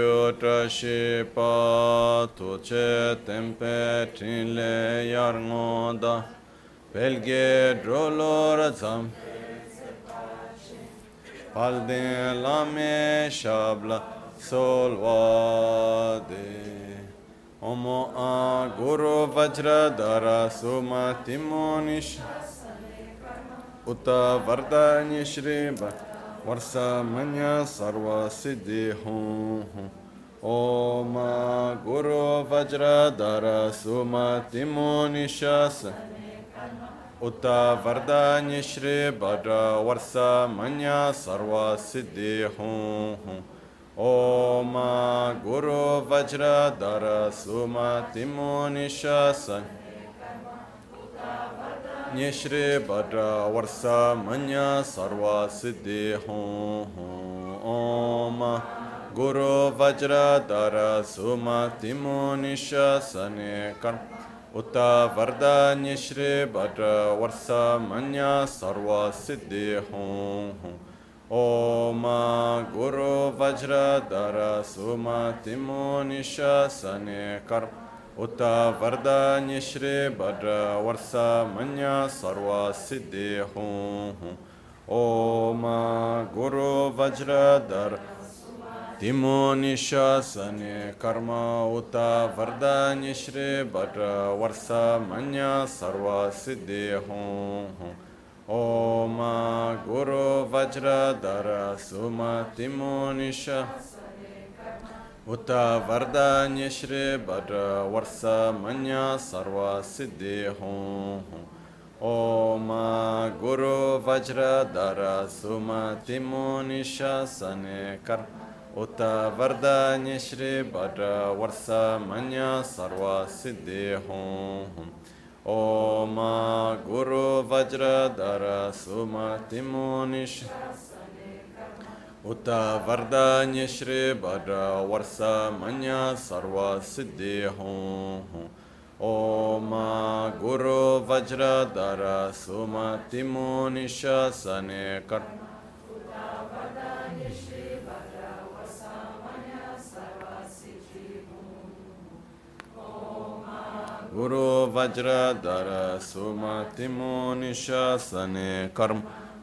Yotrashi pa tuche tempe trinle belge drolor zam Paldin lame shabla solvade Omo a guru vajra dara suma timonish Uta vardanya shri वर्षा मन्य सर्व सिद्धि हूँ ओम गुरु वज्रधर सुमतिमो निशास उत वरदान्य श्री भद्र वर्ष मन्य सर्व सिद्धि हूँ ओम गुरु वज्रधर सुमतिमो निशास Nishri Bhadra Varsa Manya Sarva Siddhi Om. Guru Vajra Dara Suma Timo Nisha Sane Karma Uta Varda Nishri Bhadra Varsa Manya Sarva Siddhi Om Om. Guru Vajra Dara Suma Timo Nisha Sane Karma उत वरदान्य श्री भद्र वर्ष मन्य सर्व सिद्धि हूँ ओम गुरु वज्रधर तिमो निशासने कर्म उत वरदान्य श्री भद्र वर्ष मन्य सर्व सिद्धि हूँ ओम गुरु वज्रधर सुमतिमो निशा उत वरदान्य श्री भद्र वर्ष मन्य सर्व सिद्धि हूँ ओम गुरु वज्रधर सुमतिमो निशासने कर उत वरदान्य श्री भद्र वर्ष मन्य सर्व सिद्धि हूँ ओम गुरु वज्रधर सुमतिमो निशासने उत वरदान्य श्री भद्र वर्ष मन्य सर्व सिद्धि हूँ ओम गुरु वज्रधर सुमतिमो निशने कर गुरु वज्रधर सुमतिमो निशने कर्म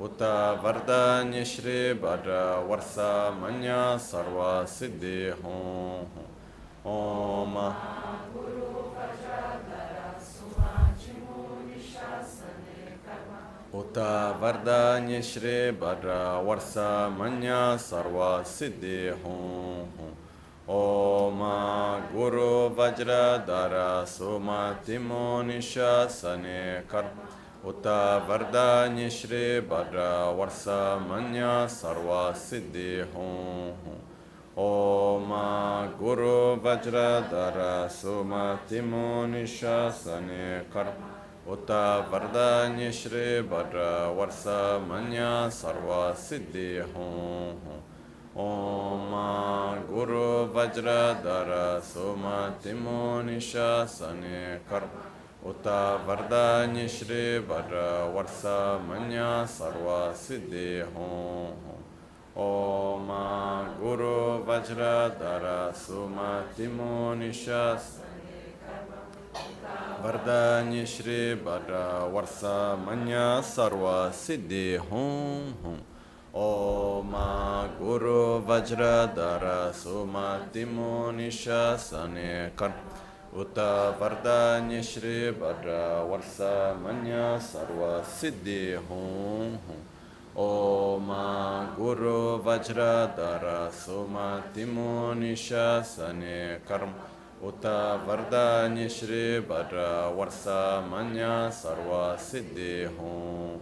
उत वरदान्य श्री भद्र वर्ष मन्य सर्व सिद्धि हूँ ओम उत वरदान्य श्री भद्र वर्ष मन्य सर्व सिद्धि हूँ ओम गुरु वज्रधर सुमतिमो निशने कर्म Uta Vardanya Shri Bhadra Varsa Manya Sarva Siddhi Hon Om Guru Vajra Dara Sumati Munishasane Karma Uta Vardanya Shri Bhadra Varsa Manya Sarva Siddhi Hon Om Guru Vajra Dara Sumati Munishasane Karma Uta Varda Nishri Vara Varsa Manya Sarva Siddhi Hom Oma Guru Vajra Dara Sumatimo Nishas Varda Nishri Vara Varsa Manya Sarva Siddhi Hom Oma guru vajra dara धर सुमतिमो निशने karpa उत वरदान्य श्री भद्र वर्ष मन्य सर्व सिद्धि हूँ ओम गुरु वज्रधर सुमतिमो निशने कर्म उत वरदान्य श्री भद्र वर्ष मन्य सर्व सिद्धि हूँ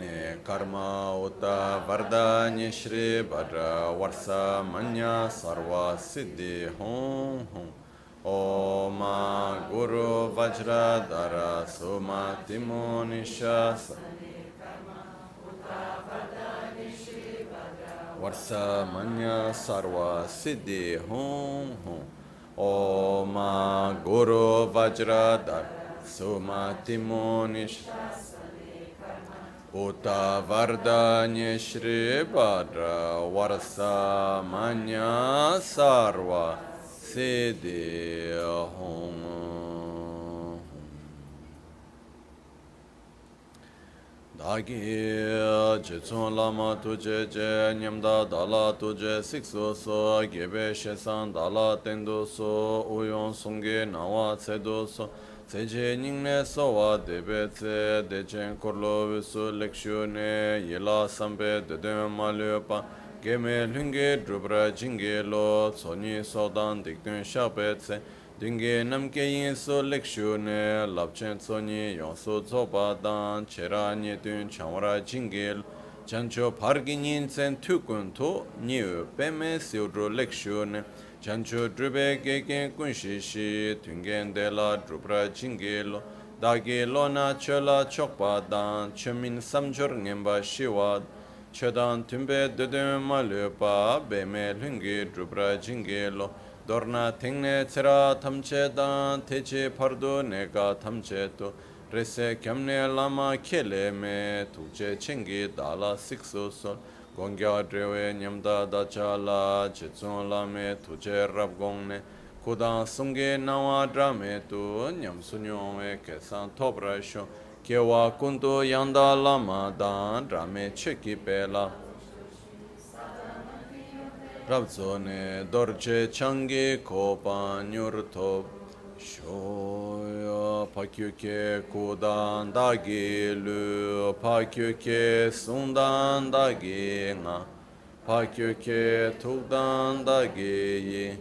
sane karma uta vardanya shri bhadra varsa manya sarva siddhi hum hum. Oma Guru Vajra Dara Suma Timo Nishasa Varsa Manya Sarva Siddhi Hum Hum. Oma Guru Vajra Dara Suma Timo Nishasa Uta Vardanya Shri Bhadra Varsa Manya Sarva Siddhi Hum. Dagi Jitsun Lama Tuje Je Nyamda Dala Tuje Sikso So Gebe Shesan Dala Tendo So Uyon Sungi Nawa Tsedo So Tseche nyingne sowa debe tse, dechen korlo wisu lekshu ne, yela sampe dede malyo pa, geme lunge drupra jingi lo, tsoni sodan dikdun shape tse, dingi namke yinsu lekshu ne, labchen tsoni yonsu tsopa dan, chera nyetun chamra jingi lo, chancho pargi nyinsen tukun to, nyu peme siudru lekshu ne, chancho drupe keken kunshi shi tungen de la drupra chingi lo. Dagi lo na chola chokpa dan chomin samchor ngenpa shiwa chodan tumpe dudun ma lupa beme lungi drupra chingi lo. Dorna tingne tsira tamche dan techi pardu neka tamche tu. Rese kyamne lama kele me tukche chingi dala sikso sol. gongya drewe nyamda dacha la chitsun la me tuche rab gongne. Kudang sungge nawa drame tu nyam sunyongwe kesan topra shon kewa kuntu yanda lama dan drame cheki pe la rab zone dorje changi kopa nyur top Şoya pakyöke kudan da gelu pakyöke sundan da gena pakyöke tukdan da geyi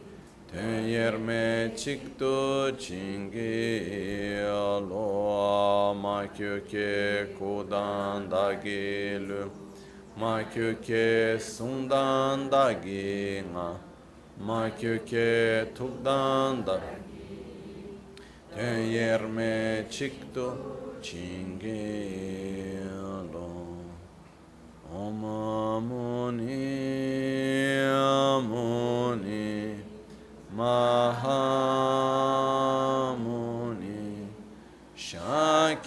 ten yerme çıktı çingi. Alo makyöke kudan da gelu makyöke sundan da gena makyöke tukdan da gena eyerme chikto chinge lo omamuni amuni mahamuni shakyamuni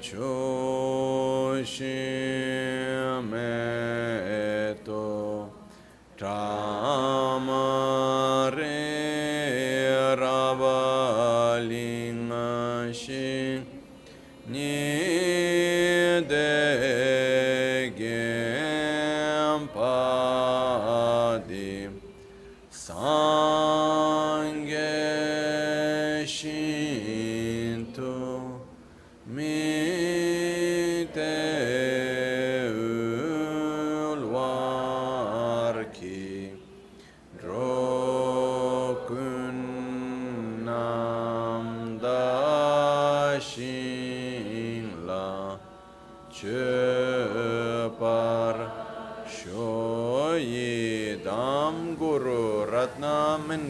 church.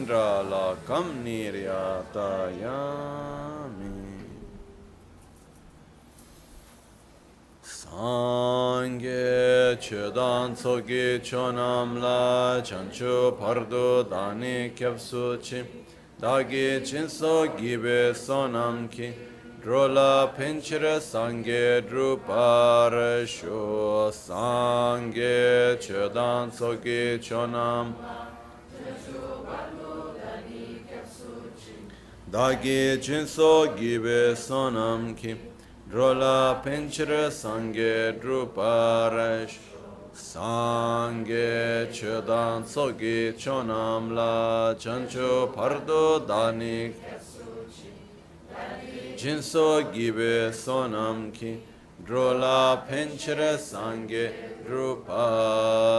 Ratna Mindrala Kam Niryatayami Sangye chedan tsogi chonam la chanchu pardu dani kyapsu chi. Dagi chinso gibe sonam ki. Drola pinchira sangye drupara shu. Sangye chedan tsogi chonam dagi chinso gibe sonam ki drola pinchra sangye druparash sangye chodan sogi chonam la chancho pardo danik jinso gibe sonam ki drola pinchra sangye druparasho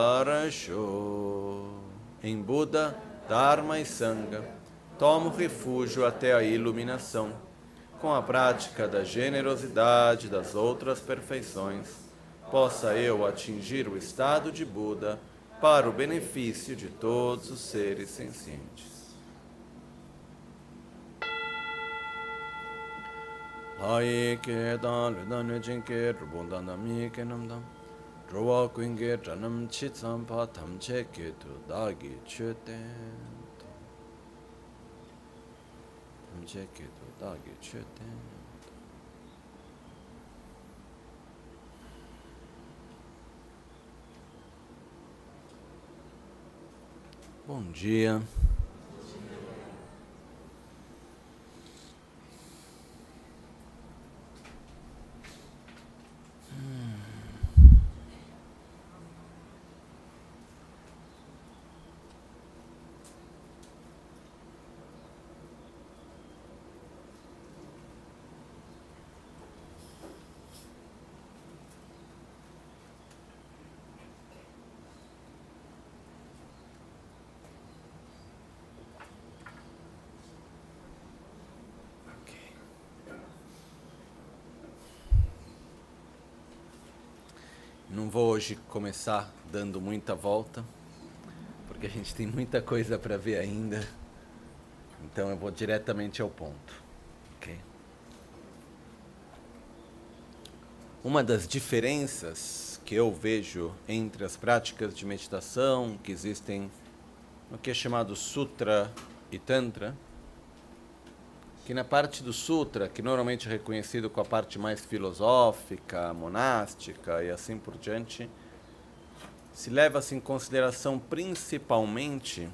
em Buda, Dharma e Sangha tomo refúgio até a iluminação com a prática da generosidade das outras perfeições, possa eu atingir o estado de Buda para o benefício de todos os seres sencientes. Lai ke dan lu dan ne jin ke rubun dan da mi ke nam dam Drowa kuin ge janam chi tsam pa tam che Tu dagi çöten. Bom dia. Não vou hoje começar dando muita volta, porque a gente tem muita coisa para ver ainda. Então eu vou diretamente ao ponto. Okay? Uma das diferenças que eu vejo entre as práticas de meditação que existem no que é chamado Sutra e Tantra que na parte do Sutra, que normalmente é reconhecido com a parte mais filosófica, monástica e assim por diante, se leva-se em consideração principalmente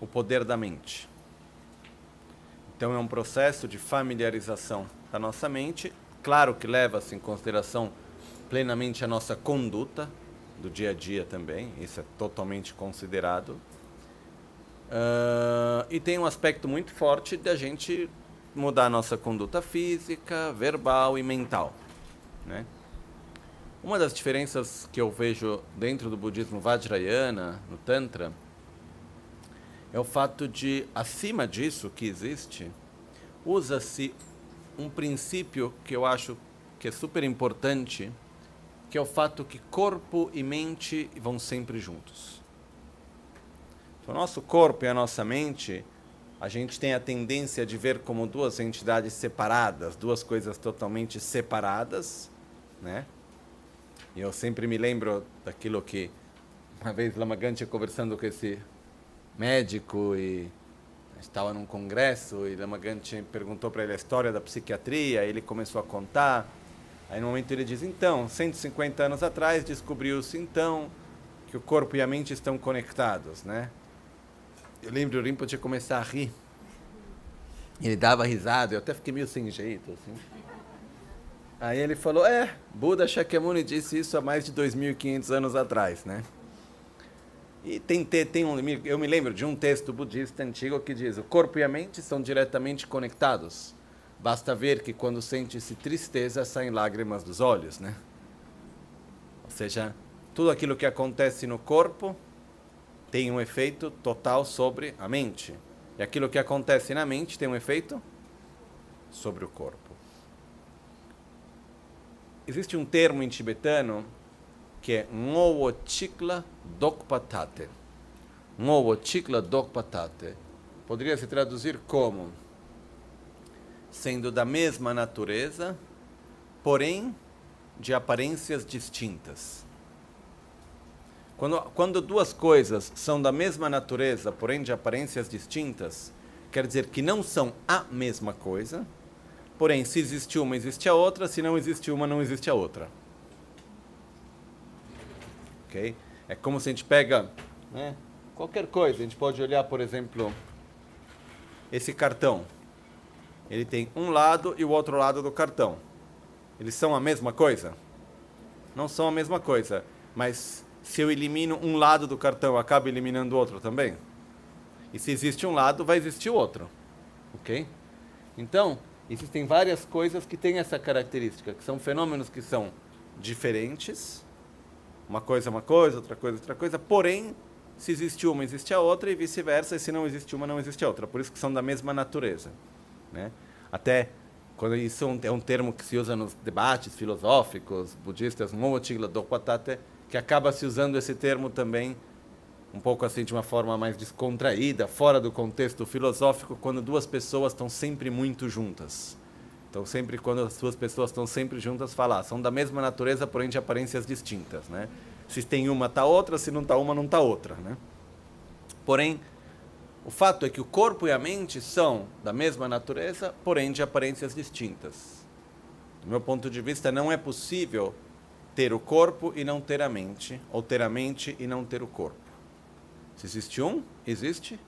o poder da mente. Então é um processo de familiarização da nossa mente, claro que leva-se em consideração plenamente a nossa conduta do dia a dia também, isso é totalmente considerado. Uh, e tem um aspecto muito forte da gente mudar nossa conduta física, verbal e mental. Né? Uma das diferenças que eu vejo dentro do budismo Vajrayana, no Tantra, é o fato de, acima disso que existe, usa-se um princípio que eu acho que é super importante, que é o fato que corpo e mente vão sempre juntos. Então, o nosso corpo e a nossa mente a gente tem a tendência de ver como duas entidades separadas, duas coisas totalmente separadas, né? E eu sempre me lembro daquilo que uma vez Lamagante conversando com esse médico e estava num congresso e Lamagante perguntou para ele a história da psiquiatria, ele começou a contar. Aí no momento ele diz: "Então, 150 anos atrás descobriu-se então que o corpo e a mente estão conectados, né?" Eu lembro o Rinpoche começar a rir. Ele dava risada, eu até fiquei meio sem jeito, assim. Aí ele falou, é, Buda Shakyamuni disse isso há mais de 2.500 anos atrás, né? E tem, tem um, eu me lembro de um texto budista antigo que diz, o corpo e a mente são diretamente conectados. Basta ver que quando sente-se tristeza, saem lágrimas dos olhos, né? Ou seja, tudo aquilo que acontece no corpo tem um efeito total sobre a mente. E aquilo que acontece na mente tem um efeito sobre o corpo. Existe um termo em tibetano que é Ngowochikla Dokpatate. Ngowochikla Dokpatate. Poderia se traduzir como sendo da mesma natureza, porém de aparências distintas. Quando, quando duas coisas são da mesma natureza, porém de aparências distintas, quer dizer que não são a mesma coisa. Porém, se existe uma, existe a outra. Se não existe uma, não existe a outra. Ok? É como se a gente pega né, qualquer coisa. A gente pode olhar, por exemplo, esse cartão. Ele tem um lado e o outro lado do cartão. Eles são a mesma coisa? Não são a mesma coisa. Mas se eu elimino um lado do cartão, acaba eliminando o outro também? E se existe um lado, vai existir o outro. Ok? Então, existem várias coisas que têm essa característica, que são fenômenos que são diferentes. Uma coisa é uma coisa, outra coisa é outra coisa. Porém, se existe uma, existe a outra, e vice-versa. E se não existe uma, não existe a outra. Por isso que são da mesma natureza. Né? Até quando isso é um termo que se usa nos debates filosóficos budistas, momochigla dokwatate, que acaba se usando esse termo também um pouco assim de uma forma mais descontraída, fora do contexto filosófico, quando duas pessoas estão sempre muito juntas. Então, sempre quando as duas pessoas estão sempre juntas, falar, são da mesma natureza, porém de aparências distintas, né? Se tem uma, tá outra, se não tá uma, não tá outra, né? Porém, o fato é que o corpo e a mente são da mesma natureza, porém de aparências distintas. Do meu ponto de vista, não é possível ter o corpo e não ter a mente, ou ter a mente e não ter o corpo. Se existe um, existe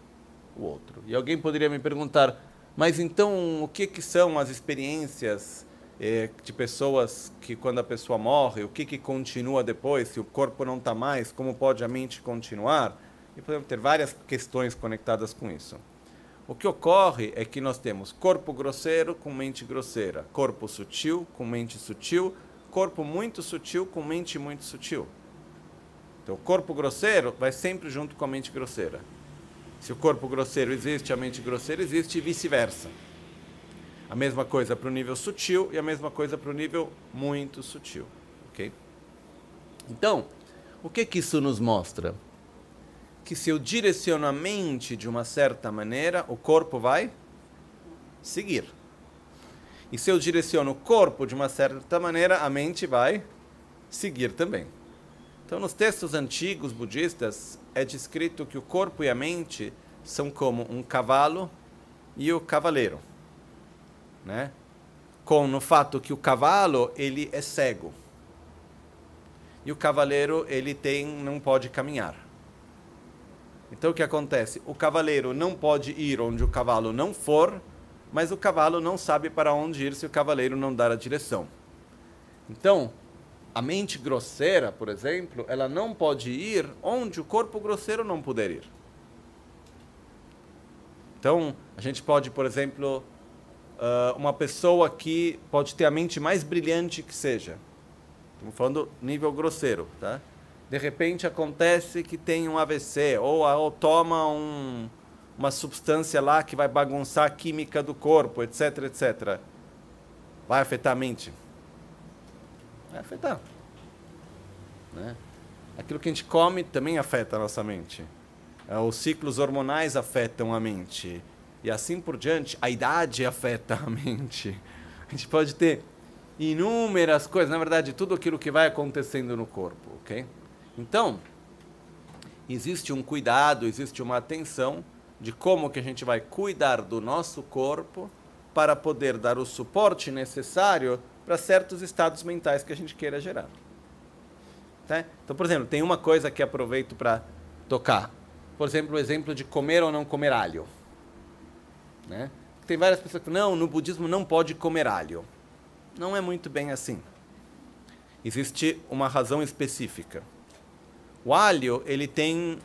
o outro. E alguém poderia me perguntar, mas então o que, que são as experiências eh, de pessoas que quando a pessoa morre, o que, que continua depois, se o corpo não está mais, como pode a mente continuar? E podemos ter várias questões conectadas com isso. O que ocorre é que nós temos corpo grosseiro com mente grosseira, corpo sutil com mente sutil, corpo muito sutil com mente muito sutil. Então, o corpo grosseiro vai sempre junto com a mente grosseira. Se o corpo grosseiro existe, a mente grosseira existe e vice-versa. A mesma coisa para o nível sutil e a mesma coisa para o nível muito sutil. Ok? Então, o que, que isso nos mostra? que se eu direciono a mente de uma certa maneira, o corpo vai seguir. E se eu direciono o corpo de uma certa maneira, a mente vai seguir também. Então, nos textos antigos budistas, é descrito que o corpo e a mente são como um cavalo e o cavaleiro, né? Com no fato que o cavalo ele é cego e o cavaleiro ele tem não pode caminhar. Então o que acontece? O cavaleiro não pode ir onde o cavalo não for, mas o cavalo não sabe para onde ir se o cavaleiro não dar a direção. Então, a mente grosseira, por exemplo, ela não pode ir onde o corpo grosseiro não puder ir. Então, a gente pode, por exemplo, uh, uma pessoa que pode ter a mente mais brilhante que seja. Estamos falando nível grosseiro, tá? de repente acontece que tem um AVC ou, ou toma um, uma substância lá que vai bagunçar a química do corpo, etc, etc. Vai afetar a mente? Vai afetar. Né? Aquilo que a gente come também afeta a nossa mente. É, os ciclos hormonais afetam a mente. E assim por diante, a idade afeta a mente. A gente pode ter inúmeras coisas, na verdade, tudo aquilo que vai acontecendo no corpo, ok? Então, existe um cuidado, existe uma atenção de como que a gente vai cuidar do nosso corpo para poder dar o suporte necessário para certos estados mentais que a gente queira gerar. Tá? Então, por exemplo, tem uma coisa que aproveito para tocar. Por exemplo, o exemplo de comer ou não comer alho. Né? Tem várias pessoas que não, no budismo não pode comer alho. Não é muito bem assim. Existe uma razão específica. O alho, ele tem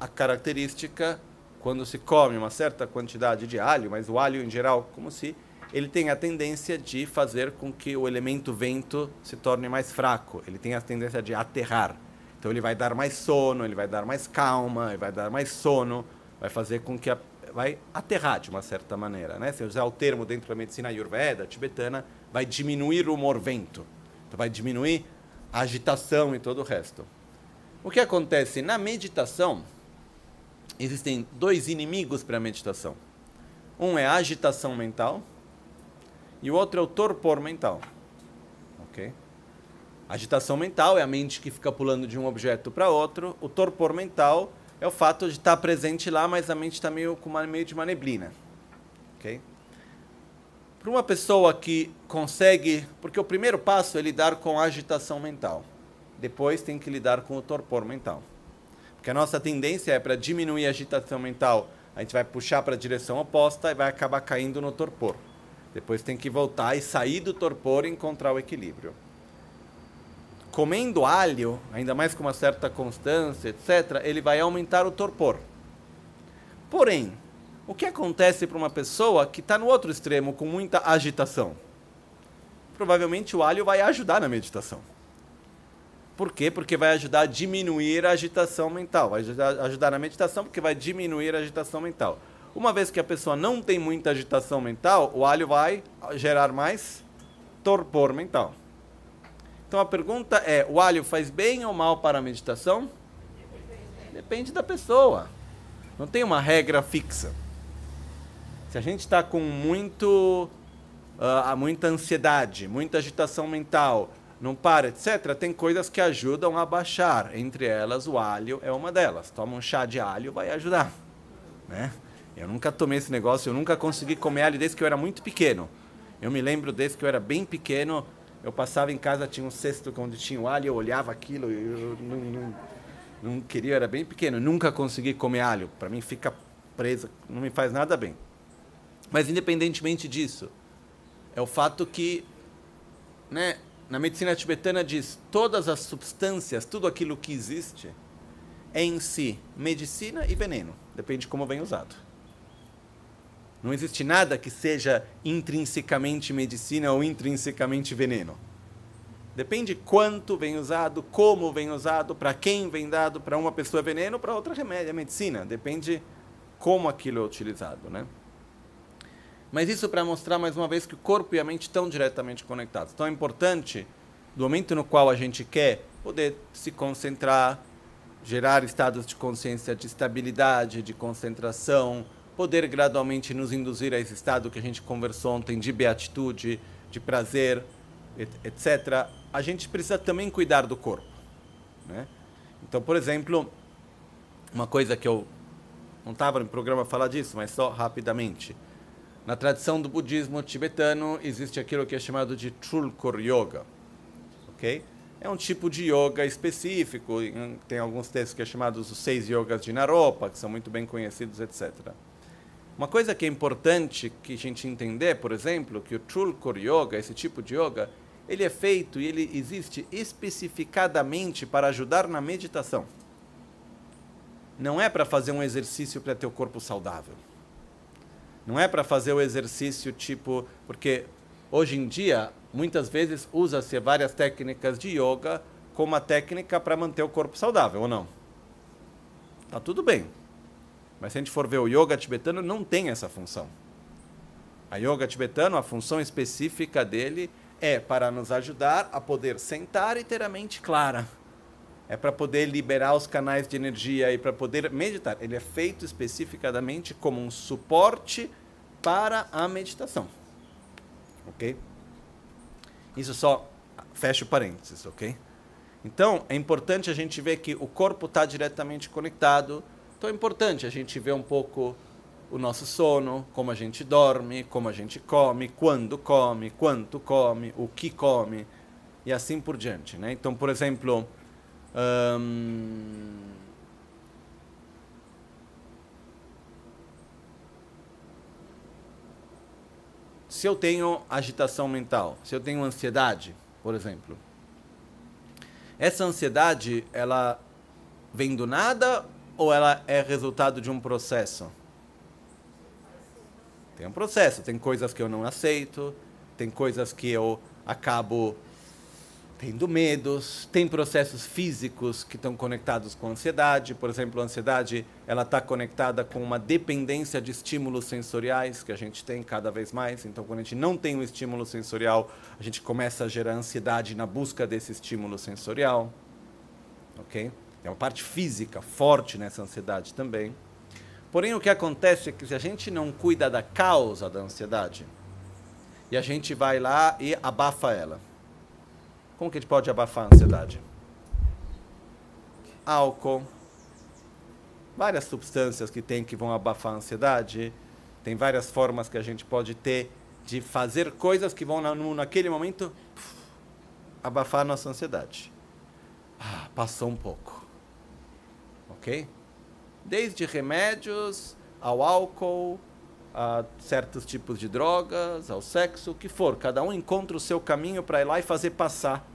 a característica, quando se come uma certa quantidade de alho, mas o alho em geral, como se ele tem a tendência de fazer com que o elemento vento se torne mais fraco. Ele tem a tendência de aterrar. Então ele vai dar mais sono, ele vai dar mais calma, ele vai dar mais sono, vai fazer com que a, vai aterrar de uma certa maneira, né? Se usar o termo dentro da medicina ayurveda tibetana, vai diminuir o humor vento. Então vai diminuir a agitação e todo o resto. O que acontece na meditação? Existem dois inimigos para a meditação. Um é a agitação mental e o outro é o torpor mental. Ok? Agitação mental é a mente que fica pulando de um objeto para outro. O torpor mental é o fato de estar presente lá, mas a mente está meio com uma, meio de uma neblina. Ok? Para uma pessoa que consegue, porque o primeiro passo é lidar com a agitação mental. Depois tem que lidar com o torpor mental. Porque a nossa tendência é para diminuir a agitação mental, a gente vai puxar para a direção oposta e vai acabar caindo no torpor. Depois tem que voltar e sair do torpor e encontrar o equilíbrio comendo alho, ainda mais com uma certa constância, etc., ele vai aumentar o torpor. Porém, o que acontece para uma pessoa que está no outro extremo, com muita agitação? Provavelmente o alho vai ajudar na meditação. Por quê? Porque vai ajudar a diminuir a agitação mental. Vai ajudar na meditação porque vai diminuir a agitação mental. Uma vez que a pessoa não tem muita agitação mental, o alho vai gerar mais torpor mental. Então a pergunta é: o alho faz bem ou mal para a meditação? Depende da pessoa. Não tem uma regra fixa. Se a gente está com muito, uh, muita ansiedade, muita agitação mental, não para, etc., tem coisas que ajudam a baixar. Entre elas, o alho é uma delas. Toma um chá de alho, vai ajudar. Né? Eu nunca tomei esse negócio, eu nunca consegui comer alho desde que eu era muito pequeno. Eu me lembro desde que eu era bem pequeno, eu passava em casa, tinha um cesto onde tinha o alho, eu olhava aquilo eu não, não, não queria, eu era bem pequeno, nunca consegui comer alho. Para mim fica presa, não me faz nada bem. Mas independentemente disso, é o fato que, né, na medicina tibetana diz, todas as substâncias, tudo aquilo que existe, é em si medicina e veneno, depende de como vem usado. Não existe nada que seja intrinsecamente medicina ou intrinsecamente veneno. Depende quanto vem usado, como vem usado, para quem vem dado. Para uma pessoa é veneno, para outra remédio, é medicina. Depende como aquilo é utilizado, né? Mas isso para mostrar mais uma vez que o corpo e a mente estão diretamente conectados. Então é importante, do momento no qual a gente quer poder se concentrar, gerar estados de consciência de estabilidade, de concentração, poder gradualmente nos induzir a esse estado que a gente conversou ontem de beatitude, de prazer, etc. A gente precisa também cuidar do corpo. Né? Então, por exemplo, uma coisa que eu não estava no programa falar disso, mas só rapidamente. Na tradição do budismo tibetano existe aquilo que é chamado de Trulkur Yoga, ok? É um tipo de yoga específico, tem alguns textos que é chamados os seis yogas de Naropa, que são muito bem conhecidos, etc. Uma coisa que é importante que a gente entender, por exemplo, que o Trulkur Yoga, esse tipo de yoga, ele é feito e ele existe especificadamente para ajudar na meditação. Não é para fazer um exercício para ter o corpo saudável. Não é para fazer o exercício tipo, porque hoje em dia muitas vezes usa-se várias técnicas de yoga como uma técnica para manter o corpo saudável, ou não? Tá tudo bem. Mas se a gente for ver o yoga tibetano, não tem essa função. A yoga tibetano, a função específica dele é para nos ajudar a poder sentar e ter a mente clara. É para poder liberar os canais de energia e para poder meditar. Ele é feito especificadamente como um suporte para a meditação. Ok? Isso só fecha parênteses, ok? Então, é importante a gente ver que o corpo está diretamente conectado então é importante a gente ver um pouco o nosso sono, como a gente dorme, como a gente come, quando come, quanto come, o que come e assim por diante. Né? Então, por exemplo, hum, se eu tenho agitação mental, se eu tenho ansiedade, por exemplo, essa ansiedade ela vem do nada ou ela é resultado de um processo? Tem um processo, tem coisas que eu não aceito, tem coisas que eu acabo tendo medos, tem processos físicos que estão conectados com a ansiedade. Por exemplo, a ansiedade ela está conectada com uma dependência de estímulos sensoriais que a gente tem cada vez mais. Então, quando a gente não tem um estímulo sensorial, a gente começa a gerar ansiedade na busca desse estímulo sensorial. Ok? Tem uma parte física forte nessa ansiedade também. Porém, o que acontece é que se a gente não cuida da causa da ansiedade, e a gente vai lá e abafa ela. Como que a gente pode abafar a ansiedade? Álcool, várias substâncias que tem que vão abafar a ansiedade. Tem várias formas que a gente pode ter de fazer coisas que vão naquele momento abafar a nossa ansiedade. Ah, passou um pouco. Ok? Desde remédios ao álcool, a certos tipos de drogas, ao sexo, o que for. Cada um encontra o seu caminho para ir lá e fazer passar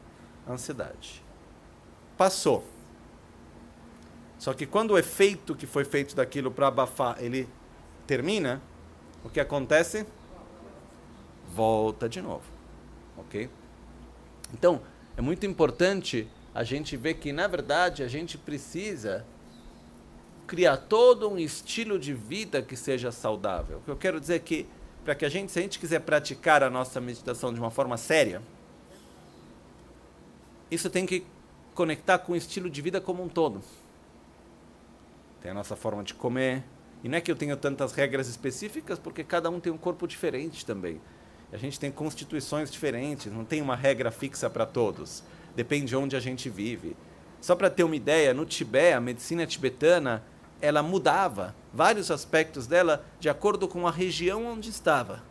a ansiedade. Passou. Só que quando o efeito que foi feito daquilo para abafar, ele termina, o que acontece? Volta de novo. OK? Então, é muito importante a gente ver que na verdade a gente precisa criar todo um estilo de vida que seja saudável. O que eu quero dizer é que para que a gente, se a gente quiser praticar a nossa meditação de uma forma séria, isso tem que conectar com o estilo de vida como um todo. Tem a nossa forma de comer. E não é que eu tenha tantas regras específicas, porque cada um tem um corpo diferente também. A gente tem constituições diferentes, não tem uma regra fixa para todos. Depende de onde a gente vive. Só para ter uma ideia, no Tibete, a medicina tibetana ela mudava vários aspectos dela de acordo com a região onde estava.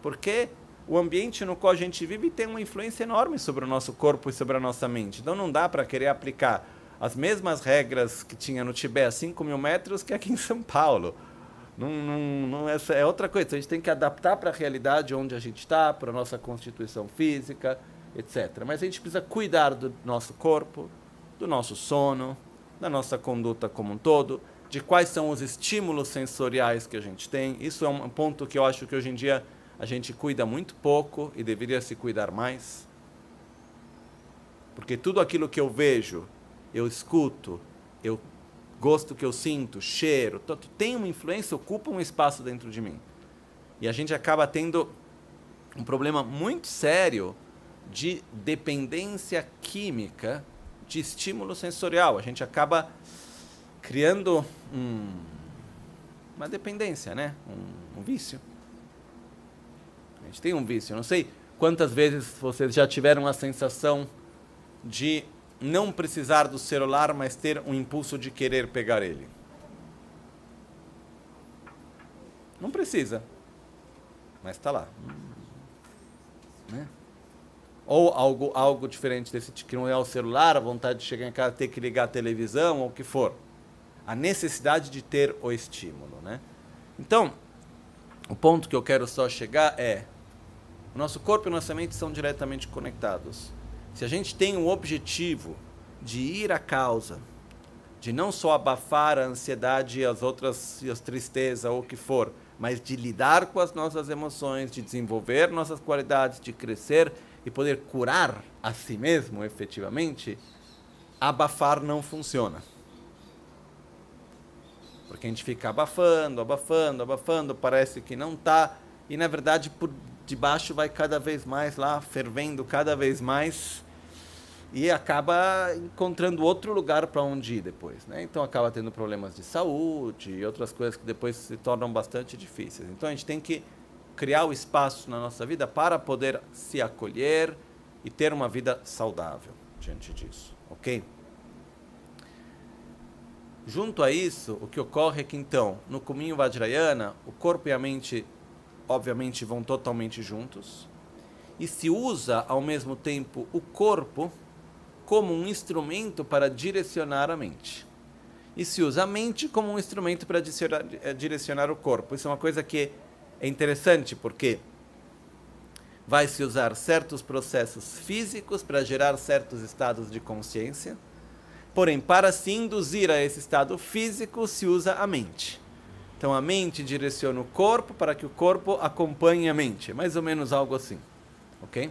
Porque o ambiente no qual a gente vive tem uma influência enorme sobre o nosso corpo e sobre a nossa mente. Então não dá para querer aplicar as mesmas regras que tinha no Tibete a 5 mil metros que aqui em São Paulo. Não, não, não, essa é outra coisa. A gente tem que adaptar para a realidade onde a gente está, para a nossa constituição física, etc. Mas a gente precisa cuidar do nosso corpo, do nosso sono, da nossa conduta como um todo, de quais são os estímulos sensoriais que a gente tem. Isso é um ponto que eu acho que hoje em dia a gente cuida muito pouco e deveria se cuidar mais. Porque tudo aquilo que eu vejo, eu escuto, eu gosto que eu sinto, cheiro, tem uma influência, ocupa um espaço dentro de mim. E a gente acaba tendo um problema muito sério de dependência química de estímulo sensorial. A gente acaba criando um, uma dependência, né? Um, um, vício. A gente tem um vício. Eu não sei quantas vezes vocês já tiveram a sensação de não precisar do celular, mas ter um impulso de querer pegar ele. Não precisa, mas está lá. Ou algo, algo diferente desse que não é o celular, a vontade de chegar em casa ter que ligar a televisão ou o que for. A necessidade de ter o estímulo, né? Então, o ponto que eu quero só chegar é o nosso corpo e a nossa mente são diretamente conectados. Se a gente tem um objetivo de ir à causa, de não só abafar a ansiedade e as outras e as tristezas ou o que for, mas de lidar com as nossas emoções, de desenvolver nossas qualidades, de crescer e poder curar a si mesmo efetivamente, abafar não funciona. Porque a gente fica abafando, abafando, abafando, parece que não está, e na verdade por debaixo vai cada vez mais lá, fervendo cada vez mais, e acaba encontrando outro lugar para onde ir depois. Né? Então acaba tendo problemas de saúde e outras coisas que depois se tornam bastante difíceis. Então a gente tem que criar o espaço na nossa vida para poder se acolher e ter uma vida saudável diante disso, ok? Junto a isso, o que ocorre é que então, no caminho Vajrayana, o corpo e a mente, obviamente, vão totalmente juntos, e se usa ao mesmo tempo o corpo como um instrumento para direcionar a mente. E se usa a mente como um instrumento para eh, direcionar o corpo. Isso é uma coisa que é interessante porque vai se usar certos processos físicos para gerar certos estados de consciência. Porém, para se induzir a esse estado físico, se usa a mente. Então, a mente direciona o corpo para que o corpo acompanhe a mente. É mais ou menos algo assim. Ok?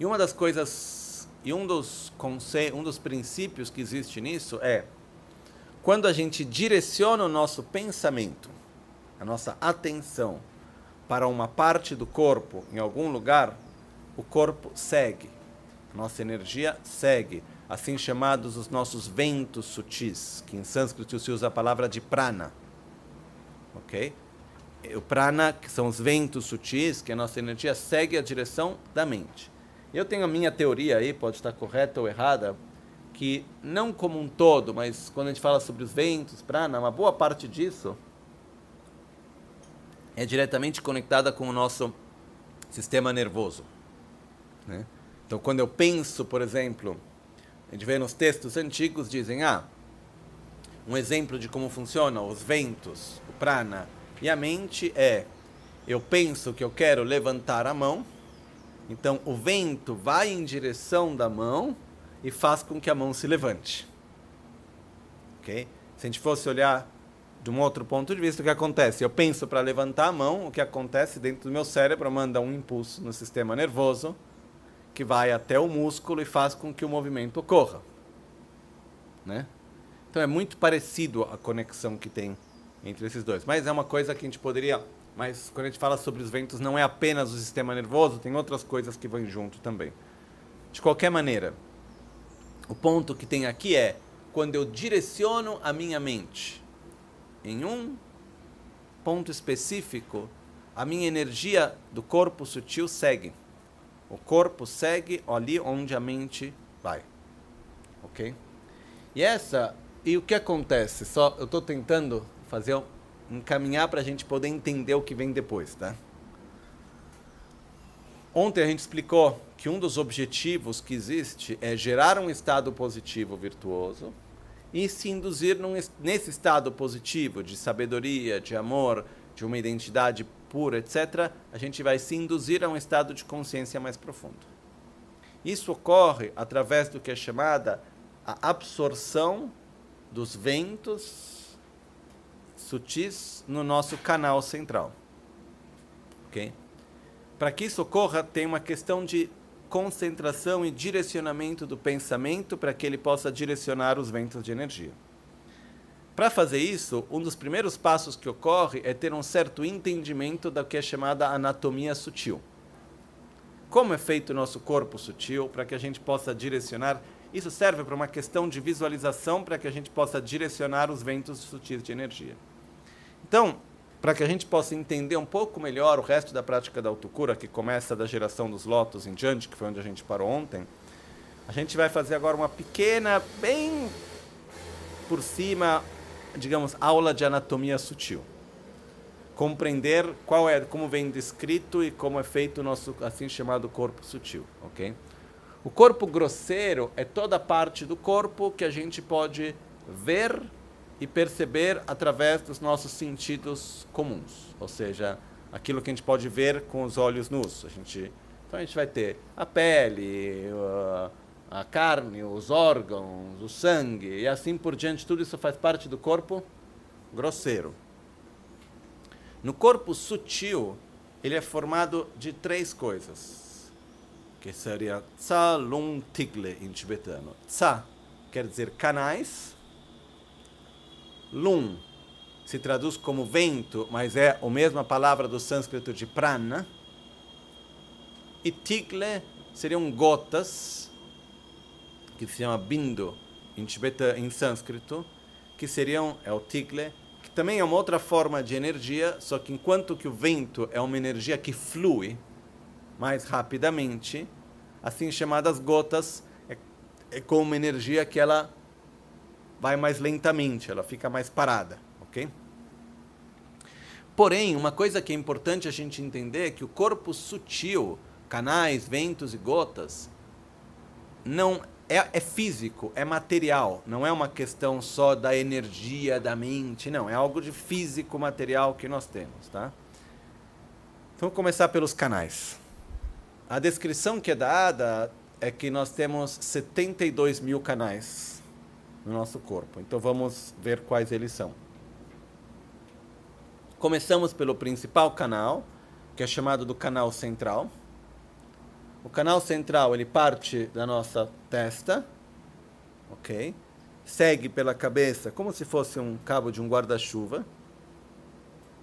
E uma das coisas, e um dos, um dos princípios que existe nisso é quando a gente direciona o nosso pensamento a nossa atenção para uma parte do corpo em algum lugar, o corpo segue. A nossa energia segue. Assim chamados os nossos ventos sutis, que em sânscrito se usa a palavra de prana. Ok? O prana, que são os ventos sutis, que a nossa energia segue a direção da mente. Eu tenho a minha teoria aí, pode estar correta ou errada, que não como um todo, mas quando a gente fala sobre os ventos, prana, uma boa parte disso é diretamente conectada com o nosso sistema nervoso. Né? Então, quando eu penso, por exemplo, a gente vê nos textos antigos, dizem, ah, um exemplo de como funcionam os ventos, o prana e a mente é, eu penso que eu quero levantar a mão, então o vento vai em direção da mão e faz com que a mão se levante. Ok? Se a gente fosse olhar de um outro ponto de vista, o que acontece? Eu penso para levantar a mão, o que acontece dentro do meu cérebro manda um impulso no sistema nervoso que vai até o músculo e faz com que o movimento ocorra. Né? Então é muito parecido a conexão que tem entre esses dois. Mas é uma coisa que a gente poderia. Mas quando a gente fala sobre os ventos, não é apenas o sistema nervoso, tem outras coisas que vão junto também. De qualquer maneira, o ponto que tem aqui é quando eu direciono a minha mente em um ponto específico, a minha energia do corpo sutil segue. O corpo segue ali onde a mente vai. Ok? E essa. E o que acontece? Só eu estou tentando fazer encaminhar para a gente poder entender o que vem depois, tá? Ontem a gente explicou que um dos objetivos que existe é gerar um estado positivo virtuoso e se induzir num, nesse estado positivo de sabedoria, de amor, de uma identidade pura, etc., a gente vai se induzir a um estado de consciência mais profundo. Isso ocorre através do que é chamada a absorção dos ventos sutis no nosso canal central. Ok? Para que isso ocorra, tem uma questão de concentração e direcionamento do pensamento para que ele possa direcionar os ventos de energia. Para fazer isso, um dos primeiros passos que ocorre é ter um certo entendimento da que é chamada anatomia sutil. Como é feito o nosso corpo sutil para que a gente possa direcionar? Isso serve para uma questão de visualização para que a gente possa direcionar os ventos sutis de energia. Então, para que a gente possa entender um pouco melhor o resto da prática da autocura, que começa da geração dos lotos em diante, que foi onde a gente parou ontem, a gente vai fazer agora uma pequena, bem por cima, digamos, aula de anatomia sutil. Compreender qual é, como vem descrito e como é feito o nosso assim chamado corpo sutil, ok? O corpo grosseiro é toda a parte do corpo que a gente pode ver e perceber através dos nossos sentidos comuns, ou seja, aquilo que a gente pode ver com os olhos nus. A gente, então a gente vai ter a pele, a carne, os órgãos, o sangue e assim por diante. Tudo isso faz parte do corpo grosseiro. No corpo sutil, ele é formado de três coisas, que seria tsa, lung, tigle em tibetano. Tsa quer dizer canais, Lum se traduz como vento, mas é a mesma palavra do sânscrito de prana. E tigle seriam gotas, que se chama bindu em, tibeta, em sânscrito, que seriam, é o tigle, que também é uma outra forma de energia, só que enquanto que o vento é uma energia que flui mais rapidamente, assim chamadas gotas, é, é como uma energia que ela vai mais lentamente, ela fica mais parada, ok? Porém, uma coisa que é importante a gente entender é que o corpo sutil, canais, ventos e gotas, não é, é físico, é material, não é uma questão só da energia da mente, não, é algo de físico, material que nós temos, tá? Então, vamos começar pelos canais. A descrição que é dada é que nós temos 72 mil canais no nosso corpo. Então vamos ver quais eles são. Começamos pelo principal canal, que é chamado do canal central. O canal central ele parte da nossa testa, ok? Segue pela cabeça como se fosse um cabo de um guarda-chuva.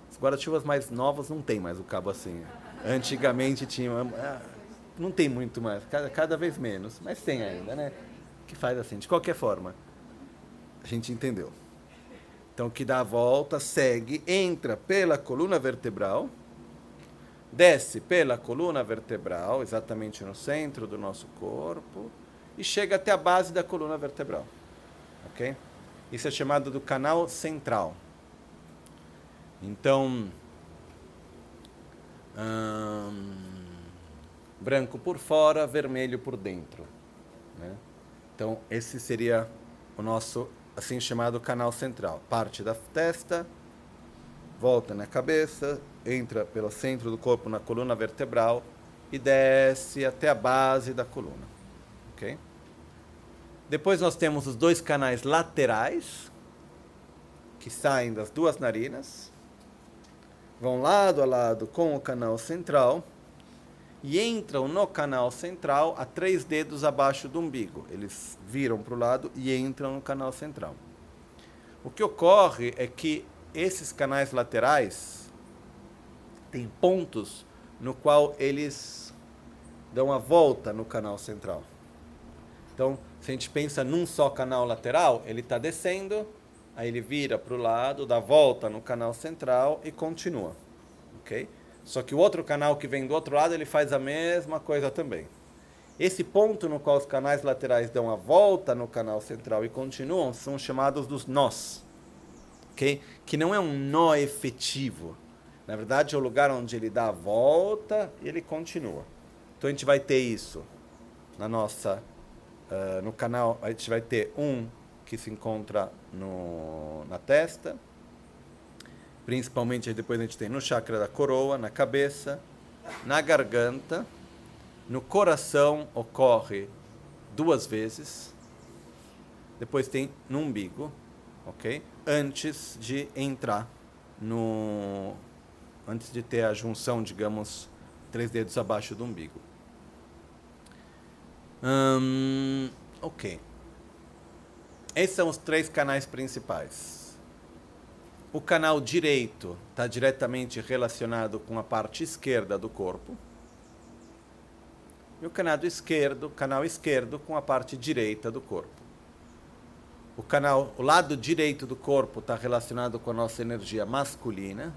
Os guarda-chuvas mais novos não tem mais o cabo assim. Antigamente tinha, ah, não tem muito mais, cada, cada vez menos, mas tem ainda, né? Que faz assim, de qualquer forma. A gente entendeu. Então, que dá a volta, segue, entra pela coluna vertebral, desce pela coluna vertebral, exatamente no centro do nosso corpo, e chega até a base da coluna vertebral. Ok? Isso é chamado do canal central. Então, hum, branco por fora, vermelho por dentro. Né? Então, esse seria o nosso assim chamado canal central. Parte da testa, volta na cabeça, entra pelo centro do corpo na coluna vertebral e desce até a base da coluna. Ok? Depois nós temos os dois canais laterais, que saem das duas narinas, vão lado a lado com o canal central e entram no canal central a três dedos abaixo do umbigo. Eles viram para o lado e entram no canal central. O que ocorre é que esses canais laterais têm pontos no qual eles dão a volta no canal central. Então, se a gente pensa num só canal lateral, ele está descendo, aí ele vira para o lado, dá volta no canal central e continua. Ok? Só que o outro canal que vem do outro lado, ele faz a mesma coisa também. Esse ponto no qual os canais laterais dão a volta no canal central e continuam são chamados dos nós. Okay? Que não é um nó efetivo. Na verdade, é o lugar onde ele dá a volta e ele continua. Então a gente vai ter isso na nossa uh, no canal, a gente vai ter um que se encontra no, na testa, Principalmente depois a gente tem no chakra da coroa, na cabeça, na garganta, no coração ocorre duas vezes. Depois tem no umbigo, ok? Antes de entrar no. Antes de ter a junção, digamos, três dedos abaixo do umbigo. Hum, ok. Esses são os três canais principais. O canal direito está diretamente relacionado com a parte esquerda do corpo. E o canal esquerdo, canal esquerdo com a parte direita do corpo. O canal, o lado direito do corpo está relacionado com a nossa energia masculina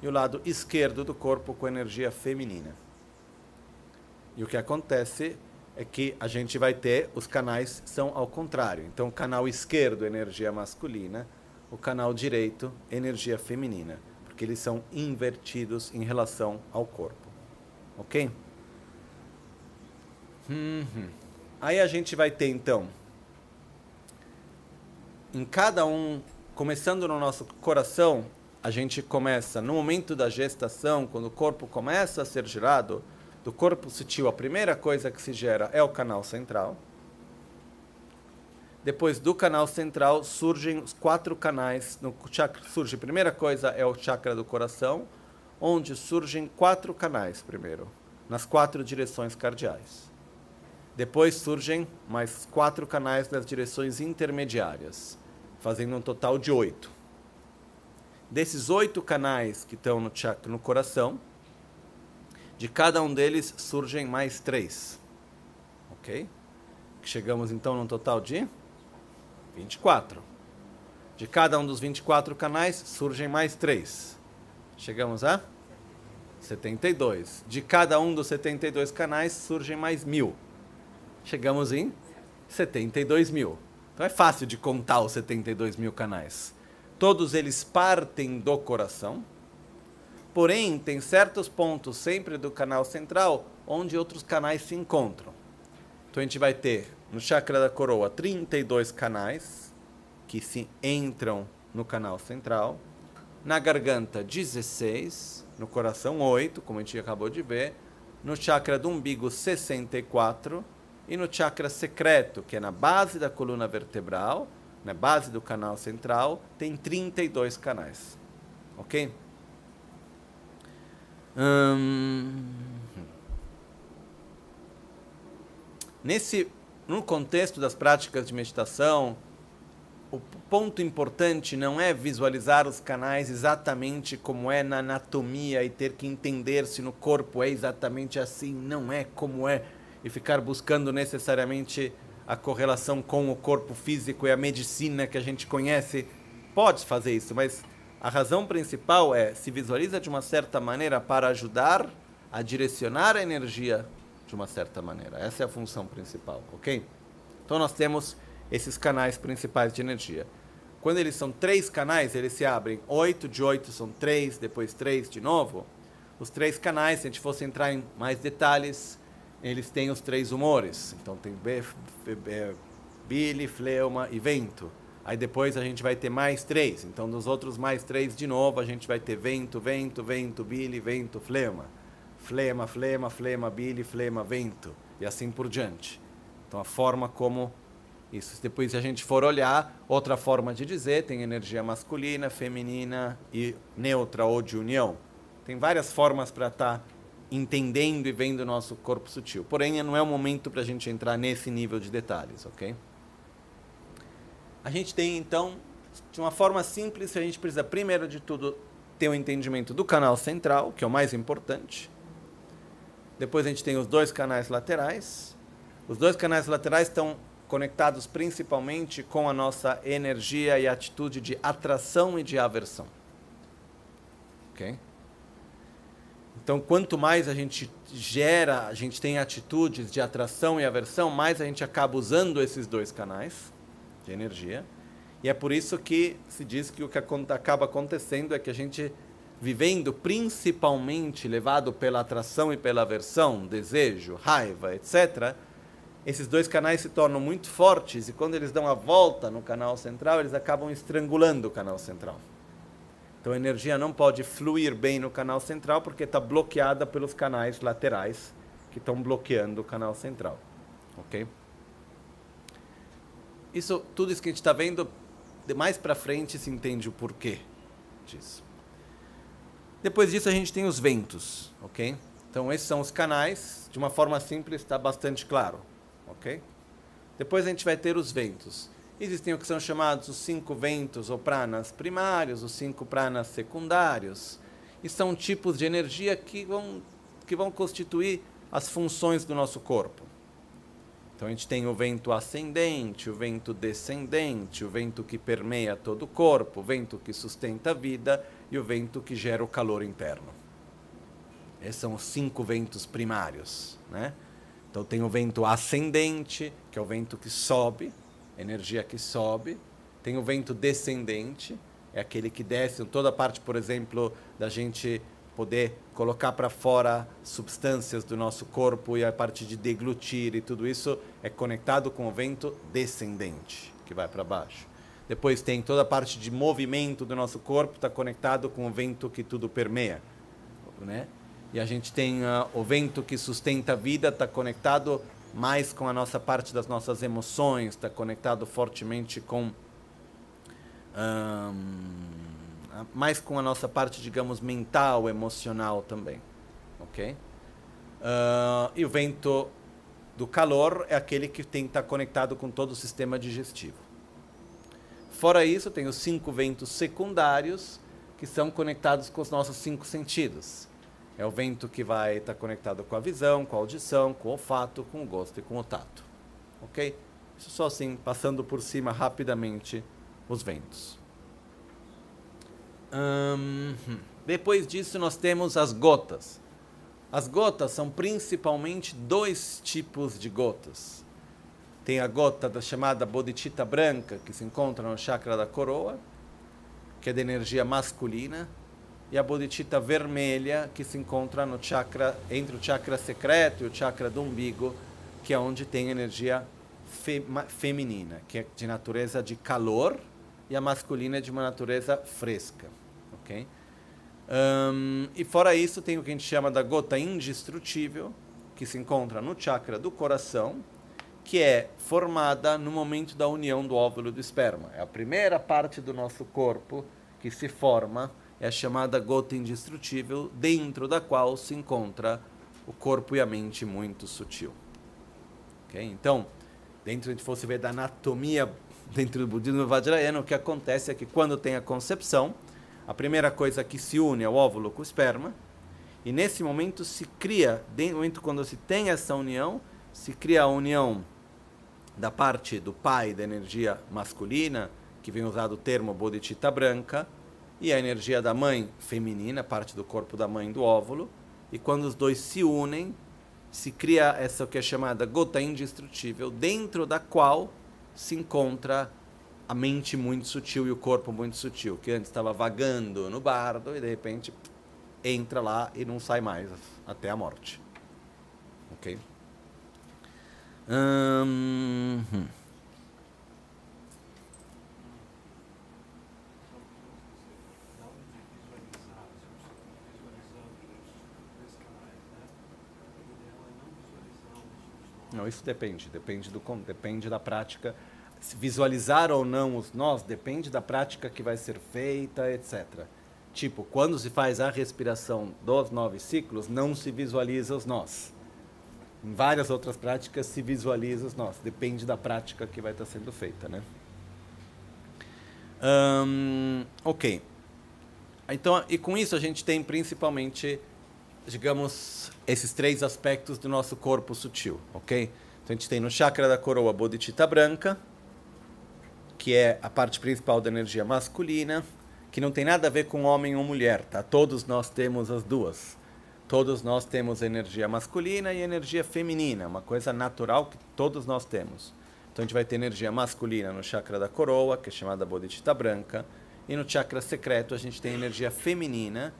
e o lado esquerdo do corpo com a energia feminina. E o que acontece é que a gente vai ter os canais são ao contrário. Então, canal esquerdo energia masculina o canal direito, energia feminina, porque eles são invertidos em relação ao corpo. Ok? Uhum. Aí a gente vai ter então, em cada um, começando no nosso coração, a gente começa no momento da gestação, quando o corpo começa a ser gerado, do corpo sutil, a primeira coisa que se gera é o canal central. Depois do canal central surgem os quatro canais. No chakra surge primeira coisa é o chakra do coração, onde surgem quatro canais primeiro, nas quatro direções cardeais. Depois surgem mais quatro canais nas direções intermediárias, fazendo um total de oito. Desses oito canais que estão no chakra no coração, de cada um deles surgem mais três. Ok? Chegamos então num total de 24. De cada um dos 24 canais surgem mais três. Chegamos a 72. De cada um dos 72 canais surgem mais mil. Chegamos em 72 mil. Então é fácil de contar os 72 mil canais. Todos eles partem do coração. Porém, tem certos pontos sempre do canal central onde outros canais se encontram. Então a gente vai ter no chakra da coroa 32 canais que se entram no canal central. Na garganta 16, no coração 8, como a gente acabou de ver, no chakra do umbigo 64 e no chakra secreto, que é na base da coluna vertebral, na base do canal central, tem 32 canais. OK? Hum... Nesse no contexto das práticas de meditação, o ponto importante não é visualizar os canais exatamente como é na anatomia e ter que entender se no corpo é exatamente assim, não é como é, e ficar buscando necessariamente a correlação com o corpo físico e a medicina que a gente conhece. Pode fazer isso, mas A razão principal é se visualiza de uma certa maneira para ajudar a direcionar a energia de uma certa maneira. Essa é a função principal, ok? Então nós temos esses canais principais de energia. Quando eles são três canais, eles se abrem. Oito de oito são três, depois três de novo. Os três canais, se a gente fosse entrar em mais detalhes, eles têm os três humores. Então tem bile, fleuma e vento. Aí depois a gente vai ter mais três. Então dos outros mais três de novo, a gente vai ter vento, vento, vento, bile, vento, flema. Flema, flema, flema, bile, flema, vento. E assim por diante. Então a forma como isso. Depois, se a gente for olhar, outra forma de dizer, tem energia masculina, feminina e neutra ou de união. Tem várias formas para estar tá entendendo e vendo o nosso corpo sutil. Porém, não é o momento para a gente entrar nesse nível de detalhes, ok? A gente tem, então, de uma forma simples, a gente precisa, primeiro de tudo, ter o um entendimento do canal central, que é o mais importante. Depois a gente tem os dois canais laterais. Os dois canais laterais estão conectados principalmente com a nossa energia e atitude de atração e de aversão. Ok? Então, quanto mais a gente gera, a gente tem atitudes de atração e aversão, mais a gente acaba usando esses dois canais de energia. E é por isso que se diz que o que acaba acontecendo é que a gente, vivendo principalmente levado pela atração e pela aversão, desejo, raiva, etc., esses dois canais se tornam muito fortes e quando eles dão a volta no canal central, eles acabam estrangulando o canal central. Então a energia não pode fluir bem no canal central porque está bloqueada pelos canais laterais que estão bloqueando o canal central. Ok? Isso, tudo isso que a gente está vendo, de mais para frente se entende o porquê disso. Depois disso a gente tem os ventos, ok? Então esses são os canais, de uma forma simples está bastante claro ok? Depois a gente vai ter os ventos. Existem o que são chamados os cinco ventos ou pranas primários, os cinco pranas secundários. E são tipos de energia que vão, que vão constituir as funções do nosso corpo. Então a gente tem o vento ascendente, o vento descendente, o vento que permeia todo o corpo, o vento que sustenta a vida e o vento que gera o calor interno. Esses são os cinco ventos primários, né? Então tem o vento ascendente, que é o vento que sobe, energia que sobe. Tem o vento descendente, é aquele que desce, toda a parte, por exemplo, da gente poder colocar para fora substâncias do nosso corpo e a parte de deglutir e tudo isso é conectado com o vento descendente, que vai para baixo. Depois tem toda a parte de movimento do nosso corpo, está conectado com o vento que tudo permeia, né? e a gente tem uh, o vento que sustenta a vida, está conectado mais com a nossa parte das nossas emoções, está conectado fortemente com um, mais com a nossa parte, digamos, mental, emocional também, ok? Uh, e o vento do calor é aquele que tem que estar conectado com todo o sistema digestivo. Fora isso, tem os cinco ventos secundários que são conectados com os nossos cinco sentidos é o vento que vai estar conectado com a visão, com a audição, com o olfato, com o gosto e com o tato. Ok? Isso só assim, passando por cima rapidamente os ventos. Hum, depois disso, nós temos as gotas. As gotas são principalmente dois tipos de gotas. Tem a gota da chamada bodhicitta branca, que se encontra no chakra da coroa, que é de energia masculina, e a bodhicitta vermelha que se encontra no chakra entre o chakra secreto e o chakra do umbigo, que é onde tem energia fe, feminina, que é de natureza de calor e a masculina é de uma natureza fresca, ok? Um, e fora isso tem o que a gente chama da gota indestrutível, que se encontra no chakra do coração, que é formada no momento da união do óvulo e do esperma. É a primeira parte do nosso corpo que se forma é a chamada gota indestrutível, dentro da qual se encontra o corpo e a mente muito sutil. Okay? Então, dentro, a gente fosse ver da anatomia dentro do budismo vajrayana, o que acontece é que quando tem a concepção, a primeira coisa que se une é o óvulo com o esperma, e nesse momento se cria, momento quando se tem essa união, se cria a união da parte do pai da energia masculina, que vem usado o termo bodhicitta branca, e a energia da mãe feminina, parte do corpo da mãe do óvulo, e quando os dois se unem, se cria essa que é chamada gota indestrutível, dentro da qual se encontra a mente muito sutil e o corpo muito sutil, que antes estava vagando no bardo e de repente entra lá e não sai mais até a morte. Ok? Hum, Não, isso depende, depende do depende da prática. Visualizar ou não os nós depende da prática que vai ser feita, etc. Tipo, quando se faz a respiração dos nove ciclos, não se visualiza os nós. Em várias outras práticas se visualiza os nós. Depende da prática que vai estar sendo feita, né? Ok. Então, e com isso a gente tem principalmente digamos, esses três aspectos do nosso corpo sutil, ok? Então a gente tem no chakra da coroa a bodhicitta branca, que é a parte principal da energia masculina, que não tem nada a ver com homem ou mulher, tá? Todos nós temos as duas. Todos nós temos energia masculina e energia feminina, uma coisa natural que todos nós temos. Então a gente vai ter energia masculina no chakra da coroa, que é chamada bodhicitta branca, e no chakra secreto a gente tem energia feminina,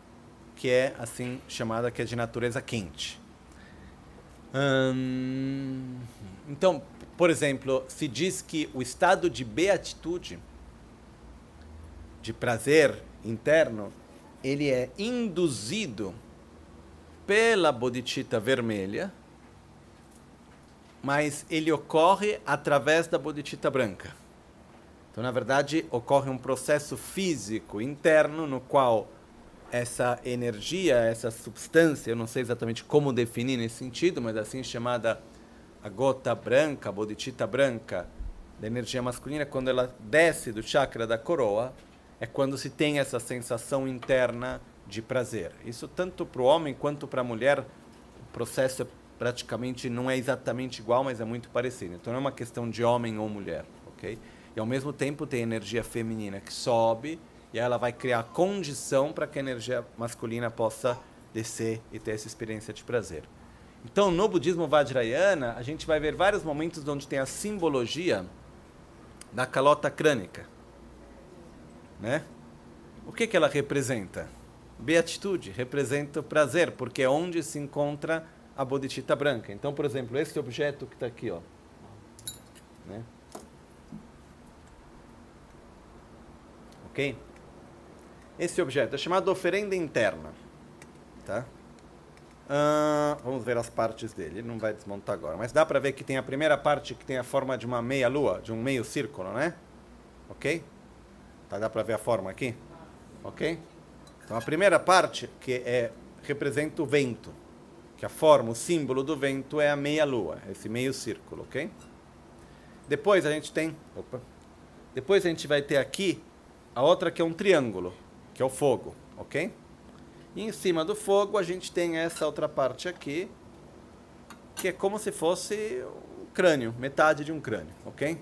que é assim chamada que é de natureza quente. Hum, então, por exemplo, se diz que o estado de beatitude, de prazer interno, ele é induzido pela bodhicitta vermelha, mas ele ocorre através da bodhicitta branca. Então, na verdade, ocorre um processo físico interno no qual essa energia, essa substância, eu não sei exatamente como definir nesse sentido, mas assim chamada a gota branca, a bodhicitta branca, da energia masculina, quando ela desce do chakra da coroa, é quando se tem essa sensação interna de prazer. Isso tanto para o homem quanto para a mulher, o processo é praticamente não é exatamente igual, mas é muito parecido. Então não é uma questão de homem ou mulher, ok? E ao mesmo tempo tem energia feminina que sobe e ela vai criar condição para que a energia masculina possa descer e ter essa experiência de prazer. Então, no budismo Vajrayana, a gente vai ver vários momentos onde tem a simbologia da calota crânica. Né? O que, que ela representa? Beatitude, representa o prazer, porque é onde se encontra a bodhicitta branca. Então, por exemplo, esse objeto que está aqui, ó, né? ok? esse objeto. É chamado oferenda interna. Tá? Uh, vamos ver as partes dele. Ele não vai desmontar agora. Mas dá para ver que tem a primeira parte que tem a forma de uma meia lua, de um meio círculo, né? Ok? Tá, dá para ver a forma aqui? Ok? Então a primeira parte que é representa o vento, que a forma, o símbolo do vento é a meia lua, esse meio círculo, ok? Depois a gente tem, opa, depois a gente vai ter aqui a outra que é um triângulo, que é o fogo, ok? E em cima do fogo a gente tem essa outra parte aqui, que é como se fosse o crânio, metade de um crânio, ok?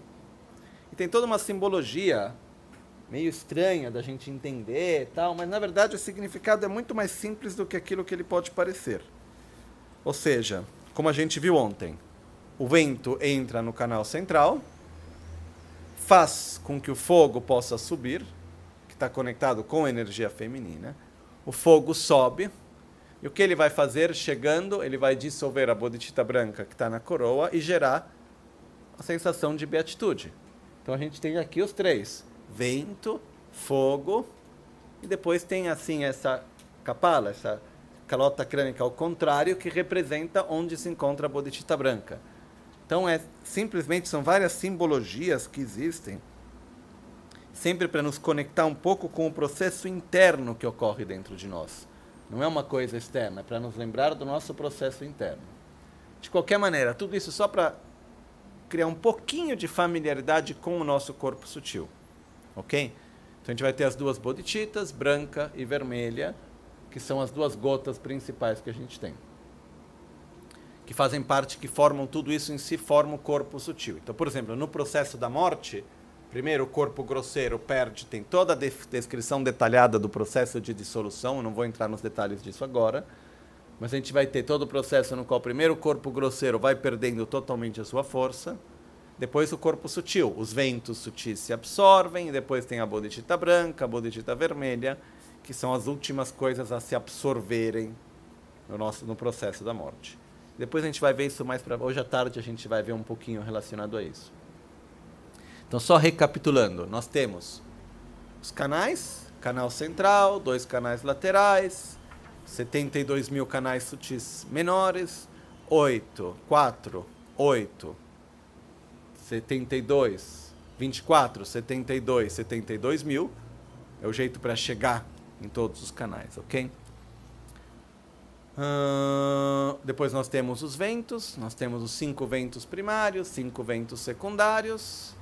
E tem toda uma simbologia meio estranha da gente entender e tal, mas na verdade o significado é muito mais simples do que aquilo que ele pode parecer. Ou seja, como a gente viu ontem, o vento entra no canal central, faz com que o fogo possa subir, está conectado com energia feminina, o fogo sobe, e o que ele vai fazer chegando? Ele vai dissolver a bodhicitta branca que está na coroa e gerar a sensação de beatitude. Então a gente tem aqui os três: vento, fogo, e depois tem assim essa capala, essa calota crânica ao contrário, que representa onde se encontra a bodhicitta branca. Então é simplesmente são várias simbologias que existem sempre para nos conectar um pouco com o processo interno que ocorre dentro de nós. Não é uma coisa externa, é para nos lembrar do nosso processo interno. De qualquer maneira, tudo isso só para criar um pouquinho de familiaridade com o nosso corpo sutil. Ok? Então a gente vai ter as duas bodhicittas, branca e vermelha, que são as duas gotas principais que a gente tem. Que fazem parte, que formam tudo isso em si, formam o corpo sutil. Então, por exemplo, no processo da morte, Primeiro, o corpo grosseiro perde, tem toda a descrição detalhada do processo de dissolução, eu não vou entrar nos detalhes disso agora, mas a gente vai ter todo o processo no qual primeiro o corpo grosseiro vai perdendo totalmente a sua força, depois o corpo sutil, os ventos sutis se absorvem, depois tem a bodhicitta branca, a bodhicitta vermelha, que são as últimas coisas a se absorverem no, nosso, no processo da morte. Depois a gente vai ver isso mais para hoje à tarde a gente vai ver um pouquinho relacionado a isso. Então, só recapitulando, nós temos os canais, canal central, dois canais laterais, 72 mil canais sutis menores, 8, 4, 8, 72, 24, 72, 72 mil. É o jeito para chegar em todos os canais, ok? Uh, depois nós temos os ventos, nós temos os cinco ventos primários, cinco ventos secundários,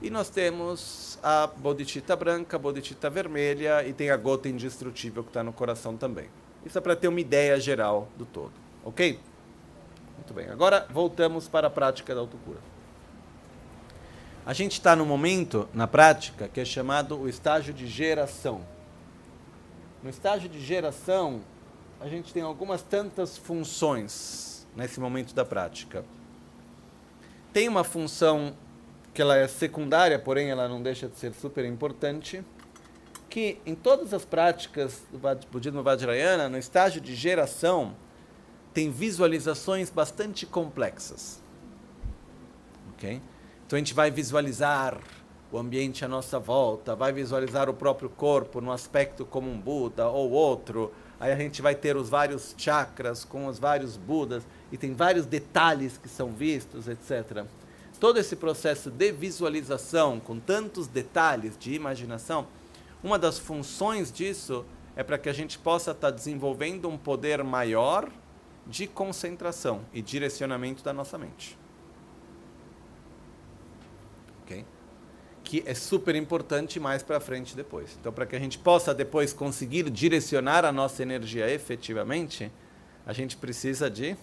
e nós temos a bodhicitta branca, a bodhicitta vermelha e tem a gota indestrutível que está no coração também. Isso é para ter uma ideia geral do todo, ok? Muito bem. Agora voltamos para a prática da autocura. A gente está no momento, na prática, que é chamado o estágio de geração. No estágio de geração, a gente tem algumas tantas funções nesse momento da prática. Tem uma função que ela é secundária, porém ela não deixa de ser super importante, que em todas as práticas do budismo Vajrayana, no estágio de geração, tem visualizações bastante complexas. Ok? Então a gente vai visualizar o ambiente à nossa volta, vai visualizar o próprio corpo no aspecto como um Buda ou outro. Aí a gente vai ter os vários chakras com os vários Budas e tem vários detalhes que são vistos, etc todo esse processo de visualização, com tantos detalhes de imaginação, uma das funções disso é para que a gente possa estar tá desenvolvendo um poder maior de concentração e direcionamento da nossa mente. Ok? Que é super importante mais para frente depois. Então, para que a gente possa depois conseguir direcionar a nossa energia efetivamente, a gente precisa de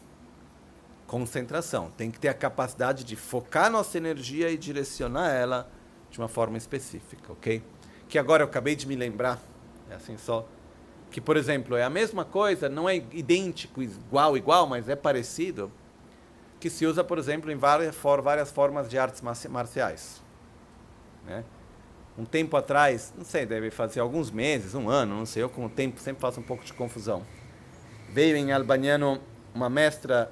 concentração. Tem que ter a capacidade de focar nossa energia e direcionar ela de uma forma específica, ok? Que agora eu acabei de me lembrar, é assim só, que por exemplo é a mesma coisa, não é idêntico, igual, igual, mas é parecido, que se usa, por exemplo, em várias, for, várias formas de artes marciais. Né? Um tempo atrás, não sei, deve fazer alguns meses, um ano, não sei, eu com o tempo sempre faço um pouco de confusão. Veio em Albaniano uma mestra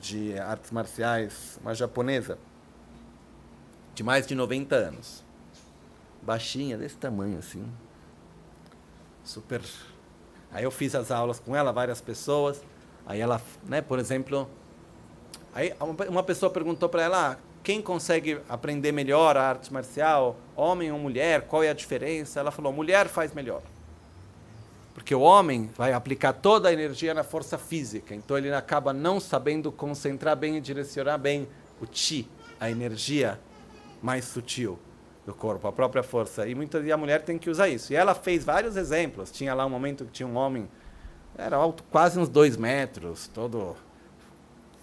de artes marciais, uma japonesa, de mais de 90 anos. Baixinha, desse tamanho assim. Super. Aí eu fiz as aulas com ela, várias pessoas. Aí ela, né, por exemplo, aí uma pessoa perguntou para ela, ah, quem consegue aprender melhor a arte marcial, homem ou mulher, qual é a diferença? Ela falou, mulher faz melhor. Porque o homem vai aplicar toda a energia na força física, então ele acaba não sabendo concentrar bem e direcionar bem o chi, a energia mais sutil do corpo, a própria força. E muitas e a mulher tem que usar isso. E ela fez vários exemplos. Tinha lá um momento que tinha um homem, era alto quase uns dois metros, todo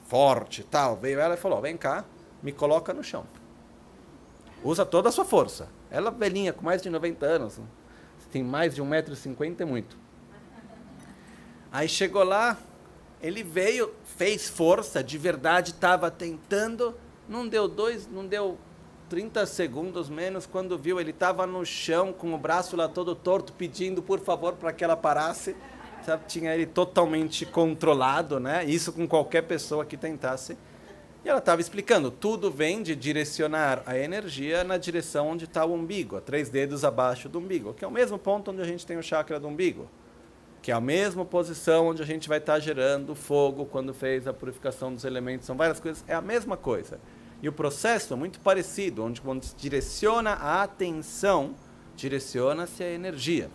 forte, tal. Veio ela e falou: "Vem cá, me coloca no chão. Usa toda a sua força." Ela velhinha, com mais de 90 anos, tem mais de 1,50m é muito. Aí chegou lá, ele veio, fez força, de verdade estava tentando, não deu dois, não deu 30 segundos menos, quando viu, ele estava no chão com o braço lá todo torto, pedindo por favor para que ela parasse. Sabe? Tinha ele totalmente controlado, né? Isso com qualquer pessoa que tentasse. E ela estava explicando, tudo vem de direcionar a energia na direção onde está o umbigo, a três dedos abaixo do umbigo, que é o mesmo ponto onde a gente tem o chakra do umbigo, que é a mesma posição onde a gente vai estar tá gerando fogo quando fez a purificação dos elementos, são várias coisas, é a mesma coisa. E o processo é muito parecido, onde quando se direciona a atenção, direciona-se a energia.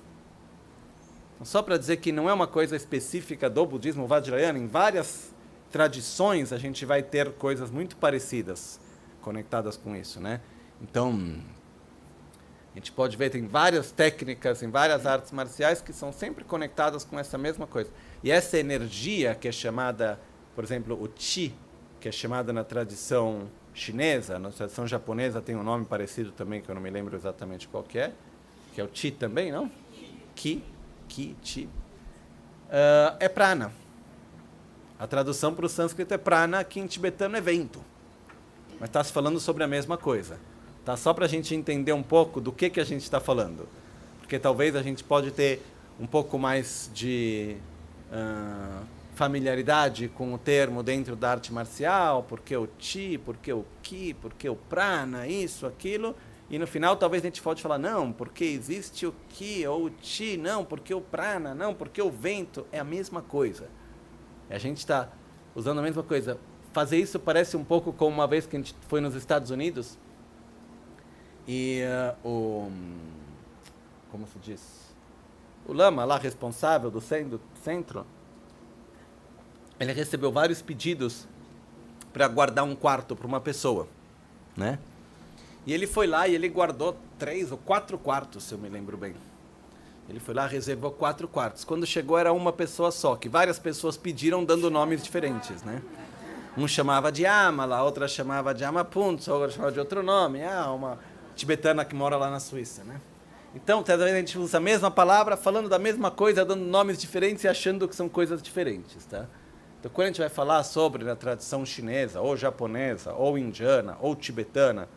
Então, só para dizer que não é uma coisa específica do budismo vajrayana, em várias tradições a gente vai ter coisas muito parecidas conectadas com isso, né? Então, a gente pode ver tem várias técnicas em várias artes marciais que são sempre conectadas com essa mesma coisa. E essa energia que é chamada, por exemplo, o chi, que é chamada na tradição chinesa, na tradição japonesa tem um nome parecido também, que eu não me lembro exatamente qual que é, que é o Chi também, não? Ki, Ki, Chi. Uh, é prana. A tradução para o sânscrito é prana, que em tibetano é vento. Mas está se falando sobre a mesma coisa. Tá? Só para a gente entender um pouco do que, que a gente está falando. Porque talvez a gente pode ter um pouco mais de uh, familiaridade com o termo dentro da arte marcial, porque o Chi, porque o Ki, porque o Prana, isso, aquilo, e no final talvez a gente pode falar, não, porque existe o Ki ou o Chi, não, porque o Prana, não, porque o vento, é a mesma coisa. A gente está usando a mesma coisa. Fazer isso parece um pouco como uma vez que a gente foi nos Estados Unidos e uh, o. Como se diz? O Lama, lá responsável do centro, ele recebeu vários pedidos para guardar um quarto para uma pessoa, né? E ele foi lá e ele guardou três ou quatro quartos, se eu me lembro bem. Ele foi lá, reservou quatro quartos. Quando chegou era uma pessoa só, que várias pessoas pediram dando nomes diferentes, né? Um chamava de Amala, outra chamava de Amapuntz, outra chamava de outro nome. Ah, uma tibetana que mora lá na Suíça, né? Então, vezes a gente usa a mesma palavra, falando da mesma coisa, dando nomes diferentes e achando que são coisas diferentes, tá? Então, quando a gente vai falar sobre a tradição chinesa, ou japonesa, ou indiana, ou tibetana,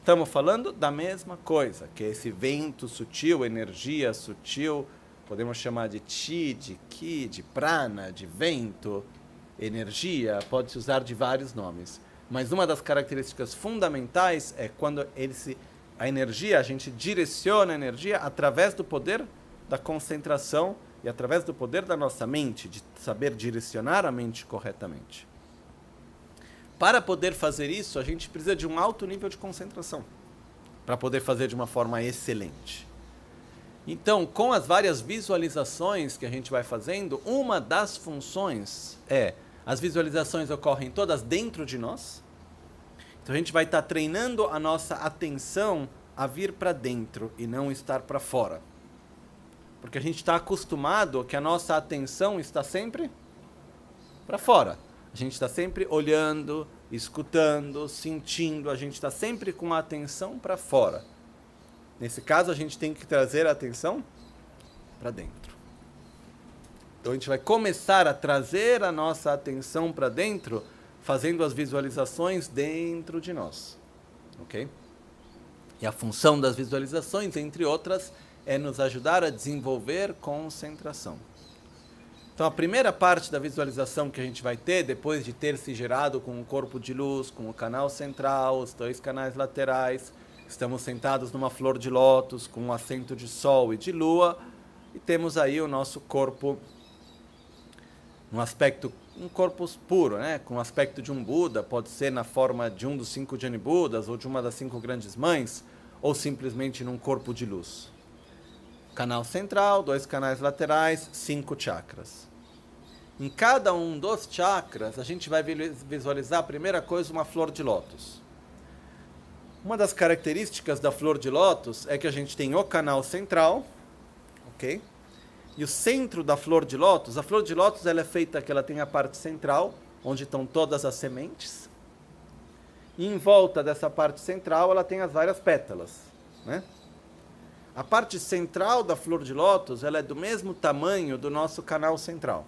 estamos falando da mesma coisa, que é esse vento sutil, energia sutil, podemos chamar de chi, de ki, de prana, de vento, energia, pode-se usar de vários nomes. Mas uma das características fundamentais é quando ele se, a energia, a gente direciona a energia através do poder da concentração e através do poder da nossa mente, de saber direcionar a mente corretamente. Para poder fazer isso, a gente precisa de um alto nível de concentração, para poder fazer de uma forma excelente. Então, com as várias visualizações que a gente vai fazendo, uma das funções é as visualizações ocorrem todas dentro de nós. Então a gente vai estar treinando a nossa atenção a vir para dentro e não estar para fora. Porque a gente está acostumado que a nossa atenção está sempre para fora. A gente está sempre olhando, escutando, sentindo, a gente está sempre com a atenção para fora. Nesse caso, a gente tem que trazer a atenção para dentro. Então a gente vai começar a trazer a nossa atenção para dentro, fazendo as visualizações dentro de nós. Ok? E a função das visualizações, entre outras, é nos ajudar a desenvolver concentração. Então, a primeira parte da visualização que a gente vai ter, depois de ter se gerado com o corpo de luz, com o canal central, os dois canais laterais, estamos sentados numa flor de lótus, com um assento de sol e de lua, e temos aí o nosso corpo, um aspecto, um corpo puro, né? com o aspecto de um Buda, pode ser na forma de um dos cinco Jani Budas, ou de uma das cinco grandes mães, ou simplesmente num corpo de luz canal central, dois canais laterais, cinco chakras. Em cada um dos chakras, a gente vai visualizar, a primeira coisa, uma flor de lótus. Uma das características da flor de lótus é que a gente tem o canal central, ok? E o centro da flor de lótus, a flor de lótus ela é feita que ela tem a parte central, onde estão todas as sementes. E em volta dessa parte central, ela tem as várias pétalas, né? A parte central da flor de lótus ela é do mesmo tamanho do nosso canal central.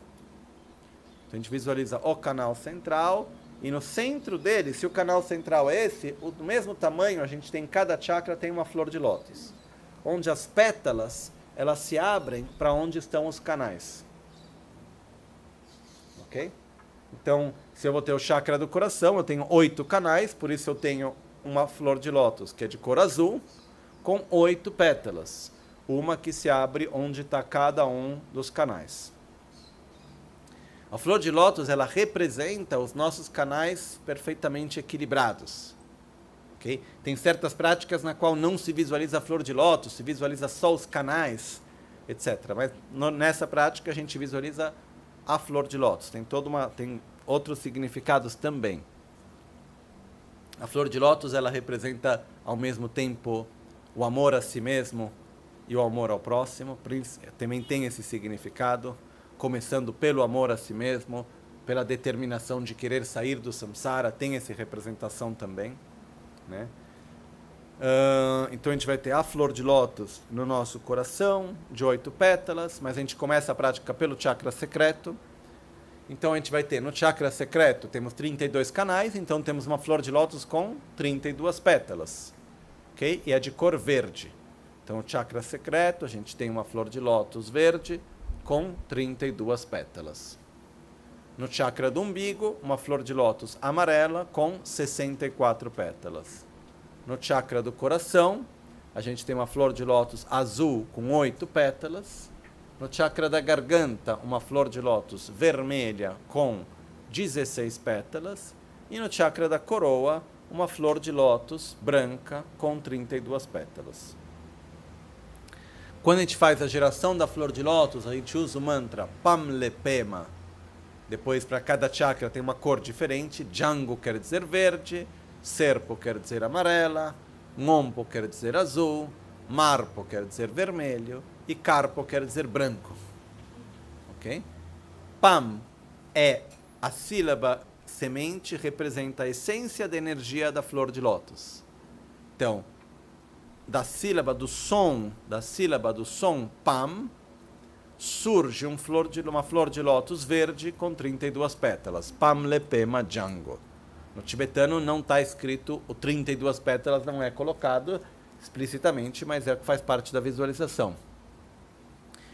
Então a gente visualiza o canal central e no centro dele, se o canal central é esse, o do mesmo tamanho a gente tem cada chakra tem uma flor de lótus, onde as pétalas elas se abrem para onde estão os canais. Ok? Então, se eu vou ter o chakra do coração, eu tenho oito canais, por isso eu tenho uma flor de lótus que é de cor azul com oito pétalas, uma que se abre onde está cada um dos canais. A flor de lótus ela representa os nossos canais perfeitamente equilibrados. Okay? Tem certas práticas na qual não se visualiza a flor de lótus, se visualiza só os canais, etc. Mas no, nessa prática a gente visualiza a flor de lótus. Tem toda uma tem outros significados também. A flor de lótus ela representa ao mesmo tempo o amor a si mesmo e o amor ao próximo também tem esse significado, começando pelo amor a si mesmo, pela determinação de querer sair do samsara, tem essa representação também. Né? Uh, então a gente vai ter a flor de lótus no nosso coração, de oito pétalas, mas a gente começa a prática pelo chakra secreto. Então a gente vai ter no chakra secreto, temos 32 canais, então temos uma flor de lótus com 32 pétalas. ok? E é de cor verde. Então o chakra secreto, a gente tem uma flor de lótus verde com 32 pétalas. No chakra do umbigo, uma flor de lótus amarela com 64 pétalas. No chakra do coração, a gente tem uma flor de lótus azul com oito pétalas. No chakra da garganta, uma flor de lótus vermelha com 16 pétalas. E no chakra da coroa, uma flor de lótus branca com 32 pétalas. Quando a gente faz a geração da flor de lótus, a gente usa o mantra Pamlepema. Depois, para cada chakra tem uma cor diferente. Django quer dizer verde, Serpo quer dizer amarela, Ngompo quer dizer azul, Marpo quer dizer vermelho e Carpo quer dizer branco. Ok? Pam é a sílaba semente, representa a essência da energia da flor de lótus. Então, da sílaba do som, da sílaba do som Pam, surge um flor de, uma flor de lótus verde com 32 pétalas. Pam lepema jango. No tibetano não está escrito, o 32 pétalas não é colocado explicitamente, mas é o que faz parte da visualização.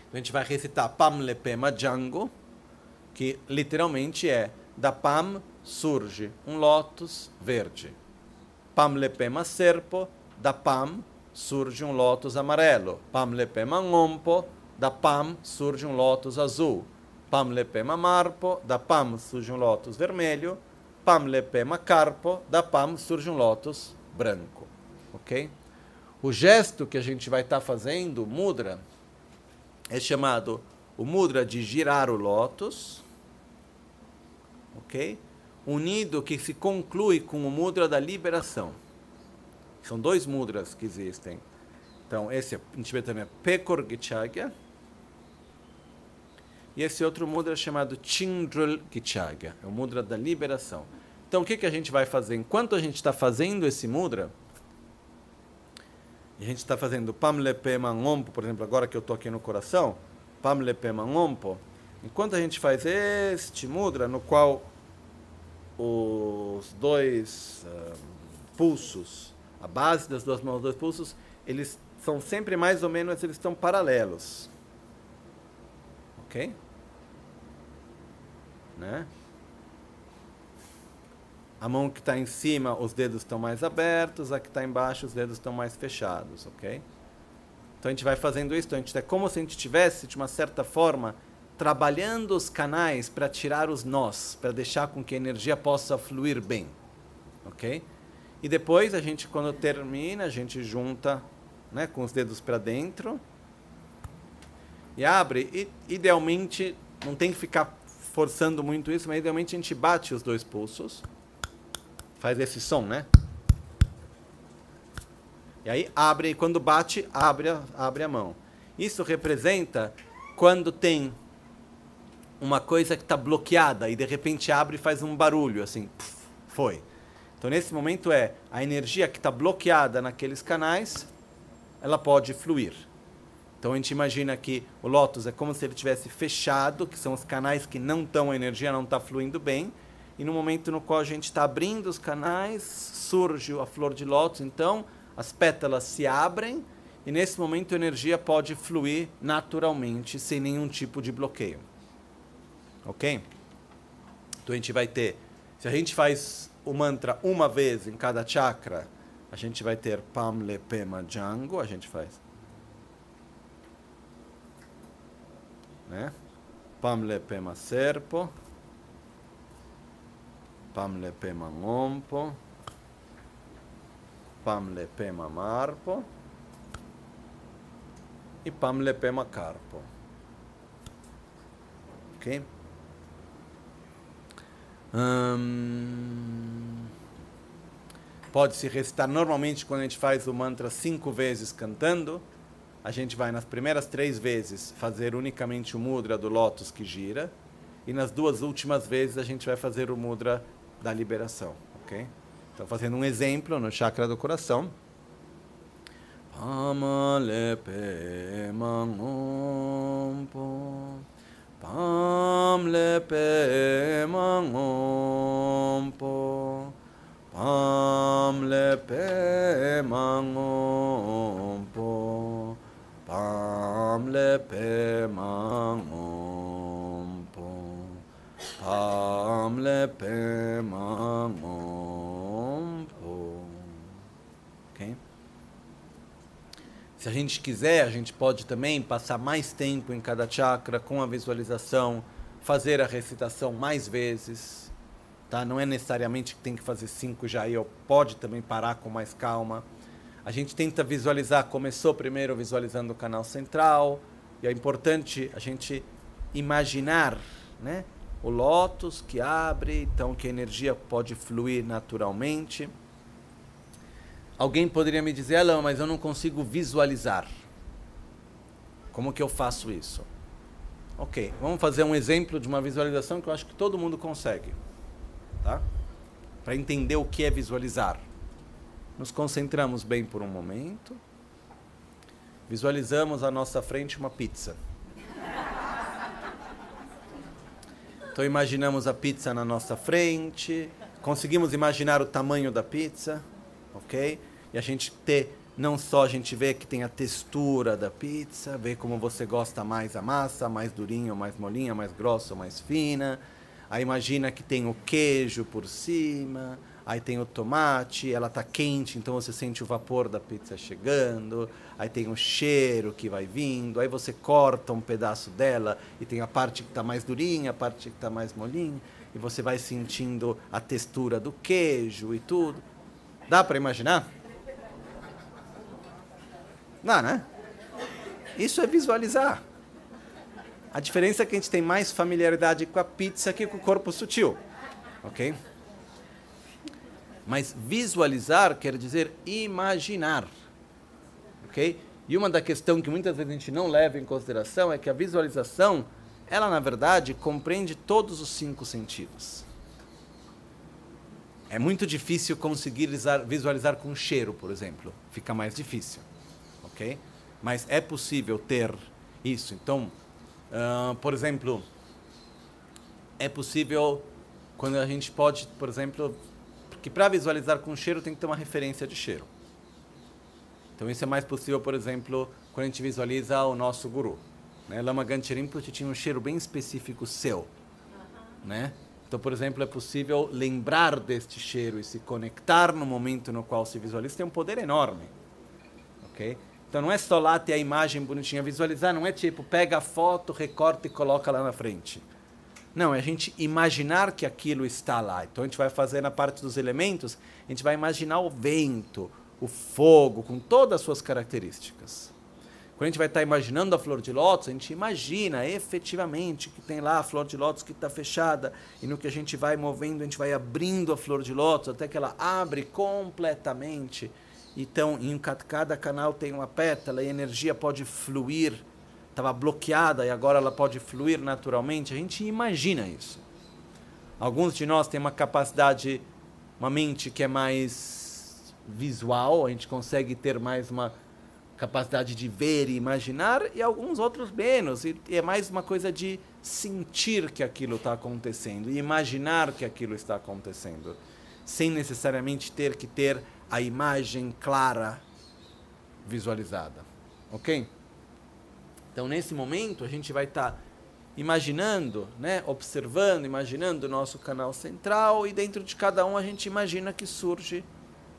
Então a gente vai recitar Pam Lepema Django, que literalmente é da Pam surge um lótus verde. Pam Lepema Serpo, da Pam surge um lótus amarelo. Pam Lepema Ngompo, da Pam surge um lótus azul. Pam Lepema Marpo, da Pam surge um lótus vermelho. Pam lepema carpo, da pam surge um lótus branco. Ok? O gesto que a gente vai estar tá fazendo, mudra, é chamado o mudra de girar o lótus. Ok? Unido que se conclui com o mudra da liberação. São dois mudras que existem. Então, esse em tibetano é Pekor Gichagya. E esse outro mudra é chamado Chindrul Gichagya. É o mudra da liberação. Então, o que, que a gente vai fazer? Enquanto a gente está fazendo esse mudra, a gente está fazendo Pamlepema Ngompo, por exemplo, agora que eu estou aqui no coração, Pamlepema Ngompo, enquanto a gente faz este mudra, no qual os dois uh, pulsos, a base das duas mãos, os dois pulsos, eles são sempre mais ou menos, eles estão paralelos. Ok? Né? A mão que está em cima, os dedos estão mais abertos, a que está embaixo, os dedos estão mais fechados, ok? Então a gente vai fazendo isso, então a gente é como se a gente estivesse, de uma certa forma, trabalhando os canais para tirar os nós, para deixar com que a energia possa fluir bem, ok? E depois a gente, quando termina, a gente junta, né, com os dedos para dentro e abre. E idealmente não tem que ficar forçando muito isso, mas idealmente a gente bate os dois pulsos faz esse som, né? E aí abre, quando bate, abre a, abre a mão. Isso representa quando tem uma coisa que está bloqueada e de repente abre e faz um barulho, assim, foi. Então nesse momento é a energia que está bloqueada naqueles canais, ela pode fluir. Então a gente imagina que o lótus é como se ele tivesse fechado, que são os canais que não estão, a energia não está fluindo bem, e no momento no qual a gente está abrindo os canais, surge a flor de lótus, então as pétalas se abrem e nesse momento a energia pode fluir naturalmente, sem nenhum tipo de bloqueio. Ok? Então a gente vai ter, se a gente faz o mantra uma vez em cada chakra, a gente vai ter Pam Lepema Django, a gente faz. Né? Pam Lepema Serpo. Pamle pema ngompo. Pamle pema marpo. E pamle pema carpo. Ok? Hum, pode se recitar normalmente quando a gente faz o mantra cinco vezes cantando. A gente vai nas primeiras três vezes fazer unicamente o mudra do lótus que gira. e nas duas últimas vezes a gente vai fazer o mudra da liberação, ok? Então, fazendo um exemplo no chakra do coração. Pamalepe mangompo Pamlepe mangompo Pamlepe mangompo Pamlepe mangompo Pamlepe mangompo Ok? Se a gente quiser, a gente pode também passar mais tempo em cada chakra com a visualização, fazer a recitação mais vezes. Tá? Não é necessariamente que tem que fazer cinco já, ou pode também parar com mais calma. A gente tenta visualizar, começou primeiro visualizando o canal central, e é importante a gente imaginar né, o lótus que abre, então que a energia pode fluir naturalmente. Alguém poderia me dizer, Alain, mas eu não consigo visualizar. Como que eu faço isso? Ok, vamos fazer um exemplo de uma visualização que eu acho que todo mundo consegue. Tá? Para entender o que é visualizar. Nos concentramos bem por um momento. Visualizamos à nossa frente uma pizza. Então imaginamos a pizza na nossa frente, conseguimos imaginar o tamanho da pizza, ok? E a gente ter, não só a gente vê que tem a textura da pizza, ver como você gosta mais a massa, mais durinha, mais molinha, mais grossa, mais fina. Aí imagina que tem o queijo por cima, aí tem o tomate, ela está quente, então você sente o vapor da pizza chegando, aí tem o cheiro que vai vindo, aí você corta um pedaço dela e tem a parte que está mais durinha, a parte que está mais molinha, e você vai sentindo a textura do queijo e tudo. Dá para imaginar? Dá, né? Isso é visualizar. A diferença é que a gente tem mais familiaridade com a pizza que com o corpo sutil. Ok? Mas visualizar quer dizer imaginar. Ok? E uma da questão que muitas vezes a gente não leva em consideração é que a visualização, ela na verdade compreende todos os cinco sentidos. É muito difícil conseguir visualizar com cheiro, por exemplo. Fica mais difícil. Ok? Mas é possível ter isso. Então, Uh, por exemplo, é possível quando a gente pode, por exemplo, porque para visualizar com cheiro tem que ter uma referência de cheiro. Então isso é mais possível, por exemplo, quando a gente visualiza o nosso guru. Né? Lama Ganche Rinpoche tinha um cheiro bem específico seu. Né? Então, por exemplo, é possível lembrar deste cheiro e se conectar no momento no qual se visualiza, tem um poder enorme. ok? Então não é só lá ter a imagem bonitinha, visualizar não é tipo pega a foto, recorta e coloca lá na frente. Não, é a gente imaginar que aquilo está lá. Então a gente vai fazer na parte dos elementos, a gente vai imaginar o vento, o fogo, com todas as suas características. Quando a gente vai estar imaginando a flor de lótus, a gente imagina efetivamente que tem lá a flor de lótus que está fechada, e no que a gente vai movendo, a gente vai abrindo a flor de lótus até que ela abre completamente então, em cada canal tem uma pétala e a energia pode fluir. Estava bloqueada e agora ela pode fluir naturalmente. A gente imagina isso. Alguns de nós têm uma capacidade, uma mente que é mais visual, a gente consegue ter mais uma capacidade de ver e imaginar, e alguns outros menos. E é mais uma coisa de sentir que aquilo está acontecendo e imaginar que aquilo está acontecendo, sem necessariamente ter que ter a imagem clara visualizada. Ok? Então, nesse momento, a gente vai estar tá imaginando, né, observando, imaginando o nosso canal central e dentro de cada um a gente imagina que surge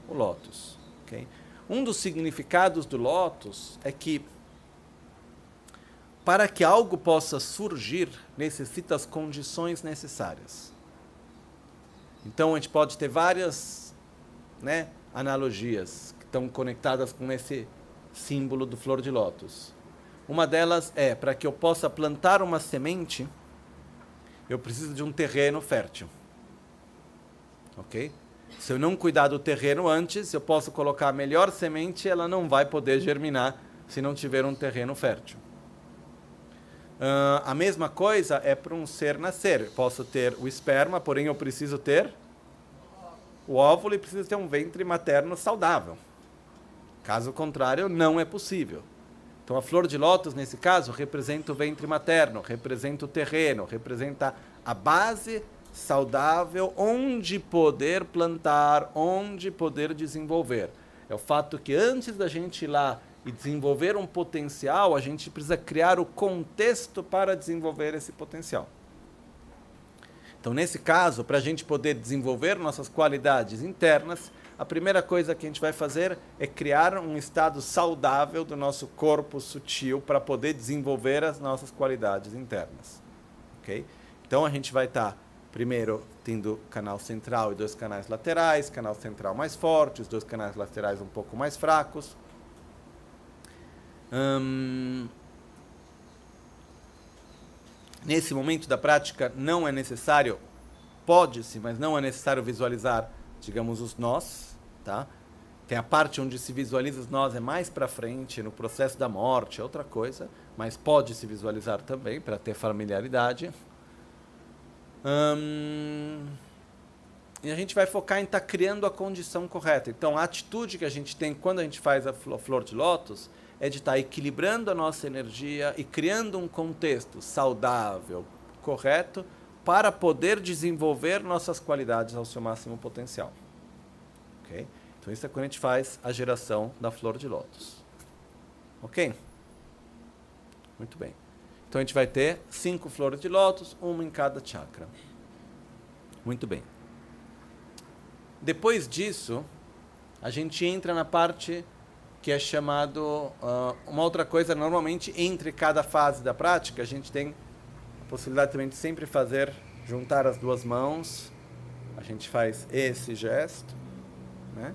o lótus. Okay? Um dos significados do lótus é que para que algo possa surgir, necessita as condições necessárias. Então a gente pode ter várias né, analogias que estão conectadas com esse símbolo do flor de lótus. Uma delas é para que eu possa plantar uma semente, eu preciso de um terreno fértil. Ok? Se eu não cuidar do terreno antes, eu posso colocar a melhor semente, ela não vai poder germinar se não tiver um terreno fértil. Uh, a mesma coisa é para um ser nascer. Eu posso ter o esperma, porém eu preciso ter o óvulo e preciso ter um ventre materno saudável. Caso contrário, não é possível. Então a flor de lótus, nesse caso, representa o ventre materno, representa o terreno, representa a base saudável onde poder plantar, onde poder desenvolver. É o fato que antes da gente ir lá e desenvolver um potencial, a gente precisa criar o contexto para desenvolver esse potencial. Então, nesse caso, para a gente poder desenvolver nossas qualidades internas, a primeira coisa que a gente vai fazer é criar um estado saudável do nosso corpo sutil para poder desenvolver as nossas qualidades internas. Ok? Então, a gente vai estar, tá, primeiro, tendo canal central e dois canais laterais, canal central mais forte, os dois canais laterais um pouco mais fracos. Hum, nesse momento da prática não é necessário, pode-se, mas não é necessário visualizar, digamos, os nós, tá? Tem a parte onde se visualiza os nós é mais para frente, no processo da morte, é outra coisa, mas pode se visualizar também para ter familiaridade. Hum, e a gente vai focar em estar tá criando a condição correta. Então, a atitude que a gente tem quando a gente faz a flor de lótus é de estar equilibrando a nossa energia e criando um contexto saudável, correto, para poder desenvolver nossas qualidades ao seu máximo potencial. Ok? Então, isso é quando a gente faz a geração da flor de lótus. Ok? Muito bem. Então, a gente vai ter cinco flores de lótus, uma em cada chakra. Muito bem. Depois disso, a gente entra na parte que é chamado uh, uma outra coisa normalmente entre cada fase da prática a gente tem possibilidade também de sempre fazer juntar as duas mãos. A gente faz esse gesto né?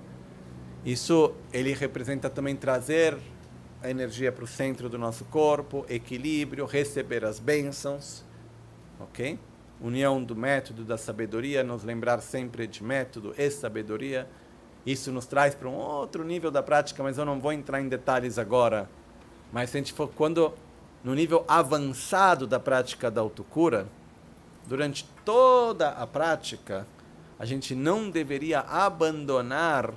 Isso ele representa também trazer a energia para o centro do nosso corpo equilíbrio receber as bênçãos ok? União do método da sabedoria nos lembrar sempre de método e sabedoria. Isso nos traz para um outro nível da prática, mas eu não vou entrar em detalhes agora. Mas se a gente for quando no nível avançado da prática da autocura, durante toda a prática, a gente não deveria abandonar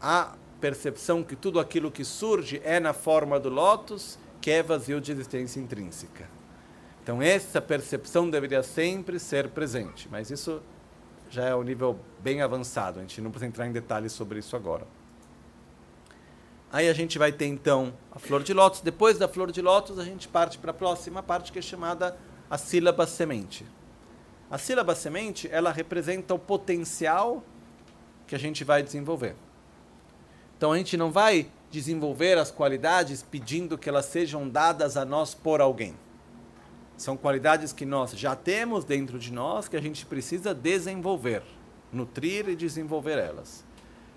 a percepção que tudo aquilo que surge é na forma do lótus, que é vazio de existência intrínseca. Então essa percepção deveria sempre ser presente, mas isso já é um nível bem avançado. A gente não precisa entrar em detalhes sobre isso agora. Aí a gente vai ter então a flor de lótus. Depois da flor de lótus, a gente parte para a próxima parte que é chamada a sílaba semente. A sílaba semente, ela representa o potencial que a gente vai desenvolver. Então a gente não vai desenvolver as qualidades pedindo que elas sejam dadas a nós por alguém. São qualidades que nós já temos dentro de nós que a gente precisa desenvolver, nutrir e desenvolver elas.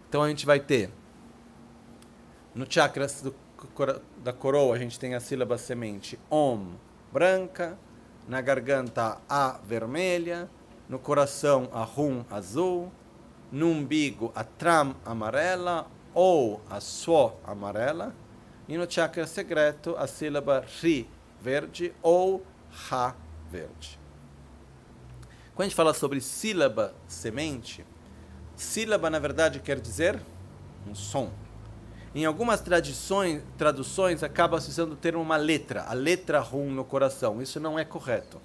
Então a gente vai ter no chakra do, da coroa a gente tem a sílaba semente Om branca, na garganta A vermelha, no coração a Rum azul, no umbigo a Tram amarela. Ou a So amarela. E no chakra secreto a sílaba Ri verde ou Ra verde. Quando a gente fala sobre sílaba semente, sílaba na verdade quer dizer um som. Em algumas tradições, traduções acaba se usando o termo uma letra, a letra rum no coração. Isso não é correto.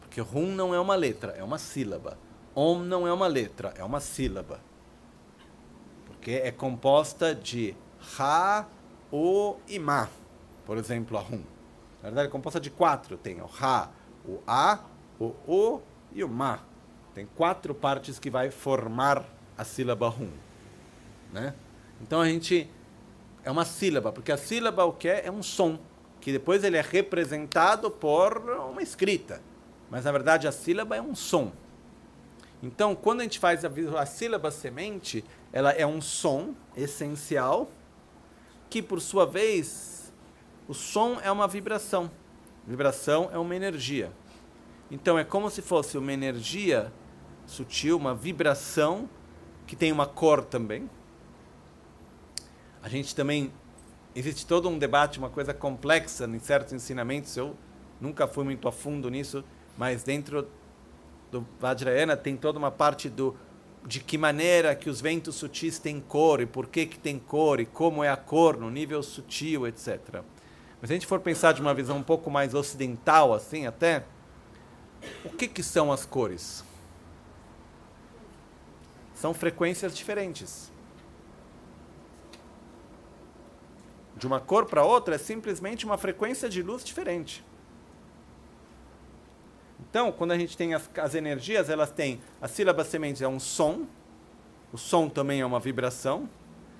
Porque rum não é uma letra, é uma sílaba. Om não é uma letra, é uma sílaba. Porque é composta de Ra, O e Ma. Por exemplo, a rum. Na verdade, é composta de quatro. Tem o Ra, o A, o O e o Ma. Tem quatro partes que vai formar a sílaba Rum. Né? Então a gente... É uma sílaba, porque a sílaba o que é? É um som, que depois ele é representado por uma escrita. Mas na verdade a sílaba é um som. Então, quando a gente faz a, a sílaba semente, ela é um som essencial que, por sua vez, o som é uma vibração. Vibração é uma energia. Então é como se fosse uma energia sutil, uma vibração que tem uma cor também. A gente também existe todo um debate, uma coisa complexa em certos ensinamentos. Eu nunca fui muito a fundo nisso, mas dentro do Vajrayana tem toda uma parte do de que maneira que os ventos sutis têm cor e por que que tem cor e como é a cor no nível sutil, etc. Mas se a gente for pensar de uma visão um pouco mais ocidental, assim até, o que que são as cores? São frequências diferentes. De uma cor para outra é simplesmente uma frequência de luz diferente. Então, quando a gente tem as, as energias, elas têm a sílaba semente é um som, o som também é uma vibração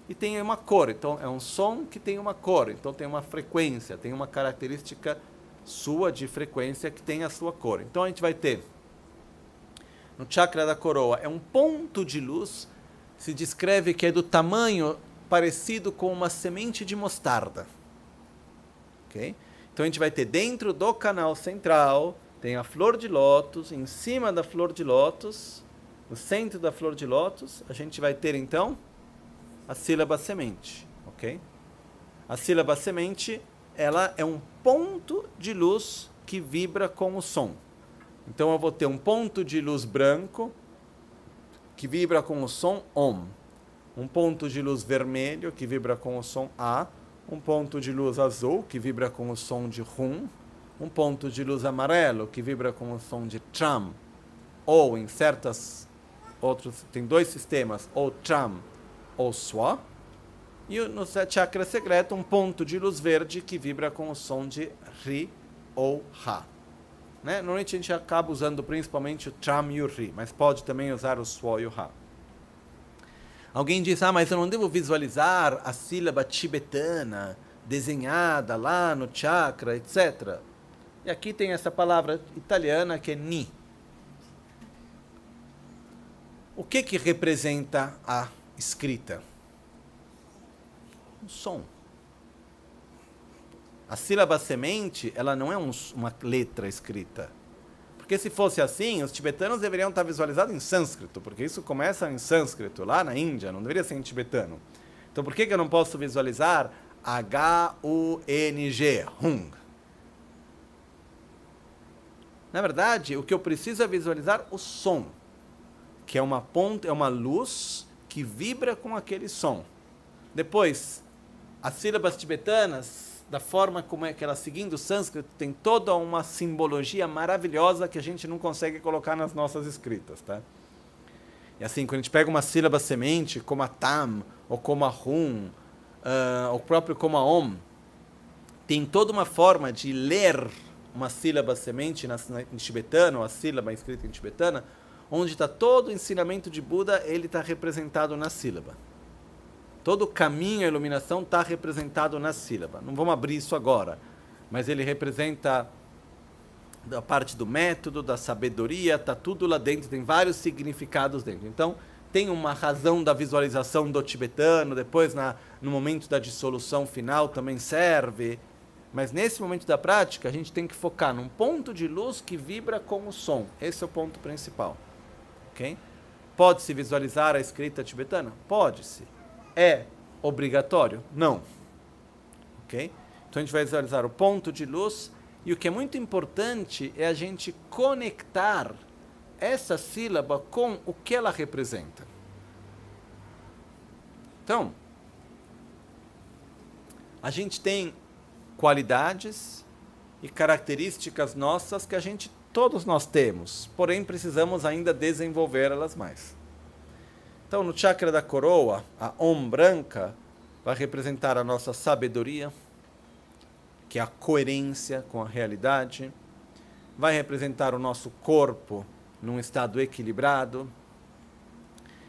e tem uma cor. Então, é um som que tem uma cor. Então, tem uma frequência, tem uma característica sua de frequência que tem a sua cor. Então, a gente vai ter no chakra da coroa é um ponto de luz. Se descreve que é do tamanho parecido com uma semente de mostarda. Ok? Então a gente vai ter dentro do canal central tem a flor de lótus, em cima da flor de lótus, no centro da flor de lótus, a gente vai ter então a sílaba semente, ok? A sílaba semente, ela é um ponto de luz que vibra com o som. Então eu vou ter um ponto de luz branco que vibra com o som Om, um ponto de luz vermelho que vibra com o som A, um ponto de luz azul que vibra com o som de Rum, um ponto de luz amarelo que vibra com o som de tram, ou em certas outros tem dois sistemas, ou tram ou swa, e no chakra secreto um ponto de luz verde que vibra com o som de ri ou ha. Né? Normalmente a gente acaba usando principalmente o tram e o ri, mas pode também usar o swa e o ha. Alguém diz, ah, mas eu não devo visualizar a sílaba tibetana desenhada lá no chakra, etc. E aqui tem essa palavra italiana que é ni. O que que representa a escrita? Um som. A sílaba semente, ela não é um, uma letra escrita. Porque se fosse assim, os tibetanos deveriam estar visualizados em sânscrito, porque isso começa em sânscrito, lá na Índia, não deveria ser em tibetano. Então por que, que eu não posso visualizar H-U-N-G, Hung? Na verdade, o que eu preciso é visualizar o som, que é uma ponta, é uma luz que vibra com aquele som. Depois, as sílabas tibetanas, da forma como é que elas seguindo o sânscrito, tem toda uma simbologia maravilhosa que a gente não consegue colocar nas nossas escritas, tá? E assim, quando a gente pega uma sílaba semente, como a tam, ou como a hum, uh, o próprio como a om, tem toda uma forma de ler uma sílaba semente na, na, em tibetano, a sílaba escrita em tibetana, onde está todo o ensinamento de Buda, ele está representado na sílaba. Todo o caminho à iluminação está representado na sílaba. Não vamos abrir isso agora, mas ele representa a parte do método, da sabedoria, está tudo lá dentro, tem vários significados dentro. Então, tem uma razão da visualização do tibetano, depois na, no momento da dissolução final também serve. Mas nesse momento da prática, a gente tem que focar num ponto de luz que vibra com o som. Esse é o ponto principal. Ok? Pode-se visualizar a escrita tibetana? Pode-se. É obrigatório? Não. Ok? Então a gente vai visualizar o ponto de luz. E o que é muito importante é a gente conectar essa sílaba com o que ela representa. Então, a gente tem qualidades e características nossas que a gente todos nós temos, porém precisamos ainda desenvolvê-las mais. Então, no chakra da coroa, a Om branca vai representar a nossa sabedoria, que é a coerência com a realidade, vai representar o nosso corpo num estado equilibrado,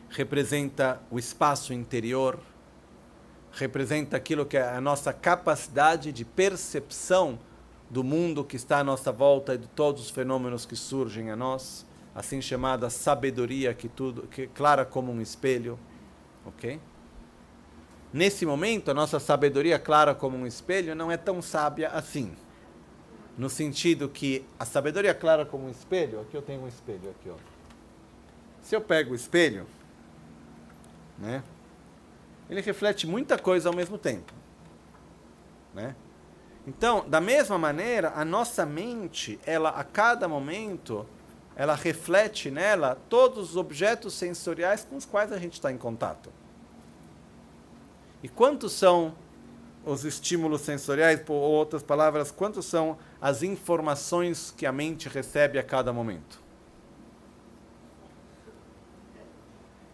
representa o espaço interior, representa aquilo que é a nossa capacidade de percepção do mundo que está à nossa volta e de todos os fenômenos que surgem a nós, assim chamada sabedoria que tudo que clara como um espelho, OK? Nesse momento, a nossa sabedoria clara como um espelho não é tão sábia assim. No sentido que a sabedoria clara como um espelho, aqui eu tenho um espelho aqui, ó. Se eu pego o espelho, né? ele reflete muita coisa ao mesmo tempo. né? Então, da mesma maneira, a nossa mente, ela a cada momento, ela reflete nela todos os objetos sensoriais com os quais a gente está em contato. E quantos são os estímulos sensoriais, por outras palavras, quantos são as informações que a mente recebe a cada momento?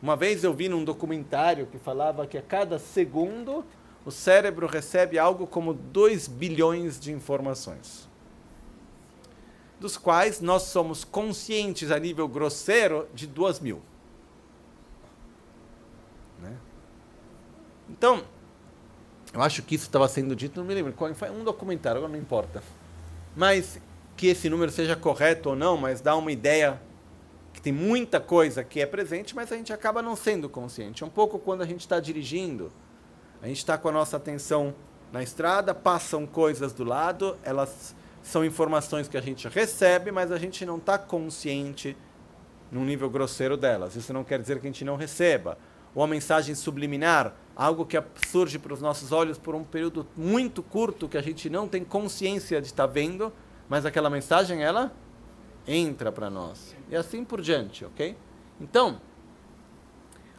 Uma vez eu vi num documentário que falava que a cada segundo o cérebro recebe algo como 2 bilhões de informações, dos quais nós somos conscientes a nível grosseiro de 2 mil. Né? Então, eu acho que isso estava sendo dito, não me lembro foi, um documentário, agora não importa. Mas que esse número seja correto ou não, mas dá uma ideia que tem muita coisa que é presente, mas a gente acaba não sendo consciente. É um pouco quando a gente está dirigindo, a gente está com a nossa atenção na estrada, passam coisas do lado, elas são informações que a gente recebe, mas a gente não está consciente num nível grosseiro delas. Isso não quer dizer que a gente não receba. Ou a mensagem subliminar, algo que surge para os nossos olhos por um período muito curto que a gente não tem consciência de estar tá vendo, mas aquela mensagem ela entra para nós. E assim por diante, ok? Então,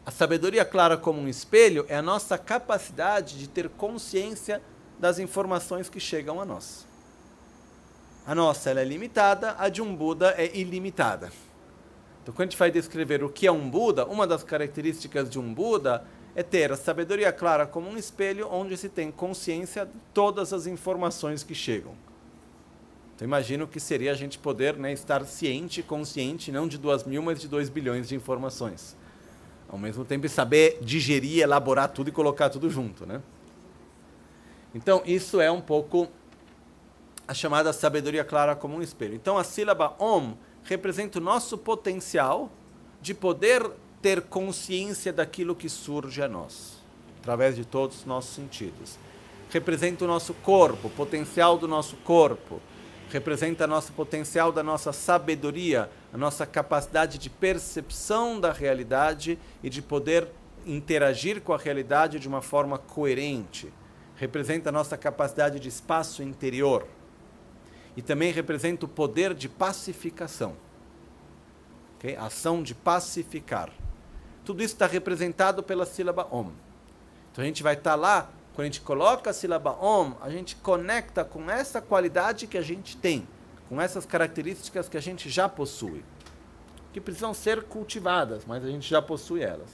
a sabedoria clara como um espelho é a nossa capacidade de ter consciência das informações que chegam a nós. A nossa é limitada, a de um Buda é ilimitada. Então, quando a gente vai descrever o que é um Buda, uma das características de um Buda é ter a sabedoria clara como um espelho onde se tem consciência de todas as informações que chegam. Então, imagino que seria a gente poder né, estar ciente, consciente, não de duas mil, mas de dois bilhões de informações ao mesmo tempo saber digerir, elaborar tudo e colocar tudo junto, né? Então, isso é um pouco a chamada sabedoria clara como um espelho. Então, a sílaba Om representa o nosso potencial de poder ter consciência daquilo que surge a nós, através de todos os nossos sentidos. Representa o nosso corpo, o potencial do nosso corpo, representa nosso potencial da nossa sabedoria, a nossa capacidade de percepção da realidade e de poder interagir com a realidade de uma forma coerente. Representa a nossa capacidade de espaço interior. E também representa o poder de pacificação. Okay? Ação de pacificar. Tudo isso está representado pela sílaba Om. Então a gente vai estar tá lá quando a gente coloca a sílaba Om, a gente conecta com essa qualidade que a gente tem, com essas características que a gente já possui, que precisam ser cultivadas, mas a gente já possui elas.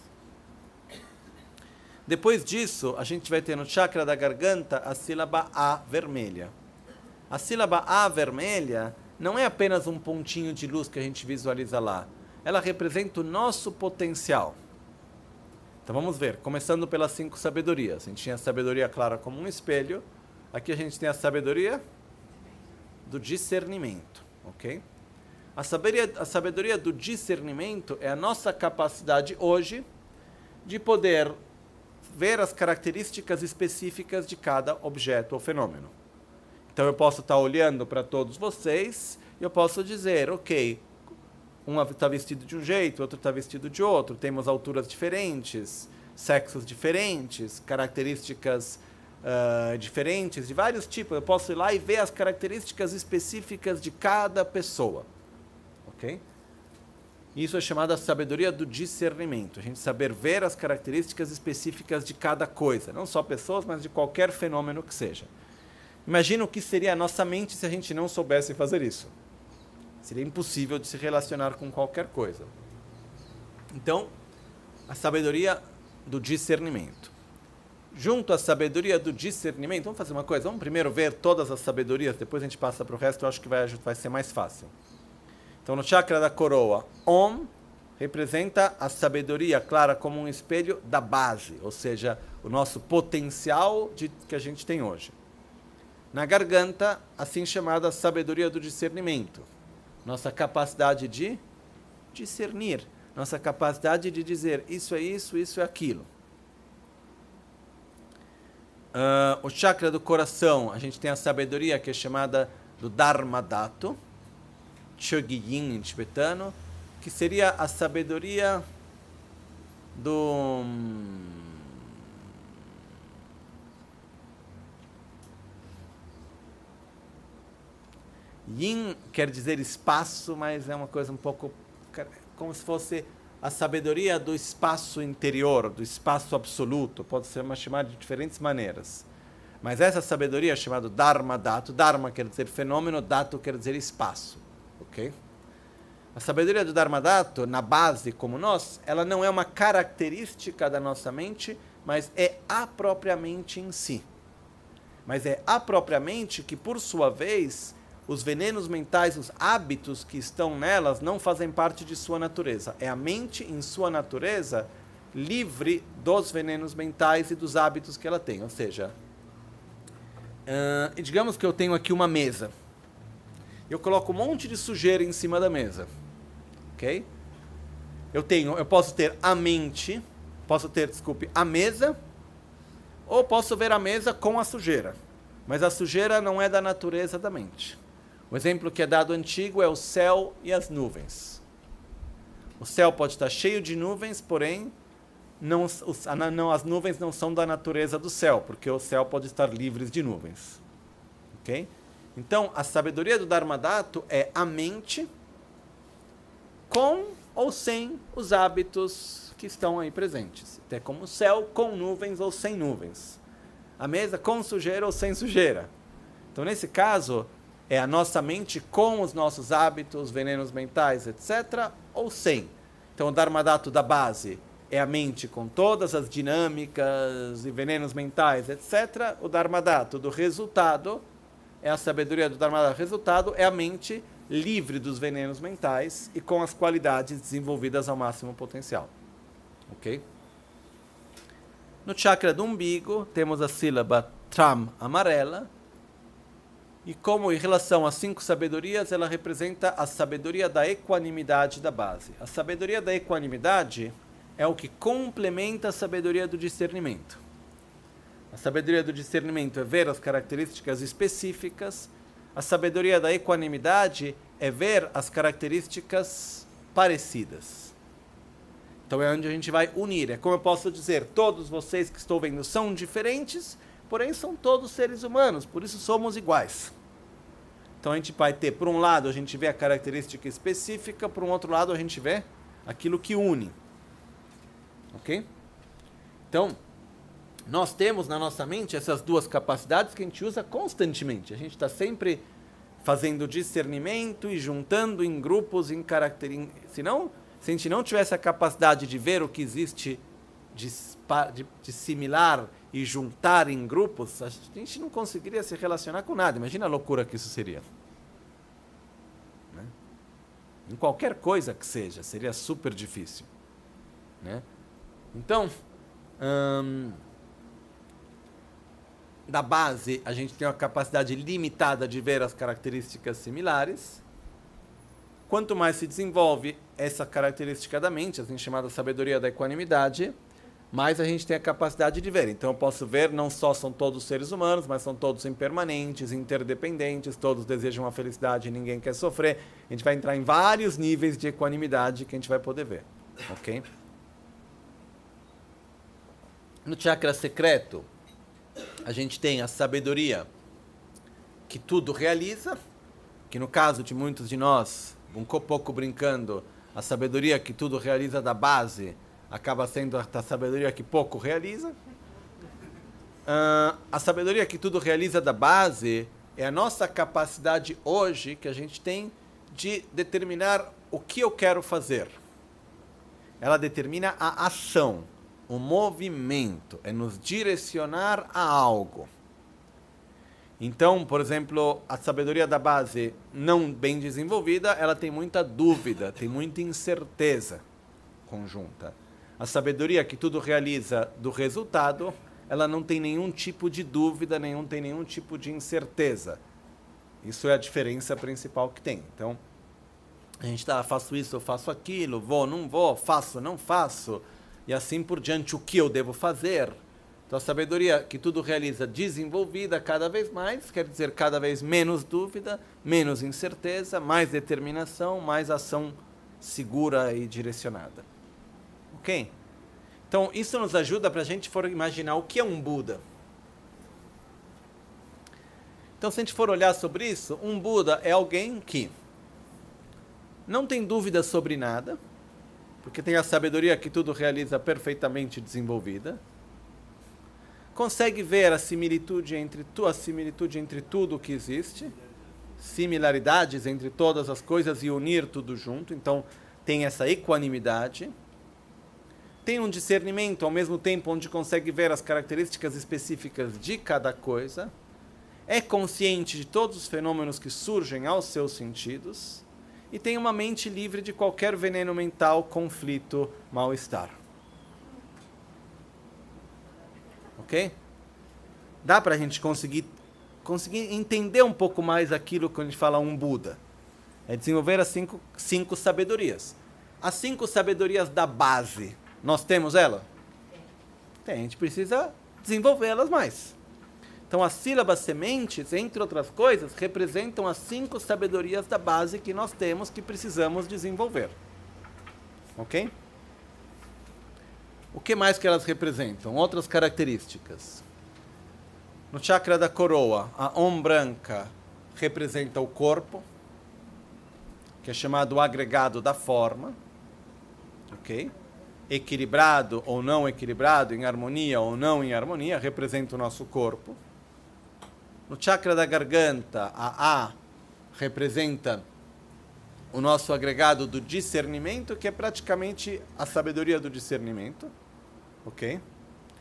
Depois disso, a gente vai ter no chakra da garganta a sílaba A vermelha. A sílaba A vermelha não é apenas um pontinho de luz que a gente visualiza lá. Ela representa o nosso potencial. Então vamos ver, começando pelas cinco sabedorias. A gente tinha a sabedoria clara como um espelho. Aqui a gente tem a sabedoria do discernimento, ok? A sabedoria, a sabedoria do discernimento é a nossa capacidade hoje de poder ver as características específicas de cada objeto ou fenômeno. Então eu posso estar olhando para todos vocês e eu posso dizer, ok, um está vestido de um jeito, outro está vestido de outro, temos alturas diferentes, sexos diferentes, características uh, diferentes, de vários tipos. Eu posso ir lá e ver as características específicas de cada pessoa. Ok? Isso é chamada sabedoria do discernimento. A gente saber ver as características específicas de cada coisa, não só pessoas, mas de qualquer fenômeno que seja. Imagina o que seria a nossa mente se a gente não soubesse fazer isso. Seria impossível de se relacionar com qualquer coisa. Então, a sabedoria do discernimento. Junto à sabedoria do discernimento, vamos fazer uma coisa, vamos primeiro ver todas as sabedorias, depois a gente passa para o resto, eu acho que vai, vai ser mais fácil. Então, no chakra da coroa, Om representa a sabedoria clara como um espelho da base, ou seja, o nosso potencial de, que a gente tem hoje. Na garganta, assim chamada sabedoria do discernimento nossa capacidade de discernir, nossa capacidade de dizer isso é isso, isso é aquilo. Uh, o chakra do coração, a gente tem a sabedoria que é chamada do Dharma Dato, Chogying em tibetano, que seria a sabedoria do Yin quer dizer espaço, mas é uma coisa um pouco como se fosse a sabedoria do espaço interior, do espaço absoluto. Pode ser chamada de diferentes maneiras. Mas essa sabedoria é chamada Dharma Dato. Dharma quer dizer fenômeno, Dato quer dizer espaço. Ok? A sabedoria do Dharma Dato, na base, como nós, ela não é uma característica da nossa mente, mas é a própria mente em si. Mas é a própria mente que, por sua vez, os venenos mentais, os hábitos que estão nelas, não fazem parte de sua natureza. É a mente, em sua natureza, livre dos venenos mentais e dos hábitos que ela tem. Ou seja, uh, digamos que eu tenho aqui uma mesa. Eu coloco um monte de sujeira em cima da mesa. Ok? Eu tenho, eu posso ter a mente, posso ter, desculpe, a mesa, ou posso ver a mesa com a sujeira. Mas a sujeira não é da natureza da mente. O exemplo que é dado antigo é o céu e as nuvens. O céu pode estar cheio de nuvens, porém não, os, não, as nuvens não são da natureza do céu, porque o céu pode estar livre de nuvens. Ok? Então, a sabedoria do Dharmadato é a mente com ou sem os hábitos que estão aí presentes. Até como o céu com nuvens ou sem nuvens. A mesa com sujeira ou sem sujeira. Então, nesse caso, é a nossa mente com os nossos hábitos, venenos mentais, etc., ou sem. Então, o Dharmadato da base é a mente com todas as dinâmicas e venenos mentais, etc. O Dharmadato do resultado é a sabedoria do Dharmadato. Resultado é a mente livre dos venenos mentais e com as qualidades desenvolvidas ao máximo potencial. Ok? No chakra do umbigo, temos a sílaba Tram amarela, e como em relação às cinco sabedorias, ela representa a sabedoria da equanimidade da base. A sabedoria da equanimidade é o que complementa a sabedoria do discernimento. A sabedoria do discernimento é ver as características específicas, a sabedoria da equanimidade é ver as características parecidas. Então é onde a gente vai unir. É como eu posso dizer, todos vocês que estou vendo são diferentes, porém são todos seres humanos, por isso somos iguais. Então a gente vai ter, por um lado, a gente vê a característica específica, por um outro lado, a gente vê aquilo que une. Ok? Então, nós temos na nossa mente essas duas capacidades que a gente usa constantemente. A gente está sempre fazendo discernimento e juntando em grupos, em características. Se, não, se a gente não tivesse a capacidade de ver o que existe de, similar e juntar em grupos, a gente não conseguiria se relacionar com nada. Imagina a loucura que isso seria. Né? Em qualquer coisa que seja, seria super difícil. Né? Então, hum, da base, a gente tem uma capacidade limitada de ver as características similares. Quanto mais se desenvolve essa característica da mente, assim chamada sabedoria da equanimidade, mais a gente tem a capacidade de ver. Então eu posso ver, não só são todos seres humanos, mas são todos impermanentes, interdependentes, todos desejam a felicidade e ninguém quer sofrer. A gente vai entrar em vários níveis de equanimidade que a gente vai poder ver. Ok? No chakra secreto, a gente tem a sabedoria que tudo realiza, que no caso de muitos de nós, um pouco brincando, a sabedoria que tudo realiza da base acaba sendo a sabedoria que pouco realiza. Uh, a sabedoria que tudo realiza da base é a nossa capacidade hoje que a gente tem de determinar o que eu quero fazer. Ela determina a ação, o movimento, é nos direcionar a algo. Então, por exemplo, a sabedoria da base não bem desenvolvida, ela tem muita dúvida, tem muita incerteza conjunta. A sabedoria que tudo realiza do resultado, ela não tem nenhum tipo de dúvida, nenhum tem nenhum tipo de incerteza. Isso é a diferença principal que tem. Então, a gente está, faço isso, eu faço aquilo, vou, não vou, faço, não faço, e assim por diante, o que eu devo fazer. Então, a sabedoria que tudo realiza desenvolvida cada vez mais, quer dizer, cada vez menos dúvida, menos incerteza, mais determinação, mais ação segura e direcionada. Ok? Então, isso nos ajuda para a gente for imaginar o que é um Buda. Então, se a gente for olhar sobre isso, um Buda é alguém que não tem dúvidas sobre nada, porque tem a sabedoria que tudo realiza perfeitamente desenvolvida, consegue ver a similitude entre tu, a similitude entre tudo que existe, similaridades entre todas as coisas e unir tudo junto. Então, tem essa equanimidade. Tem um discernimento ao mesmo tempo onde consegue ver as características específicas de cada coisa é consciente de todos os fenômenos que surgem aos seus sentidos e tem uma mente livre de qualquer veneno mental, conflito, mal-estar. Ok? Dá para a gente conseguir, conseguir entender um pouco mais aquilo que a gente fala um Buda. É desenvolver as cinco, cinco sabedorias. As cinco sabedorias da base, nós temos ela? Tem, a gente precisa desenvolvê-las mais. Então, as sílabas sementes, entre outras coisas, representam as cinco sabedorias da base que nós temos que precisamos desenvolver. Ok? O que mais que elas representam? Outras características. No chakra da coroa, a Om branca representa o corpo, que é chamado agregado da forma. Ok? Equilibrado ou não equilibrado, em harmonia ou não em harmonia, representa o nosso corpo. No chakra da garganta, a A representa o nosso agregado do discernimento, que é praticamente a sabedoria do discernimento, ok?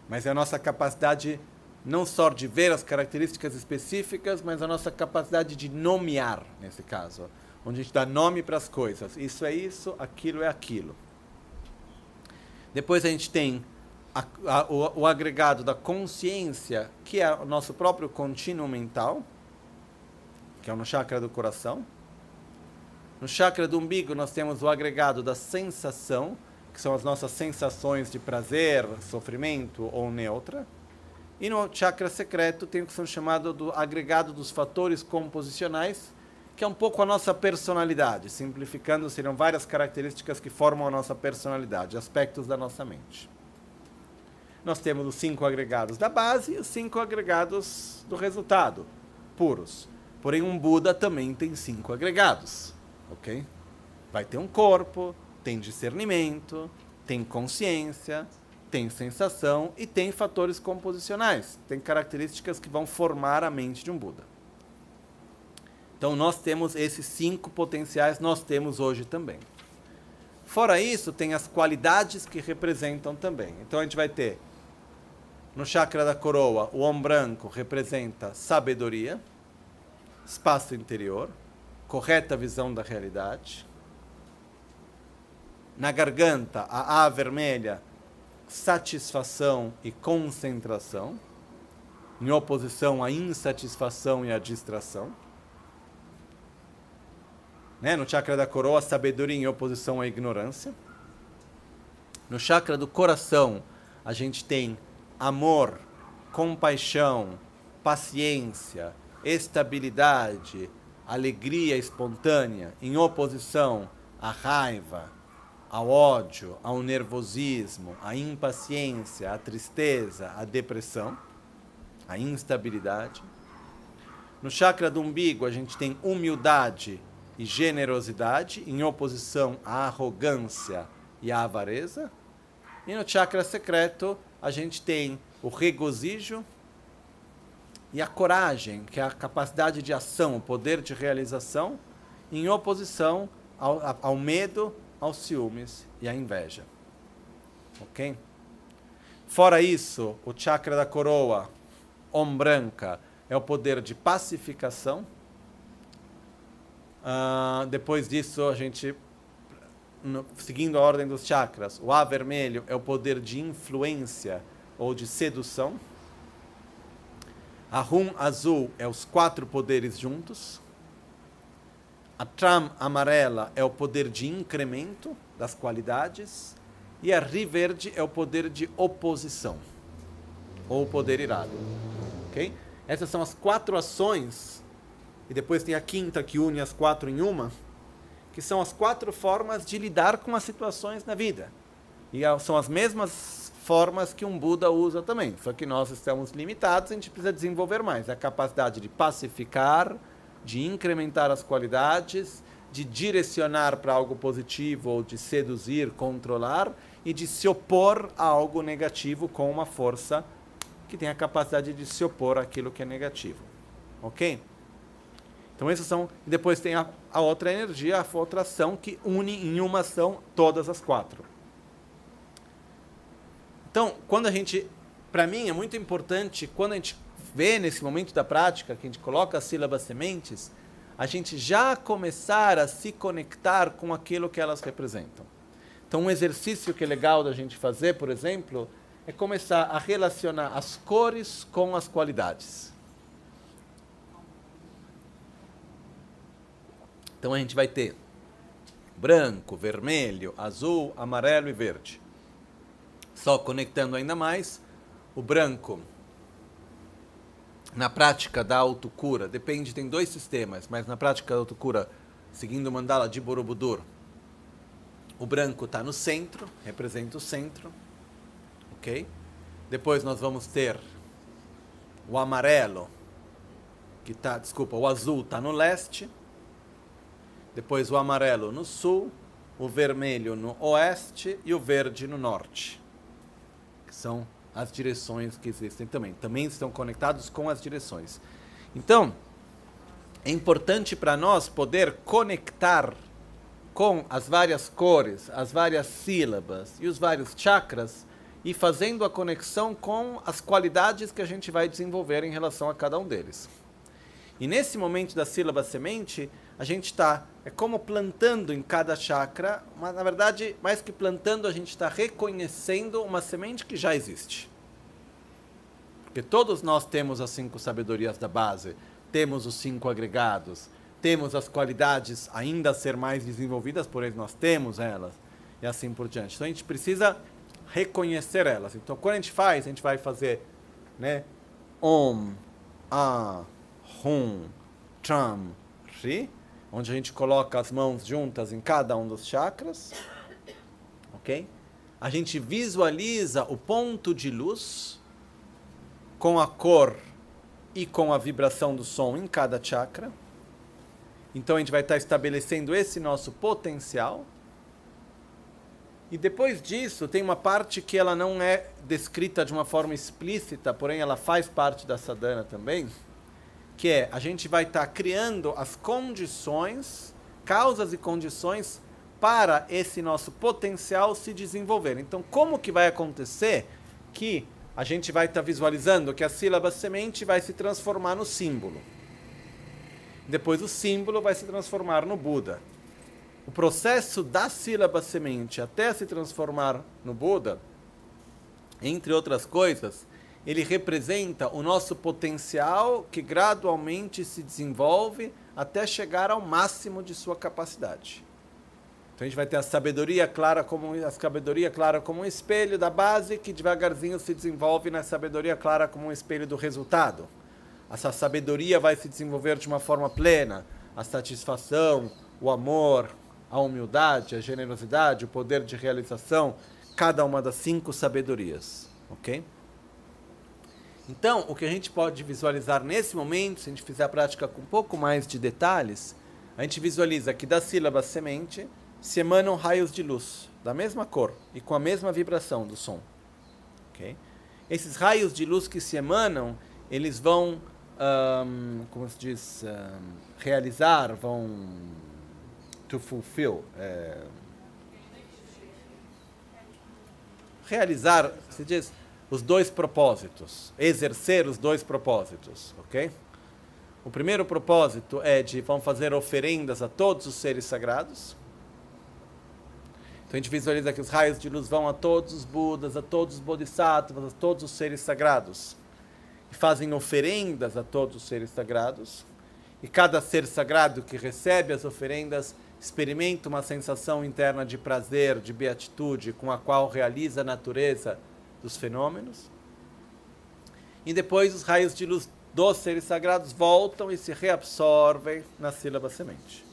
Mas é a nossa capacidade não só de ver as características específicas, mas a nossa capacidade de nomear, nesse caso, onde a gente dá nome para as coisas. Isso é isso, aquilo é aquilo. Depois a gente tem a, a, o, o, agregado da consciência, que é o nosso próprio contínuo mental, que é no chakra do coração. No chakra do umbigo, nós temos o agregado da sensação, que são as nossas sensações de prazer, sofrimento ou neutra. E no chakra secreto tem o que são chamado do agregado dos fatores composicionais, que é um pouco a nossa personalidade. Simplificando, seriam várias características que formam a nossa personalidade, aspectos da nossa mente nós temos os cinco agregados da base e os cinco agregados do resultado, puros. Porém, um Buda também tem cinco agregados, ok? Vai ter um corpo, tem discernimento, tem consciência, tem sensação e tem fatores composicionais, tem características que vão formar a mente de um Buda. Então, nós temos esses cinco potenciais, nós temos hoje também. Fora isso, tem as qualidades que representam também. Então, a gente vai ter no chakra da coroa, o Om branco representa sabedoria, espaço interior, correta visão da realidade. Na garganta, a A vermelha, satisfação e concentração, em oposição à insatisfação e à distração. Né? No chakra da coroa, sabedoria em oposição à ignorância. No chakra do coração, a gente tem amor, compaixão, paciência, estabilidade, alegria espontânea, em oposição à raiva, ao ódio, ao nervosismo, à impaciência, à tristeza, à depressão, à instabilidade. No chakra do umbigo, a gente tem humildade e generosidade, em oposição à arrogância e à avareza. E no chakra secreto, a gente tem o regozijo e a coragem, que é a capacidade de ação, o poder de realização, em oposição ao, ao medo, aos ciúmes e à inveja. Ok? Fora isso, o chakra da coroa, Om branca, é o poder de pacificação. Uh, depois disso, a gente no, seguindo a ordem dos chakras, o A vermelho é o poder de influência ou de sedução. A Rum azul é os quatro poderes juntos. A Tram amarela é o poder de incremento das qualidades. E a Ri verde é o poder de oposição, ou o poder irado. Ok? Essas são as quatro ações. E depois tem a quinta que une as quatro em uma que são as quatro formas de lidar com as situações na vida. E são as mesmas formas que um Buda usa também. Só que nós estamos limitados, a gente precisa desenvolver mais. A capacidade de pacificar, de incrementar as qualidades, de direcionar para algo positivo ou de seduzir, controlar e de se opor a algo negativo com uma força que tem a capacidade de se opor àquilo que é negativo. Ok? Então essas são. Depois tem a, a outra energia, a outra ação que une em uma ação todas as quatro. Então, quando a gente, para mim é muito importante quando a gente vê nesse momento da prática que a gente coloca as sílabas sementes, a gente já começar a se conectar com aquilo que elas representam. Então, um exercício que é legal da gente fazer, por exemplo, é começar a relacionar as cores com as qualidades. Então a gente vai ter branco, vermelho, azul, amarelo e verde. Só conectando ainda mais, o branco na prática da autocura, depende, tem dois sistemas, mas na prática da autocura, seguindo o mandala de Borobudur, o branco está no centro, representa o centro, ok? Depois nós vamos ter o amarelo, que está, desculpa, o azul está no leste, depois o amarelo no sul, o vermelho no oeste e o verde no norte, que são as direções que existem também. Também estão conectados com as direções. Então, é importante para nós poder conectar com as várias cores, as várias sílabas e os vários chakras e fazendo a conexão com as qualidades que a gente vai desenvolver em relação a cada um deles. E nesse momento da sílaba semente, a gente está, é como plantando em cada chakra, mas na verdade, mais que plantando, a gente está reconhecendo uma semente que já existe. Porque todos nós temos as cinco sabedorias da base, temos os cinco agregados, temos as qualidades ainda a ser mais desenvolvidas, porém nós temos elas, e assim por diante. Então a gente precisa reconhecer elas. Então quando a gente faz, a gente vai fazer, né? Om, A, Hum, Tram, Ri onde a gente coloca as mãos juntas em cada um dos chakras, ok? A gente visualiza o ponto de luz com a cor e com a vibração do som em cada chakra. Então a gente vai estar estabelecendo esse nosso potencial. E depois disso, tem uma parte que ela não é descrita de uma forma explícita, porém ela faz parte da sadhana também que é a gente vai estar tá criando as condições, causas e condições para esse nosso potencial se desenvolver. Então, como que vai acontecer que a gente vai estar tá visualizando que a sílaba semente vai se transformar no símbolo? Depois o símbolo vai se transformar no Buda. O processo da sílaba semente até se transformar no Buda, entre outras coisas, ele representa o nosso potencial que gradualmente se desenvolve até chegar ao máximo de sua capacidade. Então a gente vai ter a sabedoria clara como a sabedoria clara como um espelho da base que devagarzinho se desenvolve na sabedoria clara como um espelho do resultado. Essa sabedoria vai se desenvolver de uma forma plena, a satisfação, o amor, a humildade, a generosidade, o poder de realização, cada uma das cinco sabedorias, OK? Então, o que a gente pode visualizar nesse momento, se a gente fizer a prática com um pouco mais de detalhes, a gente visualiza que da sílaba semente se emanam raios de luz da mesma cor e com a mesma vibração do som. Okay? Esses raios de luz que se emanam, eles vão, um, como se diz, um, realizar, vão to fulfill, é, realizar, se diz, os dois propósitos, exercer os dois propósitos, ok? O primeiro propósito é de vão fazer oferendas a todos os seres sagrados. Então a gente visualiza que os raios de luz vão a todos os Budas, a todos os Bodhisattvas, a todos os seres sagrados. E fazem oferendas a todos os seres sagrados. E cada ser sagrado que recebe as oferendas experimenta uma sensação interna de prazer, de beatitude, com a qual realiza a natureza dos fenômenos. E depois os raios de luz dos seres sagrados voltam e se reabsorvem na sílaba semente.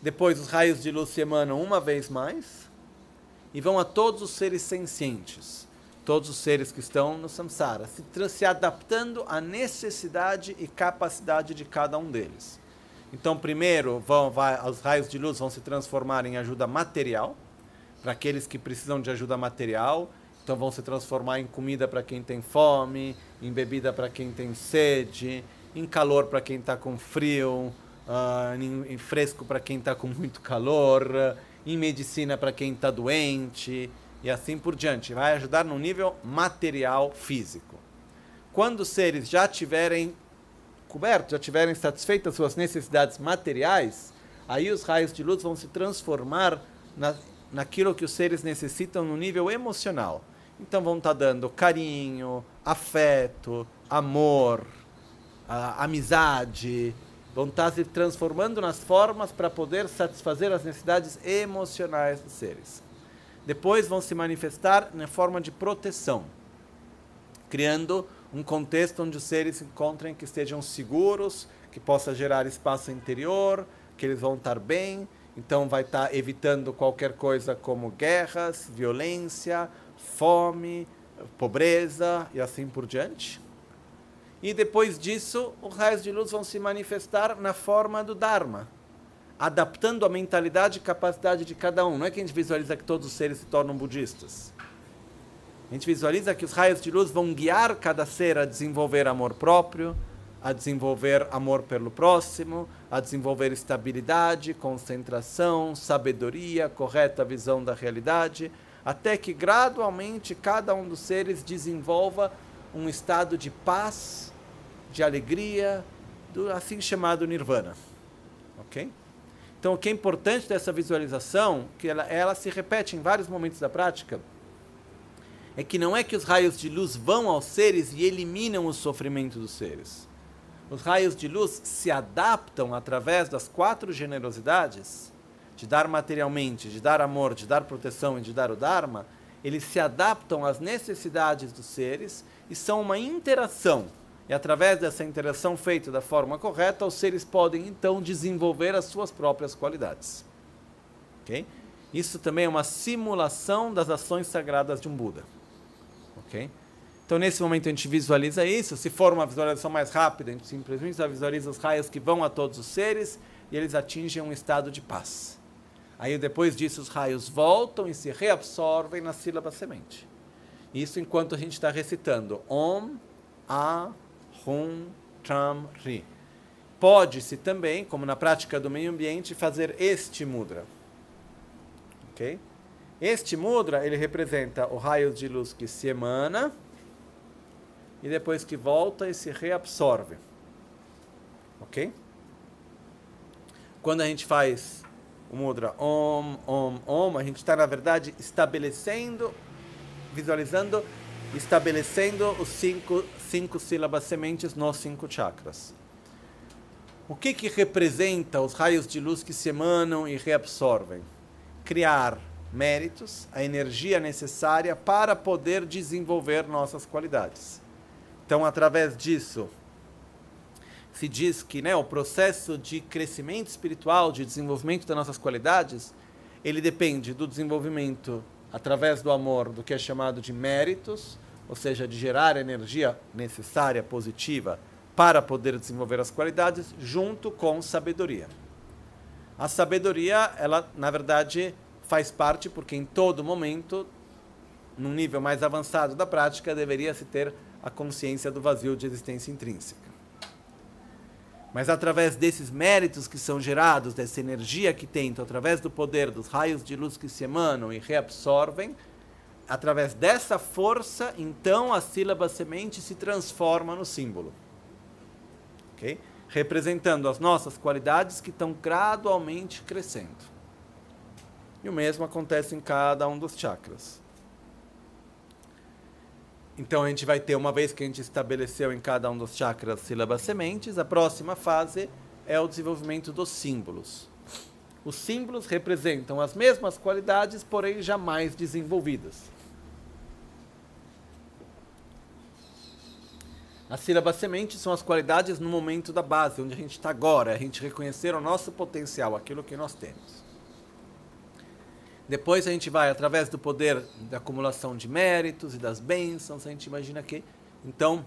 Depois os raios de luz se emanam uma vez mais e vão a todos os seres sencientes. todos os seres que estão no samsara, se, se adaptando à necessidade e capacidade de cada um deles. Então, primeiro, vão, vai, os raios de luz vão se transformar em ajuda material, para aqueles que precisam de ajuda material. Então, vão se transformar em comida para quem tem fome, em bebida para quem tem sede, em calor para quem está com frio, uh, em, em, fresco para quem está com muito calor, em medicina para quem está doente e assim por diante. Vai ajudar no nível material físico. Quando os seres já tiverem cobertos, já tiverem satisfeitas suas necessidades materiais, aí os raios de luz vão se transformar na, naquilo que os seres necessitam no nível emocional. Então vão estar tá dando carinho, afeto, amor, amizade, vão estar tá se transformando nas formas para poder satisfazer as necessidades emocionais dos seres. Depois vão se manifestar na forma de proteção, criando um contexto onde os seres se encontrem que estejam seguros, que possa gerar espaço interior, que eles vão estar bem, então vai estar evitando qualquer coisa como guerras, violência, fome, pobreza e assim por diante. E depois disso, os raios de luz vão se manifestar na forma do Dharma, adaptando a mentalidade e capacidade de cada um. Não é que a gente visualiza que todos os seres se tornam budistas. A gente visualiza que os raios de luz vão guiar cada ser a desenvolver amor próprio, a desenvolver amor pelo próximo, a desenvolver estabilidade, concentração, sabedoria, correta visão da realidade, até que gradualmente cada um dos seres desenvolva um estado de paz, de alegria, do assim chamado nirvana. OK? Então, o que é importante dessa visualização, que ela, ela se repete em vários momentos da prática, é que não é que os raios de luz vão aos seres e eliminam o sofrimento dos seres. Os raios de luz se adaptam através das quatro generosidades, de dar materialmente, de dar amor, de dar proteção e de dar o Dharma, eles se adaptam às necessidades dos seres e são uma interação. E através dessa interação feita da forma correta, os seres podem então desenvolver as suas próprias qualidades. Okay? Isso também é uma simulação das ações sagradas de um Buda. Ok? Então, nesse momento, a gente visualiza isso. Se for uma visualização mais rápida, a gente simplesmente visualiza os raios que vão a todos os seres e eles atingem um estado de paz. Aí, depois disso, os raios voltam e se reabsorvem na sílaba semente. Isso enquanto a gente está recitando Om, A, Hum, Tram, Ri. Pode-se também, como na prática do meio ambiente, fazer este mudra. Ok? Este mudra, ele representa o raio de luz que se emana e depois que volta e se reabsorve. Ok? Quando a gente faz o mudra Om, Om, Om, a gente está, na verdade, estabelecendo, visualizando, estabelecendo os cinco, cinco sílabas sementes nos cinco chakras. O que, que representa os raios de luz que se emanam e reabsorvem? Criar méritos, a energia necessária para poder desenvolver nossas qualidades. Então, através disso, se diz que né, o processo de crescimento espiritual, de desenvolvimento das nossas qualidades, ele depende do desenvolvimento através do amor, do que é chamado de méritos, ou seja, de gerar a energia necessária, positiva, para poder desenvolver as qualidades, junto com sabedoria. A sabedoria, ela, na verdade, faz parte porque em todo momento, num nível mais avançado da prática, deveria se ter a consciência do vazio de existência intrínseca. Mas através desses méritos que são gerados, dessa energia que tem, então, através do poder dos raios de luz que se emanam e reabsorvem, através dessa força, então a sílaba semente se transforma no símbolo. Okay? Representando as nossas qualidades que estão gradualmente crescendo. E o mesmo acontece em cada um dos chakras. Então a gente vai ter, uma vez que a gente estabeleceu em cada um dos chakras sílabas sementes, a próxima fase é o desenvolvimento dos símbolos. Os símbolos representam as mesmas qualidades, porém jamais desenvolvidas. As sílabas sementes são as qualidades no momento da base, onde a gente está agora, a gente reconhecer o nosso potencial, aquilo que nós temos. Depois a gente vai, através do poder da acumulação de méritos e das bênçãos, a gente imagina que. Então,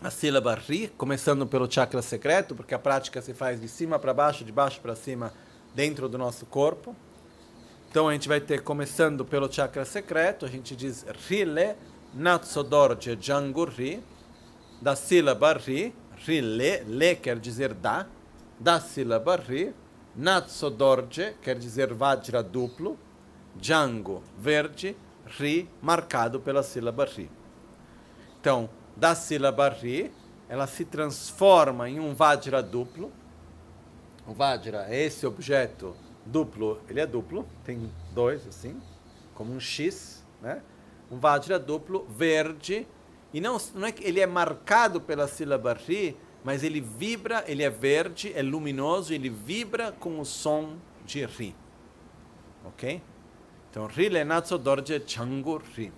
a sílaba Ri, começando pelo chakra secreto, porque a prática se faz de cima para baixo, de baixo para cima, dentro do nosso corpo. Então a gente vai ter, começando pelo chakra secreto, a gente diz Rile, Natsodorje Jangurri, da sílaba Ri, Rile, Le quer dizer da, da sílaba Ri, Natsodorje quer dizer Vajra duplo, Django, verde, Ri, marcado pela sílaba Ri. Então, da sílaba Ri, ela se transforma em um Vajra duplo. O Vajra é esse objeto duplo, ele é duplo, tem dois assim, como um X, né? Um Vajra duplo, verde, e não, não é que ele é marcado pela sílaba Ri, mas ele vibra, ele é verde, é luminoso, ele vibra com o som de Ri. Ok? Então, Ri Lenatso Dorje Changu Ri.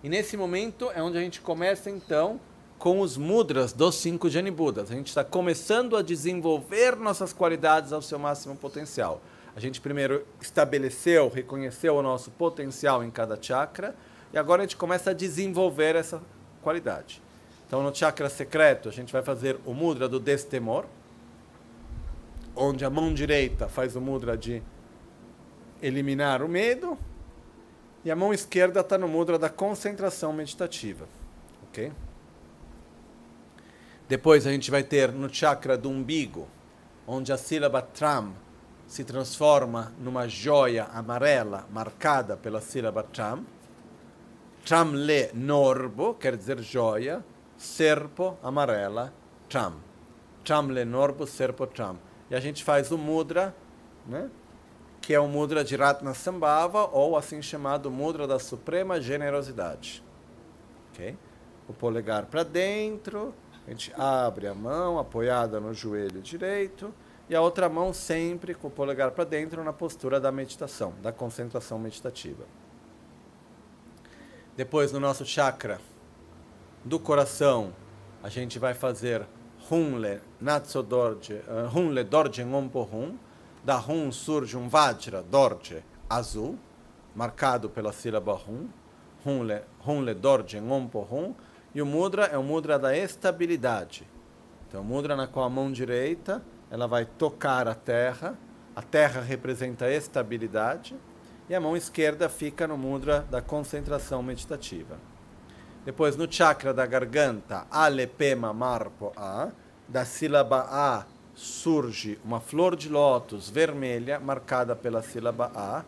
E nesse momento é onde a gente começa então com os mudras dos cinco Janibudas. A gente está começando a desenvolver nossas qualidades ao seu máximo potencial. A gente primeiro estabeleceu, reconheceu o nosso potencial em cada chakra e agora a gente começa a desenvolver essa qualidade. Então no chakra secreto a gente vai fazer o mudra do destemor, onde a mão direita faz o mudra de eliminar o medo e a mão esquerda está no mudra da concentração meditativa. Ok? Depois a gente vai ter no chakra do umbigo, onde a sílaba tram se transforma numa joia amarela marcada pela sílaba tram. Tramle norbo, quer dizer joia, serpo amarela, tram. Tramle norbo, serpo tram. E a gente faz o mudra, né? que é o mudra de Ratna Sambhava, ou assim chamado mudra da suprema generosidade. Okay? O polegar para dentro, a gente abre a mão apoiada no joelho direito e a outra mão sempre com o polegar para dentro na postura da meditação, da concentração meditativa. Depois no nosso chakra do coração, a gente vai fazer Hunle Natso Dorje, uh, Hunle Dorje Ngompo Hun, da Hun surge um Vajra, Dorje, azul, marcado pela sílaba Hun. Hunle, Hunle Dorje, Ngompo Hun. E o mudra é o mudra da estabilidade. Então, o mudra na qual a mão direita ela vai tocar a terra. A terra representa a estabilidade. E a mão esquerda fica no mudra da concentração meditativa. Depois, no chakra da garganta, Alepema Marpo A, da sílaba A surge uma flor de lótus vermelha marcada pela sílaba A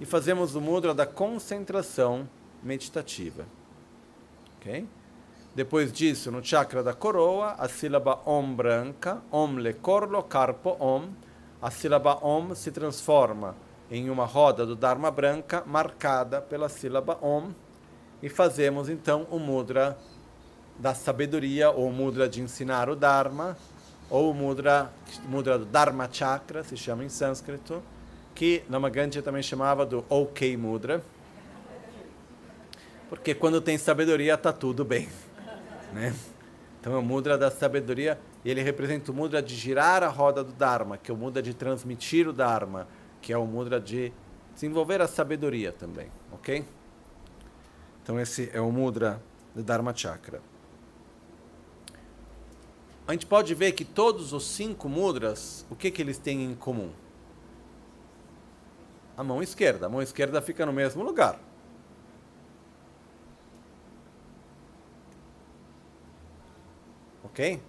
e fazemos o mudra da concentração meditativa. Ok? Depois disso, no chakra da coroa, a sílaba Om branca, Om le corlo carpo Om, a sílaba Om se transforma em uma roda do Dharma branca marcada pela sílaba Om e fazemos então o mudra da sabedoria ou mudra de ensinar o Dharma ou mudra, mudra do Dharma Chakra, se chama em sânscrito, que Namaganti também chamava do OK Mudra, porque quando tem sabedoria está tudo bem. Né? Então é o mudra da sabedoria, e ele representa o mudra de girar a roda do Dharma, que é o mudra de transmitir o Dharma, que é o mudra de desenvolver a sabedoria também, ok? Então esse é o mudra do Dharma Chakra a gente pode ver que todos os cinco mudras, o que, que eles têm em comum? A mão esquerda. A mão esquerda fica no mesmo lugar. Ok?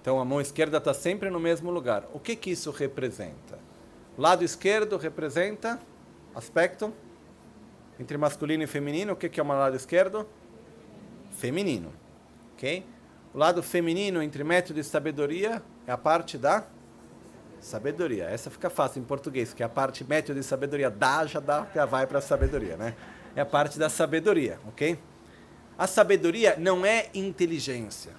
Então a mão esquerda está sempre no mesmo lugar. O que, que isso representa? O lado esquerdo representa aspecto entre masculino e feminino. O que, é o lado esquerdo? Feminino. Ok? O lado feminino entre método e sabedoria é a parte da sabedoria. Essa fica fácil em português, que é a parte método e sabedoria. Dá, já dá, já vai para a sabedoria, né? É a parte da sabedoria, ok? A sabedoria não é inteligência.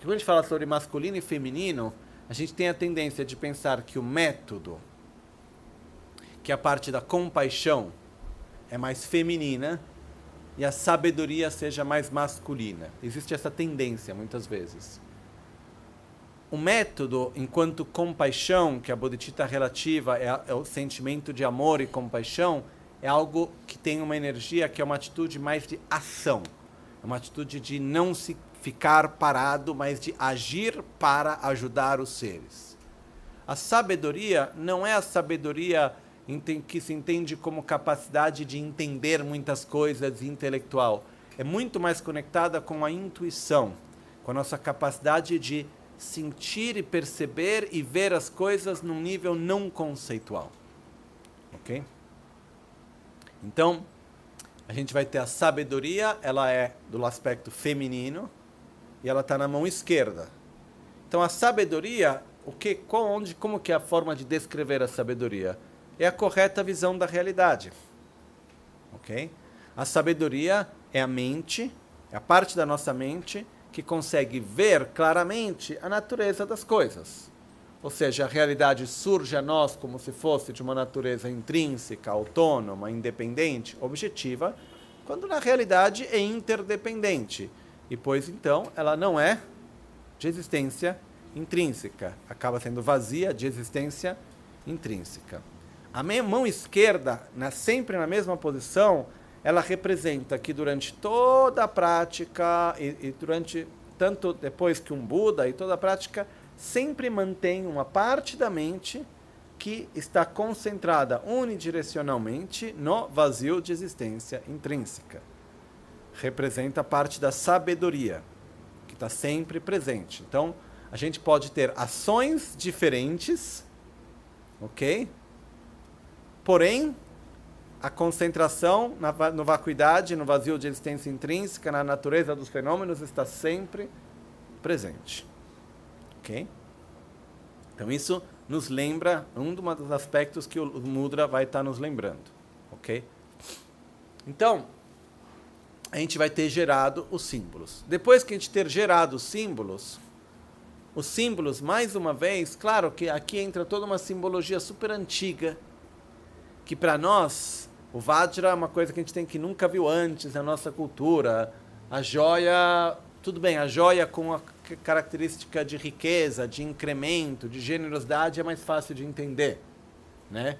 Quando a gente fala sobre masculino e feminino, a gente tem a tendência de pensar que o método, que é a parte da compaixão, é mais feminina e a sabedoria seja mais masculina. Existe essa tendência muitas vezes. o método, enquanto compaixão, que a bodhicitta relativa é, é, o sentimento de amor e compaixão, é algo que tem uma energia que é uma atitude mais de ação. É uma atitude de não se ficar parado, mas de agir para ajudar os seres. A sabedoria não é a sabedoria que se entende como capacidade de entender muitas coisas intelectual. É muito mais conectada com a intuição, com a nossa capacidade de sentir e perceber e ver as coisas num nível não conceitual. Ok? Então, a gente vai ter a sabedoria, ela é do aspecto feminino e ela está na mão esquerda. Então, a sabedoria, o que, qual, onde, como que é a forma de descrever a sabedoria? É a correta visão da realidade. Ok? A sabedoria é a mente, é a parte da nossa mente que consegue ver claramente a natureza das coisas. Ou seja, a realidade surge a nós como se fosse de uma natureza intrínseca, autônoma, independente, objetiva, quando na realidade é interdependente. E pois então ela não é de existência intrínseca, acaba sendo vazia de existência intrínseca. A minha mão esquerda, na, sempre na mesma posição, ela representa que durante toda a prática e, e, durante tanto depois que um Buda e toda a prática sempre mantém uma parte da mente que está concentrada unidirecionalmente no vazio de existência intrínseca. Representa parte da sabedoria que está sempre presente. Então, a gente pode ter ações diferentes, ok? Porém, a concentração na, no vacuidade, no vazio de existência intrínseca, na natureza dos fenômenos, está sempre presente. Ok? Então, isso nos lembra, um dos aspectos que o Mudra vai estar nos lembrando. Ok? Então, a gente vai ter gerado os símbolos. Depois que a gente ter gerado os símbolos, os símbolos, mais uma vez, claro que aqui entra toda uma simbologia super antiga, que para nós o Vajra é uma coisa que a gente tem que nunca viu antes na nossa cultura. A joia, tudo bem, a joia com a característica de riqueza, de incremento, de generosidade é mais fácil de entender, né?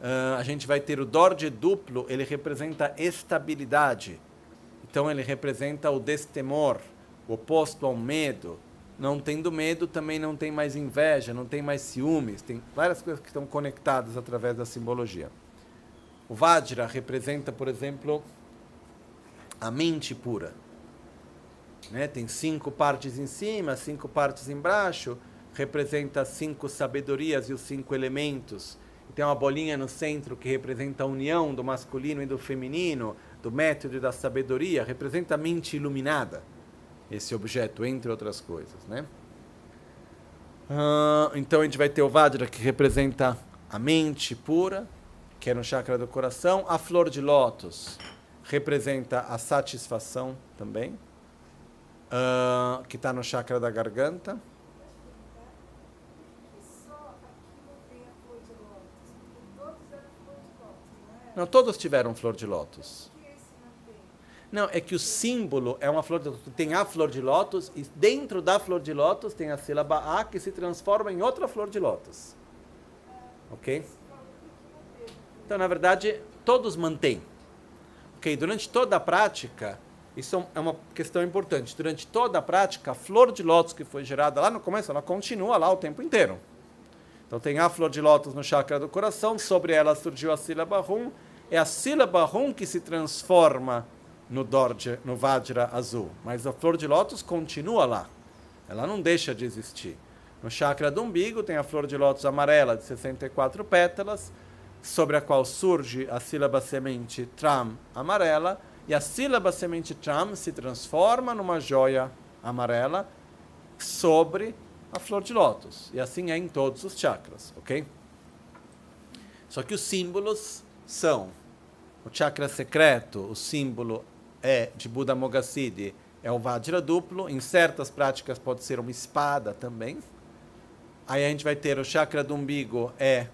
Uh, a gente vai ter o Dorje duplo, ele representa estabilidade. Então ele representa o destemor, o oposto ao medo. Não tendo medo, também não tem mais inveja, não tem mais ciúmes. Tem várias coisas que estão conectadas através da simbologia. O Vajra representa, por exemplo, a mente pura. Né? Tem cinco partes em cima, cinco partes embaixo, representa cinco sabedorias e os cinco elementos. E tem uma bolinha no centro que representa a união do masculino e do feminino, do método e da sabedoria, representa a mente iluminada, esse objeto, entre outras coisas. Né? Uh, então a gente vai ter o Vajra que representa a mente pura, que é no chakra do coração. A flor de lótus representa a satisfação também, uh, que está no chakra da garganta. Não, todos tiveram flor de lótus. Não, é que o símbolo é uma flor de lótus. Tem a flor de lótus e dentro da flor de lótus tem a sílaba A que se transforma em outra flor de lótus. Ok? Então, na verdade, todos mantêm. Ok? Durante toda a prática, isso é uma questão importante. Durante toda a prática, a flor de lótus que foi gerada lá no começo, ela continua lá o tempo inteiro. Então tem a flor de lótus no chakra do coração, sobre ela surgiu a sílaba Rum, é a sílaba Rum que se transforma no Dorje, no Vajra azul, mas a flor de lótus continua lá. Ela não deixa de existir. No chakra do umbigo tem a flor de lótus amarela de 64 pétalas, sobre a qual surge a sílaba semente tram amarela, e a sílaba semente tram se transforma numa joia amarela sobre a flor de lótus. E assim é em todos os chakras, ok? Só que os símbolos são o chakra secreto, o símbolo é de Buda Mogassiddhi, é o Vajra duplo. Em certas práticas pode ser uma espada também. Aí a gente vai ter o chakra do umbigo, é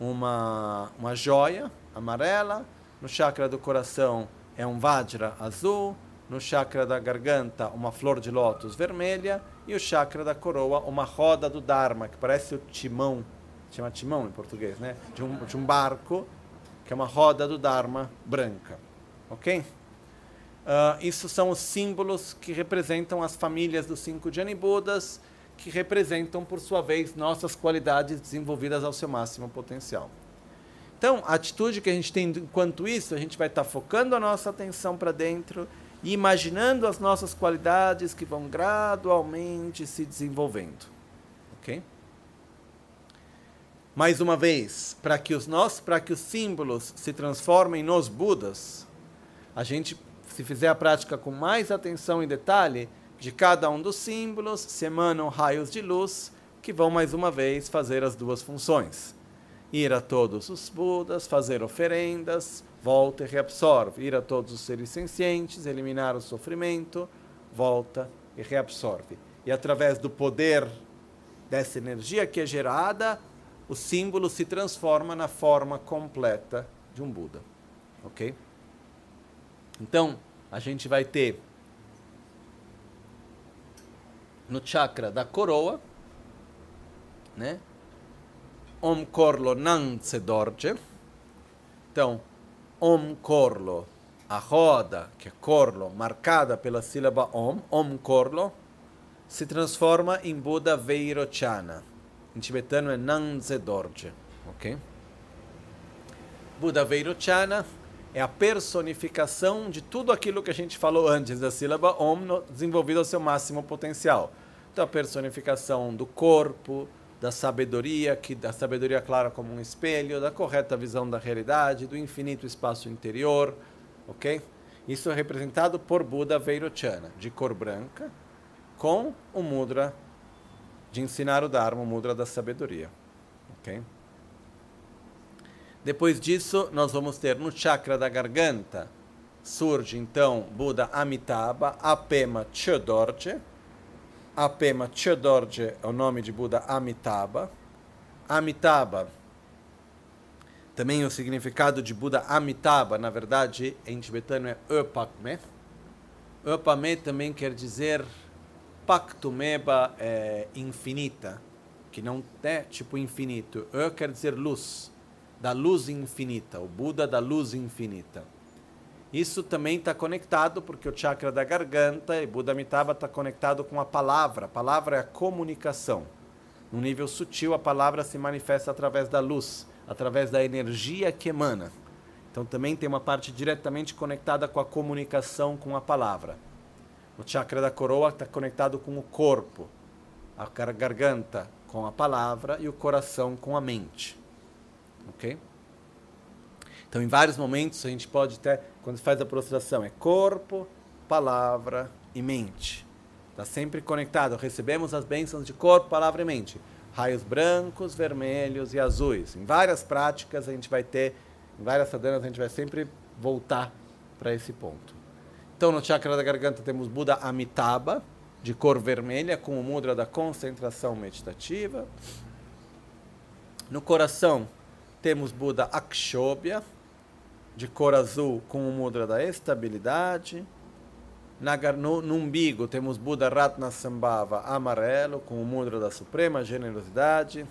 uma, uma joia amarela, no chakra do coração é um vajra azul, no chakra da garganta uma flor de lótus vermelha E o chakra da coroa, uma roda do Dharma, que parece o timão, chama timão em português, né? De um, de um barco, que é uma roda do Dharma branca. Ok? Uh, isso são os símbolos que representam as famílias dos cinco Jani Budas, que representam, por sua vez, nossas qualidades desenvolvidas ao seu máximo potencial. Então, a atitude que a gente tem enquanto isso, a gente vai estar focando a nossa atenção para dentro e imaginando as nossas qualidades que vão gradualmente se desenvolvendo. Ok? Mais uma vez, para que os nossos, para que os símbolos se transformem nos Budas, a gente, se fizer a prática com mais atenção e detalhe, de cada um dos símbolos se emanam raios de luz que vão mais uma vez fazer as duas funções ir a todos os Budas, fazer oferendas, volta e reabsorve. Ir a todos os seres sencientes, eliminar o sofrimento, volta e reabsorve. E através do poder dessa energia que é gerada, o símbolo se transforma na forma completa de um Buda. Ok? Então, a gente vai ter no chakra da coroa, né? Om Corlo não se. Então, Om Corlo, a roda, que é Corlo, marcada pela sílaba Om, Om Corlo, se transforma em Buda Veirochana. Em tibetano é Nanze Dorje. Ok? Buda Veirochana é a personificação de tudo aquilo que a gente falou antes da sílaba Om, desenvolvido ao seu máximo potencial. A personificação do corpo, da sabedoria, que da sabedoria clara como um espelho, da correta visão da realidade, do infinito espaço interior, ok? Isso é representado por Buda Vairochana, de cor branca, com o mudra de ensinar o Dharma, o mudra da sabedoria, ok? Depois disso, nós vamos ter no chakra da garganta, surge então Buda Amitabha, Apema Chodorje, Apema Chodorje é o nome de Buda Amitabha. Amitabha, também o significado de Buda Amitabha, na verdade, em tibetano é Öpakme. Öpame também quer dizer Paktumeba é infinita, que não é tipo infinito. Ö quer dizer luz, da luz infinita, o Buda da luz infinita. Isso também está conectado porque o chakra da garganta e Buda Amitabha está conectado com a palavra. A palavra é a comunicação. No nível sutil, a palavra se manifesta através da luz, através da energia que emana. Então também tem uma parte diretamente conectada com a comunicação com a palavra. O chakra da coroa está conectado com o corpo, a garganta com a palavra e o coração com a mente. Ok? Então, em vários momentos, a gente pode até, quando faz a prostração, é corpo, palavra e mente. Está sempre conectado. Recebemos as bênçãos de corpo, palavra e mente. Raios brancos, vermelhos e azuis. Em várias práticas, a gente vai ter, em várias sadanas, a gente vai sempre voltar para esse ponto. Então, no chakra da garganta, temos Buda Amitabha, de cor vermelha, com o mudra da concentração meditativa. No coração, temos Buda Akshobhya, de cor azul com o mudra da estabilidade. Na, no, no umbigo temos Buda Ratna Sambhava amarelo com o mudra da suprema generosidade.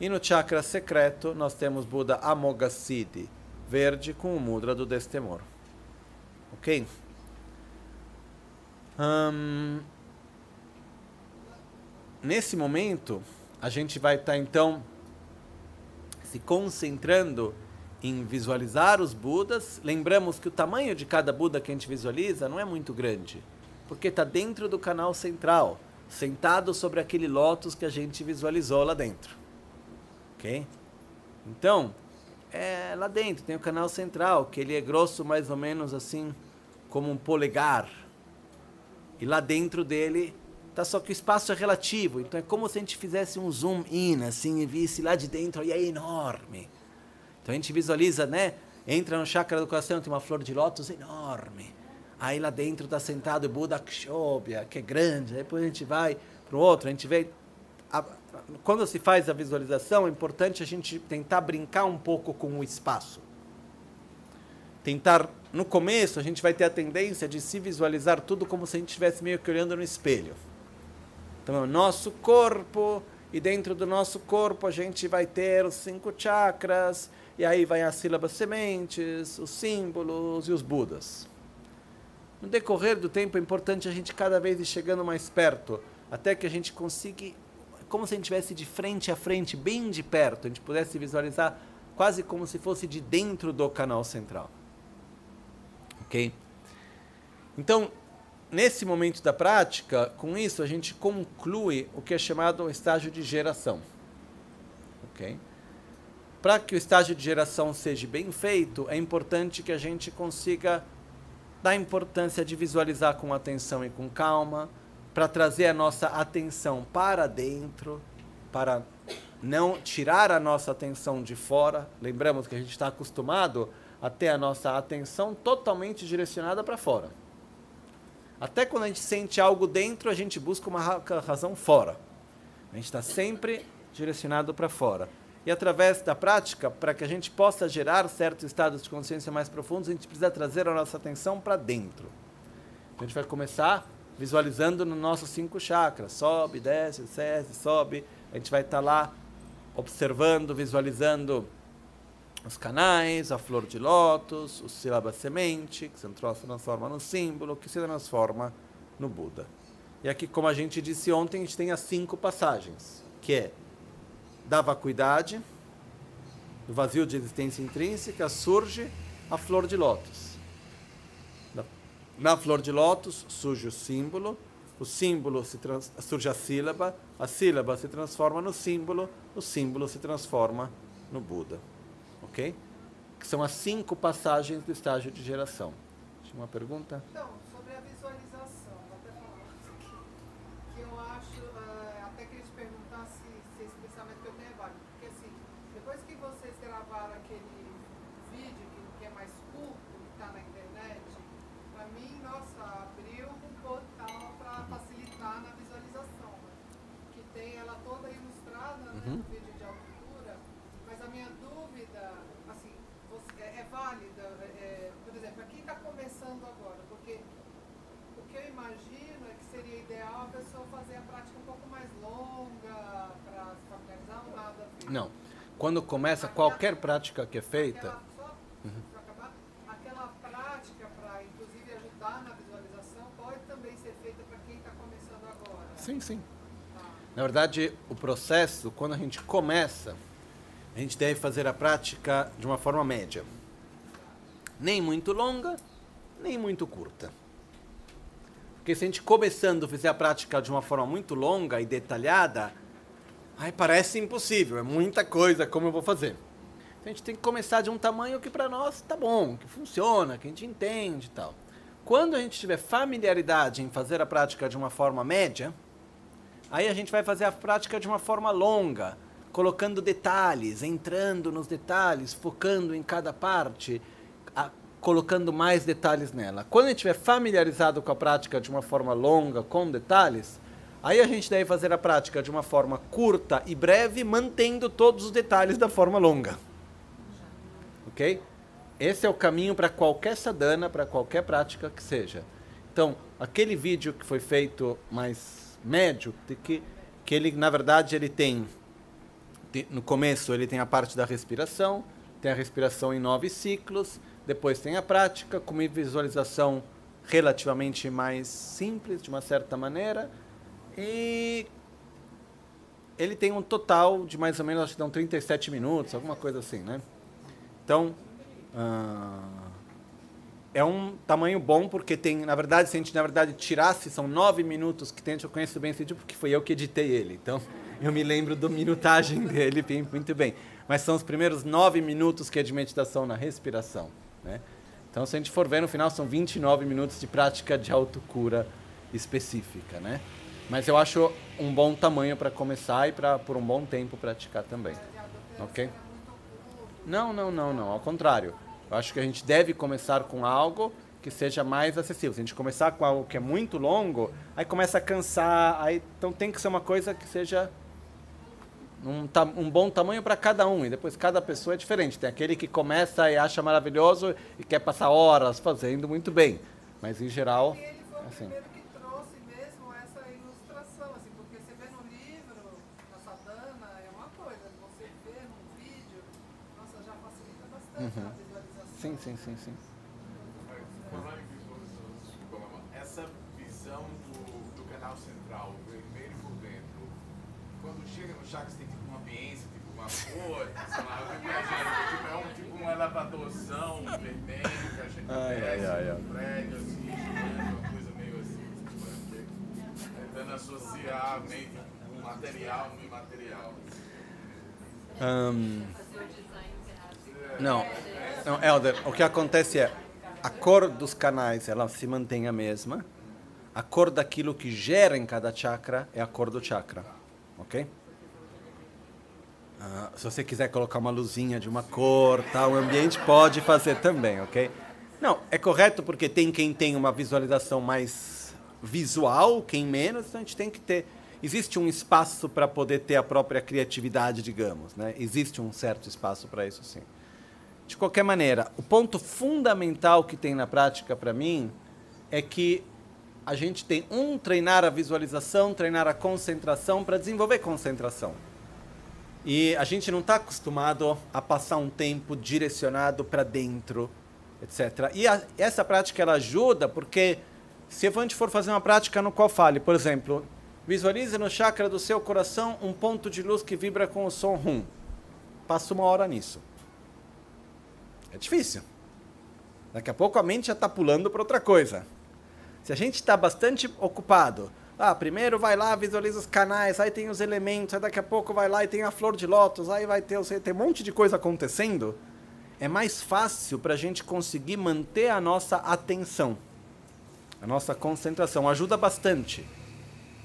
E no chakra secreto nós temos Buda Amoghasiddhi verde com o mudra do destemor. Ok? Um, nesse momento, a gente vai estar tá, então se concentrando em visualizar os Budas. Lembramos que o tamanho de cada Buda que a gente visualiza não é muito grande, porque está dentro do canal central, sentado sobre aquele lótus que a gente visualizou lá dentro. Ok? Então, é lá dentro tem o canal central, que ele é grosso mais ou menos assim como um polegar. E lá dentro dele tá só que o espaço é relativo, então é como se a gente fizesse um zoom in assim e visse lá de dentro e é enorme. Então a gente visualiza, né? Entra no chakra do coração, tem uma flor de lótus enorme. Aí lá dentro está sentado o Buda Kshobhya, que é grande. Aí depois a gente vai para o outro, a gente vê. A, quando se faz a visualização, é importante a gente tentar brincar um pouco com o espaço. Tentar, no começo, a gente vai ter a tendência de se visualizar tudo como se a gente estivesse meio que olhando no espelho. Então, é o nosso corpo, e dentro do nosso corpo a gente vai ter os cinco chakras, e aí vai as sílabas sementes, os símbolos e os budas. No decorrer do tempo é importante a gente cada vez ir chegando mais perto, até que a gente consiga, como se a gente estivesse de frente a frente, bem de perto, a gente pudesse visualizar quase como se fosse de dentro do canal central. Ok? Então, nesse momento da prática, com isso a gente conclui o que é chamado estágio de geração. Ok? Para que o estágio de geração seja bem feito, é importante que a gente consiga dar importância de visualizar com atenção e com calma, para trazer a nossa atenção para dentro, para não tirar a nossa atenção de fora. Lembramos que a gente está acostumado a ter a nossa atenção totalmente direcionada para fora. Até quando a gente sente algo dentro, a gente busca uma razão fora. A gente está sempre direcionado para fora. E através da prática, para que a gente possa gerar certos estados de consciência mais profundos, a gente precisa trazer a nossa atenção para dentro. Então a gente vai começar visualizando nos nossos cinco chakras. Sobe, desce, desce, sobe. A gente vai estar tá lá observando, visualizando os canais, a flor de lótus, o sílaba semente, que se transforma no símbolo, que se transforma no Buda. E aqui, como a gente disse ontem, a gente tem as cinco passagens, que é da vacuidade, do vazio de existência intrínseca, surge a flor de lótus. Na flor de lótus surge o símbolo, o símbolo se trans, surge a sílaba, a sílaba se transforma no símbolo, o símbolo se transforma no Buda. Ok? São as cinco passagens do estágio de geração. Tinha uma pergunta? Então, sobre a visualização, vou até falar isso aqui. Que eu acho, uh, até queria te perguntar se, se esse pensamento que eu tenho é válido. Porque assim, depois que vocês gravaram aquele vídeo que, que é mais curto, que está na internet, para mim, nossa, abriu um portal para facilitar na visualização. Né? Que tem ela toda ilustrada né, no vídeo de altura, mas a minha dúvida, assim, você, é, é válida, é, por exemplo, para quem está começando agora, porque o que eu imagino é que seria ideal a pessoa fazer a prática um pouco mais longa, para se familiarizar, ou nada a ver. Não. Quando começa qualquer prática que é feita, Aquela, só, pra acabar, aquela prática para, inclusive, ajudar na visualização pode também ser feita para quem está começando agora. sim, sim. Tá. Na verdade, o processo, quando a gente começa, a gente deve fazer a prática de uma forma média. Nem muito longa, nem muito curta. Porque se a gente começando fizer a prática de uma forma muito longa e detalhada, aí parece impossível, é muita coisa, como eu vou fazer? Então a gente tem que começar de um tamanho que para nós tá bom, que funciona, que a gente entende e tal. Quando a gente tiver familiaridade em fazer a prática de uma forma média, aí a gente vai fazer a prática de uma forma longa, colocando detalhes, entrando nos detalhes, focando em cada parte, a, colocando mais detalhes nela. Quando a gente estiver familiarizado com a prática de uma forma longa, com detalhes, aí a gente deve fazer a prática de uma forma curta e breve, mantendo todos os detalhes da forma longa. Ok? Esse é o caminho para qualquer sadhana, para qualquer prática que seja. Então, aquele vídeo que foi feito mais médio, que, que ele, na verdade, ele tem no começo ele tem a parte da respiração, tem a respiração em nove ciclos, depois tem a prática com uma visualização relativamente mais simples, de uma certa maneira, e ele tem um total de mais ou menos, acho que dão 37 minutos, alguma coisa assim, né? Então, ah, é um tamanho bom, porque tem, na verdade, se a gente, na verdade, tirasse, são nove minutos que tem, eu conheço bem esse vídeo, porque foi eu que editei ele, então eu me lembro da minutagem dele muito bem. Mas são os primeiros nove minutos que é de meditação na respiração. Né? Então, se a gente for ver, no final são 29 minutos de prática de autocura específica. Né? Mas eu acho um bom tamanho para começar e para, por um bom tempo, praticar também. Ok? Não, não, não, não. Ao contrário. Eu acho que a gente deve começar com algo que seja mais acessível. Se a gente começar com algo que é muito longo, aí começa a cansar. Aí, então tem que ser uma coisa que seja um, um bom tamanho para cada um, e depois cada pessoa é diferente. Tem aquele que começa e acha maravilhoso e quer passar horas fazendo muito bem, mas em geral, o assim. primeiro que trouxe mesmo essa ilustração, assim, porque visualização. Sim, sim, sim, sim. Essa visão do, do canal central, vermelho por dentro, quando chega no chakras tem tipo uma ambiência, tipo uma cor, sei lá, tipo, é um, tipo um elevadozão vermelho que a gente Ai, desce ai, ai, um prédio assim, uma coisa meio assim, tipo, tentando associar a mente o material no imaterial. Ahn, não, não, Helder, o que acontece é a cor dos canais ela se mantém a mesma. A cor daquilo que gera em cada chakra é a cor do chakra, ok? Ah, se você quiser colocar uma luzinha de uma cor, tal, o ambiente pode fazer também, ok? Não, é correto porque tem quem tem uma visualização mais visual, quem menos, então a gente tem que ter. Existe um espaço para poder ter a própria criatividade, digamos, né? Existe um certo espaço para isso, sim. De qualquer maneira, o ponto fundamental que tem na prática para mim é que a gente tem um treinar a visualização, treinar a concentração para desenvolver concentração. E a gente não está acostumado a passar um tempo direcionado para dentro, etc. E a- essa prática ela ajuda porque se a gente for fazer uma prática no qual fale, por exemplo, visualize no chakra do seu coração um ponto de luz que vibra com o som rum. Passa uma hora nisso. É difícil. Daqui a pouco a mente já está pulando para outra coisa. Se a gente está bastante ocupado, ah, primeiro vai lá, visualiza os canais, aí tem os elementos, aí daqui a pouco vai lá e tem a flor de lótus, aí vai ter, tem um monte de coisa acontecendo, é mais fácil para a gente conseguir manter a nossa atenção, a nossa concentração. Ajuda bastante.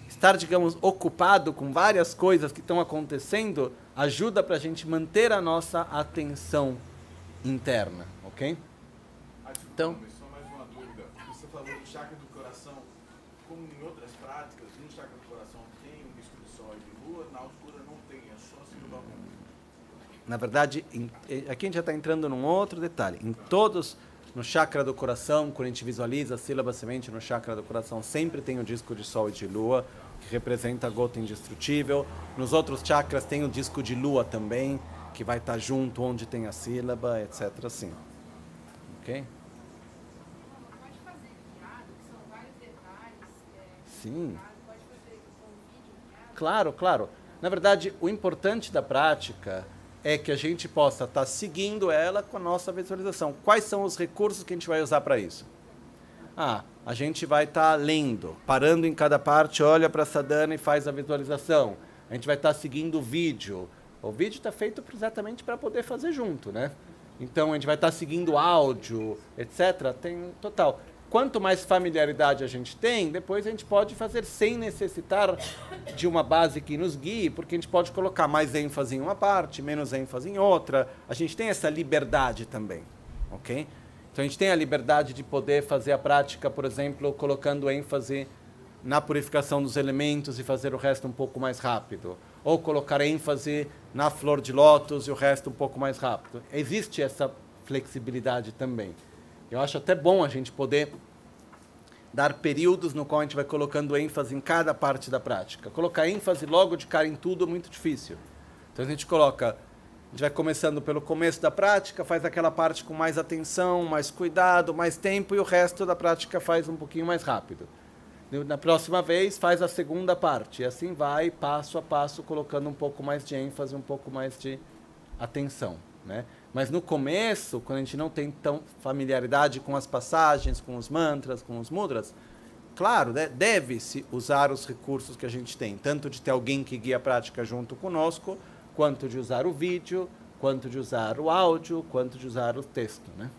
Estar, digamos, ocupado com várias coisas que estão acontecendo ajuda para a gente manter a nossa atenção interna, ok? Ah, Então- só mais uma dúvida. Você falou do chakra do coração, como em outras práticas, no chakra do coração tem um disco de sol e de lua, na altura não tem, é só sílaba única. Na verdade, em- eh, aqui a gente já está entrando num outro detalhe. Em todos, no chakra do coração, quando a gente visualiza a sílaba semente no chakra do coração, sempre tem o disco de sol e de lua, que representa a gota indestrutível. Nos outros chakras tem o disco de lua também, que vai estar junto onde tem a sílaba, etc. Assim. Ok? Sim. Claro, claro. Na verdade, o importante da prática é que a gente possa estar seguindo ela com a nossa visualização. Quais são os recursos que a gente vai usar para isso? Ah, a gente vai estar lendo, parando em cada parte, olha para a sadhana e faz a visualização. A gente vai estar seguindo o vídeo. O vídeo está feito exatamente para poder fazer junto, né? Então a gente vai estar seguindo áudio, etc. Tem total. Quanto mais familiaridade a gente tem, depois a gente pode fazer sem necessitar de uma base que nos guie, porque a gente pode colocar mais ênfase em uma parte, menos ênfase em outra. A gente tem essa liberdade também, ok? Então a gente tem a liberdade de poder fazer a prática, por exemplo, colocando ênfase na purificação dos elementos e fazer o resto um pouco mais rápido. Ou colocar ênfase na flor de lótus e o resto um pouco mais rápido. Existe essa flexibilidade também. Eu acho até bom a gente poder dar períodos no qual a gente vai colocando ênfase em cada parte da prática. Colocar ênfase logo de cara em tudo é muito difícil. Então a gente coloca, a gente vai começando pelo começo da prática, faz aquela parte com mais atenção, mais cuidado, mais tempo e o resto da prática faz um pouquinho mais rápido. Na próxima vez faz a segunda parte e assim vai passo a passo colocando um pouco mais de ênfase, um pouco mais de atenção, né? Mas no começo, quando a gente não tem tão familiaridade com as passagens, com os mantras, com os mudras, claro, né, deve-se usar os recursos que a gente tem, tanto de ter alguém que guia a prática junto conosco, quanto de usar o vídeo, quanto de usar o áudio, quanto de usar o texto, né?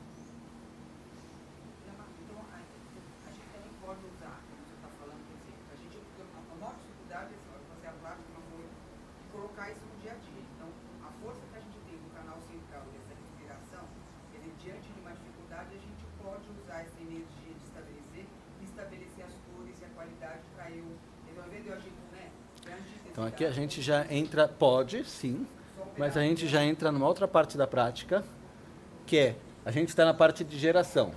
Então, a, a gente também pode usar, como você está falando, quer dizer, a gente, a, a maior dificuldade é assim, ó, fazer a prática uma coisa e colocar isso no dia a dia. Então, a força que a gente tem no canal central dessa respiração, quer dizer, diante de uma dificuldade, a gente pode usar essa energia de estabelecer e estabelecer as cores e a qualidade para eu, então, ao invés de eu agir com, né, pra a gente já entra, pode, sim, mas a gente já entra numa outra parte da prática, que é a gente está na parte de geração.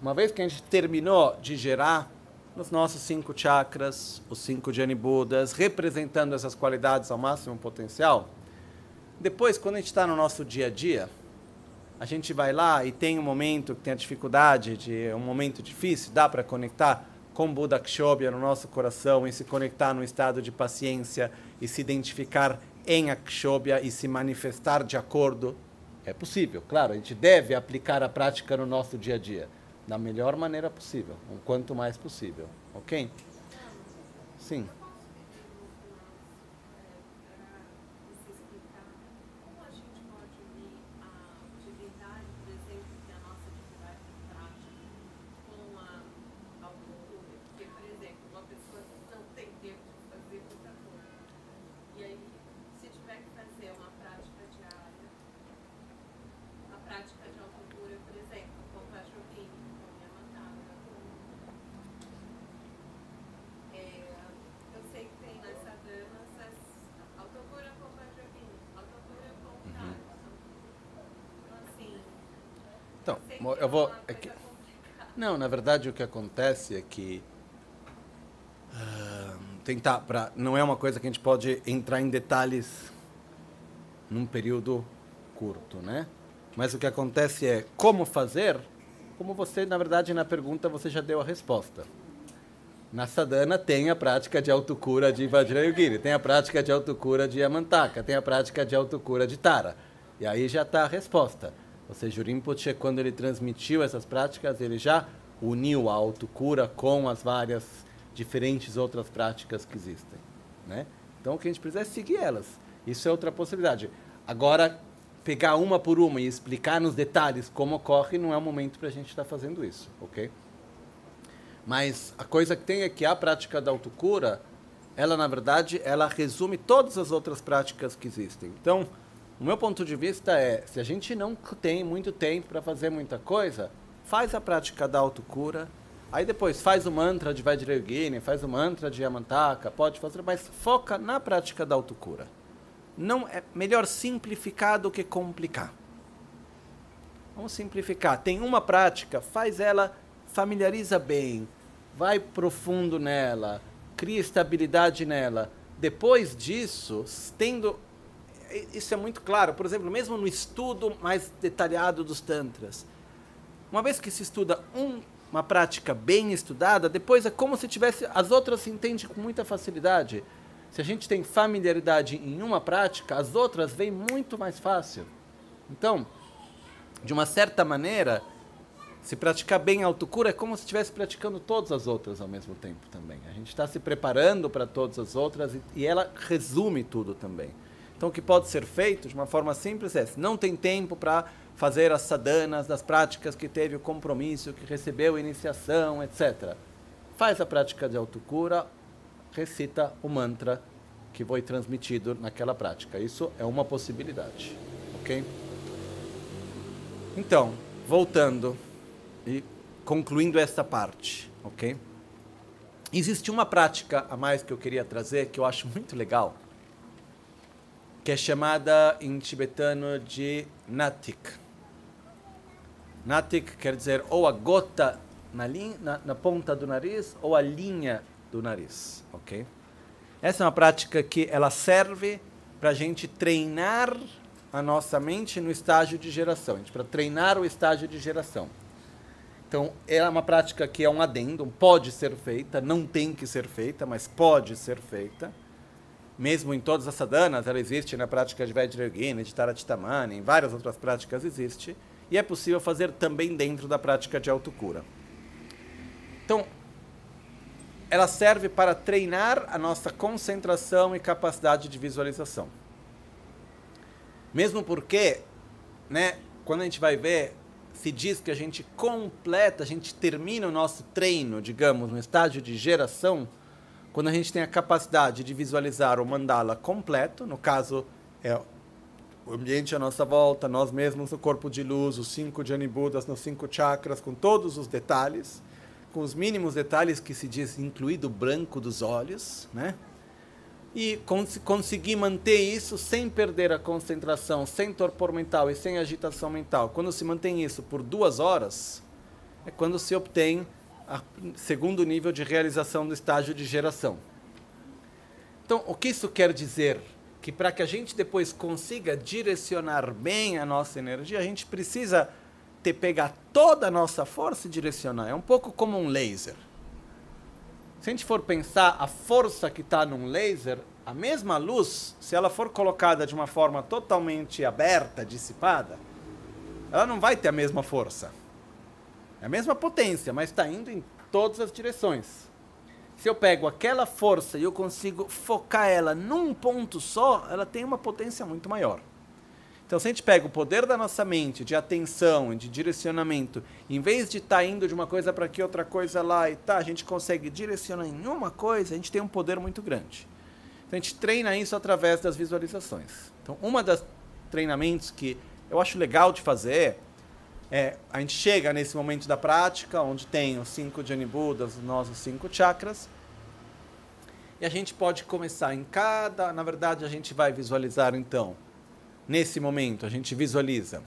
Uma vez que a gente terminou de gerar nos nossos cinco chakras, os cinco Jani Budas, representando essas qualidades ao máximo potencial, depois, quando a gente está no nosso dia a dia, a gente vai lá e tem um momento que tem a dificuldade, de um momento difícil, dá para conectar com Buda Kshobhya no nosso coração e se conectar no estado de paciência e se identificar em Akshobhya e se manifestar de acordo. É possível, claro, a gente deve aplicar a prática no nosso dia a dia da melhor maneira possível, o quanto mais possível, ok? Sim. você explicar como a gente pode unir a divindade, por exemplo, que é a nossa divindade prática, com a, a cultura. Porque, por exemplo, uma pessoa não tem tempo de fazer muita coisa. E aí, se tiver que fazer uma prática diária, a prática de autocura, por exemplo, com a joguinho, com a matada, com é, eu sei que tem nas sadanas as autocura com Vajravini, autocura com Tara. Então, assim, Então, sei mo- que eu vou. é que-. Não, na verdade o que acontece é que ah, tentar para não é uma coisa que a gente pode entrar em detalhes num período curto, né? Mas o que acontece é como fazer, como você na verdade na pergunta você já deu a resposta. Na sadhana tem a prática de autocura de Vajrayogiri, tem a prática de autocura de Yamantaka, tem a prática de autocura de Tara. E aí já está a resposta. Ou seja, o Rinpoche, quando ele transmitiu essas práticas, ele já uniu a autocura com as várias diferentes outras práticas que existem. Né? Então o que a gente precisa é seguir elas. Isso é outra possibilidade. Agora, pegar uma por uma e explicar nos detalhes como ocorre, não é o momento para a gente estar fazendo isso, ok? Mas a coisa que tem é que a prática da autocura, ela na verdade, ela resume todas as outras práticas que existem. Então, o meu ponto de vista é, se a gente não tem muito tempo para fazer muita coisa, faz a prática da autocura, aí depois faz o mantra de Vajrayogini, faz o mantra de Yamantaka, pode fazer, mas foca na prática da autocura. Não é melhor simplificar do que complicar. Vamos simplificar. Tem uma prática, faz ela, familiariza bem, vai profundo nela, cria estabilidade nela. Depois disso, tendo. Isso é muito claro, por exemplo, mesmo no estudo mais detalhado dos Tantras. Uma vez que se estuda um, uma prática bem estudada, depois é como se tivesse. As outras se entende com muita facilidade. Se a gente tem familiaridade em uma prática, as outras vêm muito mais fácil. Então, de uma certa maneira, se praticar bem a autocura é como se estivesse praticando todas as outras ao mesmo tempo também. A gente está se preparando para todas as outras e, e ela resume tudo também. Então, o que pode ser feito de uma forma simples é: se não tem tempo para fazer as sadanas das práticas que teve o compromisso, que recebeu iniciação, etc. Faz a prática de autocura, recita o mantra que foi transmitido naquela prática. Isso é uma possibilidade, ok? Então, voltando e concluindo esta parte, ok? Existe uma prática a mais que eu queria trazer que eu acho muito legal, que é chamada em tibetano de Natik. Natik quer dizer ou a gota na, linha, na, na ponta do nariz ou a linha do nariz, ok? Essa é uma prática que ela serve para a gente treinar a nossa mente no estágio de geração, para treinar o estágio de geração. Então, é uma prática que é um adendo, pode ser feita, não tem que ser feita, mas pode ser feita. Mesmo em todas as sadhanas, ela existe na prática de Vajrayogini, de Tarachitamani, em várias outras práticas existe, e é possível fazer também dentro da prática de autocura. Então, ela serve para treinar a nossa concentração e capacidade de visualização. Mesmo porque, né, quando a gente vai ver, se diz que a gente completa, a gente termina o nosso treino, digamos, no estágio de geração, quando a gente tem a capacidade de visualizar o mandala completo, no caso é o ambiente à nossa volta, nós mesmos, o corpo de luz, os cinco Janibudas nos cinco chakras, com todos os detalhes, com os mínimos detalhes que se diz incluído o branco dos olhos, né? E cons conseguir manter isso sem perder a concentração, sem torpor mental e sem agitação mental. Quando se mantém isso por duas horas, é quando se obtém segundo nível de realização do estágio de geração. Então, o que isso quer dizer? Que para que a gente depois consiga direcionar bem a nossa energia, a gente precisa ter pegar toda a nossa força e direcionar. É um pouco como um laser. Se a gente for pensar a força que está num laser, a mesma luz, se ela for colocada de uma forma totalmente aberta, dissipada, ela não vai ter a mesma força. É a mesma potência, mas está indo em todas as direções. Se eu pego aquela força e eu consigo focar ela num ponto só, ela tem uma potência muito maior. Então, se a gente pega o poder da nossa mente, de atenção, de direcionamento, em vez de estar tá indo de uma coisa para aqui, outra coisa lá e tá, a gente consegue direcionar em uma coisa, a gente tem um poder muito grande. Então, a gente treina isso através das visualizações. Então, uma das treinamentos que eu acho legal de fazer é a gente chega nesse momento da prática, onde tem os cinco Jani Budas, os nossos cinco chakras, e a gente pode começar em cada, na verdade, a gente vai visualizar então nesse momento, a gente visualiza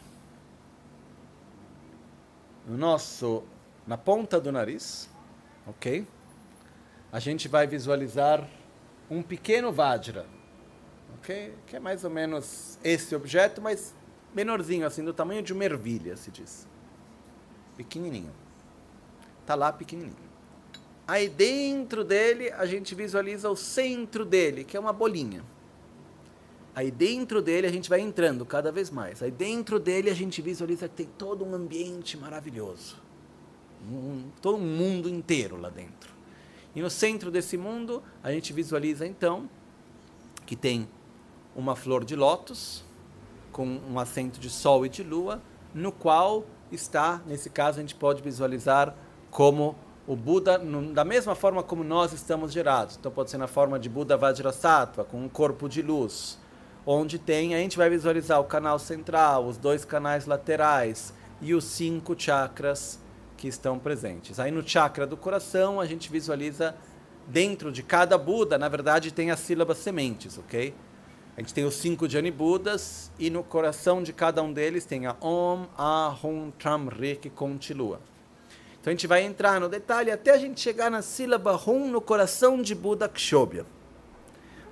no nosso, na ponta do nariz, ok? A gente vai visualizar um pequeno Vajra, ok? Que é mais ou menos esse objeto, mas menorzinho, assim, do tamanho de uma ervilha, se diz. Pequenininho. Tá lá pequenininho. Aí dentro dele, a gente visualiza o centro dele, que é uma bolinha. Aí dentro dele a gente vai entrando cada vez mais. Aí dentro dele a gente visualiza que tem todo um ambiente maravilhoso. Um, todo um mundo inteiro lá dentro. E no centro desse mundo a gente visualiza então que tem uma flor de lótus com um acento de sol e de lua, no qual está, nesse caso a gente pode visualizar como o Buda, da mesma forma como nós estamos gerados. Então pode ser na forma de Buda Vajrasattva, com um corpo de luz onde tem, a gente vai visualizar o canal central, os dois canais laterais e os cinco chakras que estão presentes. Aí no chakra do coração, a gente visualiza dentro de cada Buda, na verdade, tem as sílabas sementes, ok? A gente tem os cinco Jani Budas e no coração de cada um deles tem a Om, A, Hum, Tram, Re, que continua. Então a gente vai entrar no detalhe até a gente chegar na sílaba Hum no coração de Buda Kshobhya.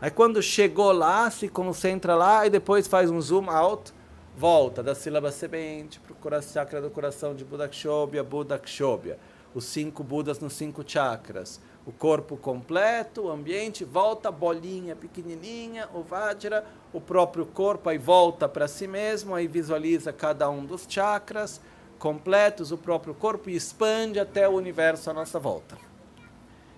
Aí quando chegou lá, se concentra lá e depois faz um zoom out, volta da sílaba semente para o chakra do coração de Buda Kshobhya, Buda Kshobhya. Os cinco Budas nos cinco chakras. O corpo completo, o ambiente, volta, bolinha pequenininha, o Vajra, o próprio corpo, aí volta para si mesmo, aí visualiza cada um dos chakras completos, o próprio corpo e expande até o universo à nossa volta.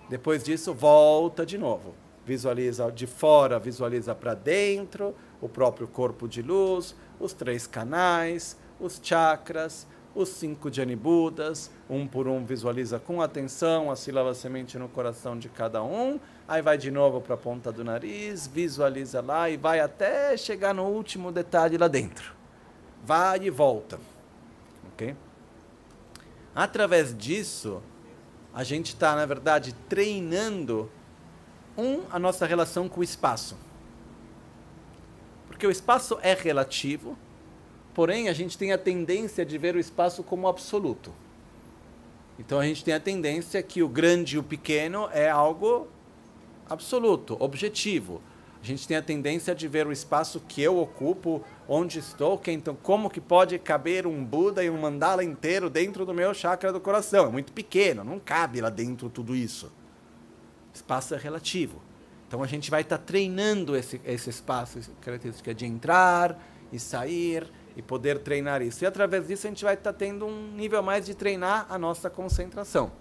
Depois disso, volta de novo visualiza de fora, visualiza para dentro, o próprio corpo de luz, os três canais, os chakras, os cinco Janibudas, um por um visualiza com atenção a sílaba semente no coração de cada um, aí vai de novo para a ponta do nariz, visualiza lá e vai até chegar no último detalhe lá dentro. Vai e volta. Ok? Através disso, a gente está, na verdade, treinando um, a nossa relação com o espaço. Porque o espaço é relativo, porém a gente tem a tendência de ver o espaço como absoluto. Então a gente tem a tendência que o grande e o pequeno é algo absoluto, objetivo. A gente tem a tendência de ver o espaço que eu ocupo, onde estou, que então como que pode caber um Buda e um mandala inteiro dentro do meu chakra do coração? É muito pequeno, não cabe lá dentro tudo isso. Espaço é relativo. Então a gente vai estar tá treinando esse, esse espaço, essa característica de entrar e sair e poder treinar isso. E através disso a gente vai estar tá tendo um nível mais de treinar a nossa concentração.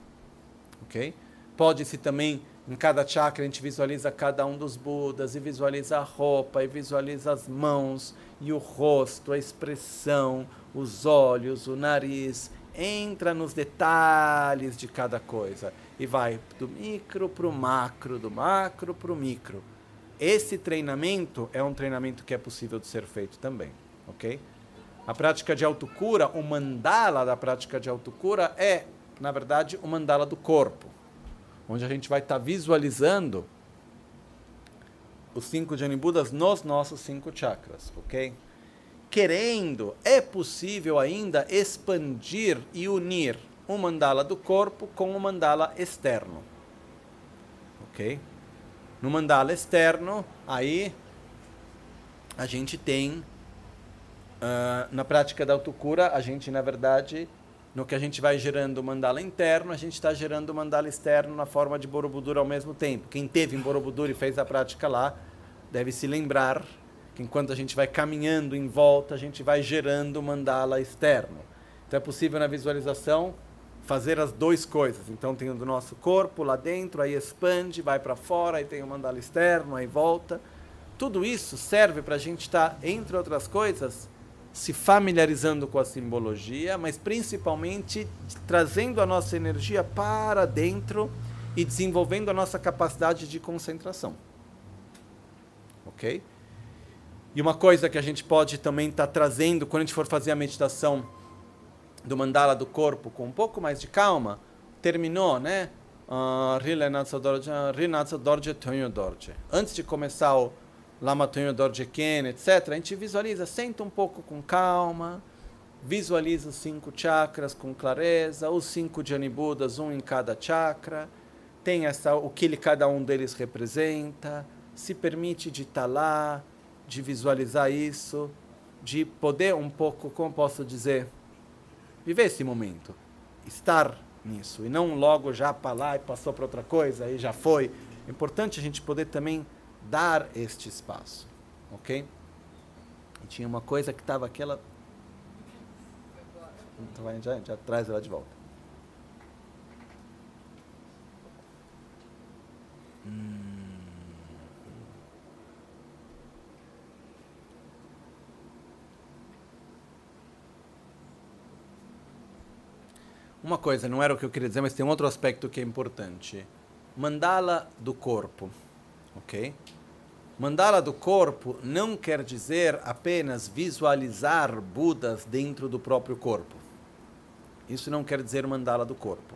Ok? Pode-se também, em cada chakra, a gente visualiza cada um dos Budas, e visualiza a roupa, e visualiza as mãos, e o rosto, a expressão, os olhos, o nariz. Entra nos detalhes de cada coisa e vai do micro para o macro, do macro para o micro. Esse treinamento é um treinamento que é possível de ser feito também, ok? A prática de autocura, o mandala da prática de autocura é, na verdade, o mandala do corpo, onde a gente vai estar tá visualizando os cinco Janibudas nos nossos cinco chakras, ok? Querendo, é possível ainda expandir e unir um mandala do corpo com um mandala externo. Ok? No mandala externo, aí a gente tem ah, na prática da autocura, a gente na verdade no que a gente vai gerando mandala interno, a gente está gerando mandala externo na forma de Borobudur ao mesmo tempo. Quem teve em Borobudur e fez a prática lá, deve se lembrar que enquanto a gente vai caminhando em volta, a gente vai gerando mandala externo. Então é possível na visualização fazer as duas coisas. Então tem o do nosso corpo lá dentro, aí expande, vai para fora, aí tem o mandala externo, aí volta. Tudo isso serve para a gente estar, tá, entre outras coisas, se familiarizando com a simbologia, mas principalmente trazendo a nossa energia para dentro e desenvolvendo a nossa capacidade de concentração. Ok? E uma coisa que a gente pode também estar tá trazendo quando a gente for fazer a meditação do mandala do corpo com um pouco mais de calma, terminou, né? Ah, Antes de começar o Lamatonho Dorjeken, etc., a gente visualiza, senta um pouco com calma, visualiza os cinco chakras com clareza, os cinco Janibudas, um em cada chakra, tem essa, o que cada um deles representa, se permite de estar lá, de visualizar isso, de poder um pouco, como posso dizer, viver esse momento, estar nisso, e não logo já para lá e passou para outra coisa, e já foi. É importante a gente poder também dar este espaço, ok? E tinha uma coisa que estava aquela. Então já, já traz ela de volta. Hum. Uma coisa, não era o que eu queria dizer, mas tem um outro aspecto que é importante. Mandala do corpo ok? Mandala do corpo não quer dizer apenas visualizar Budas dentro do próprio corpo. Isso não quer dizer mandala do corpo.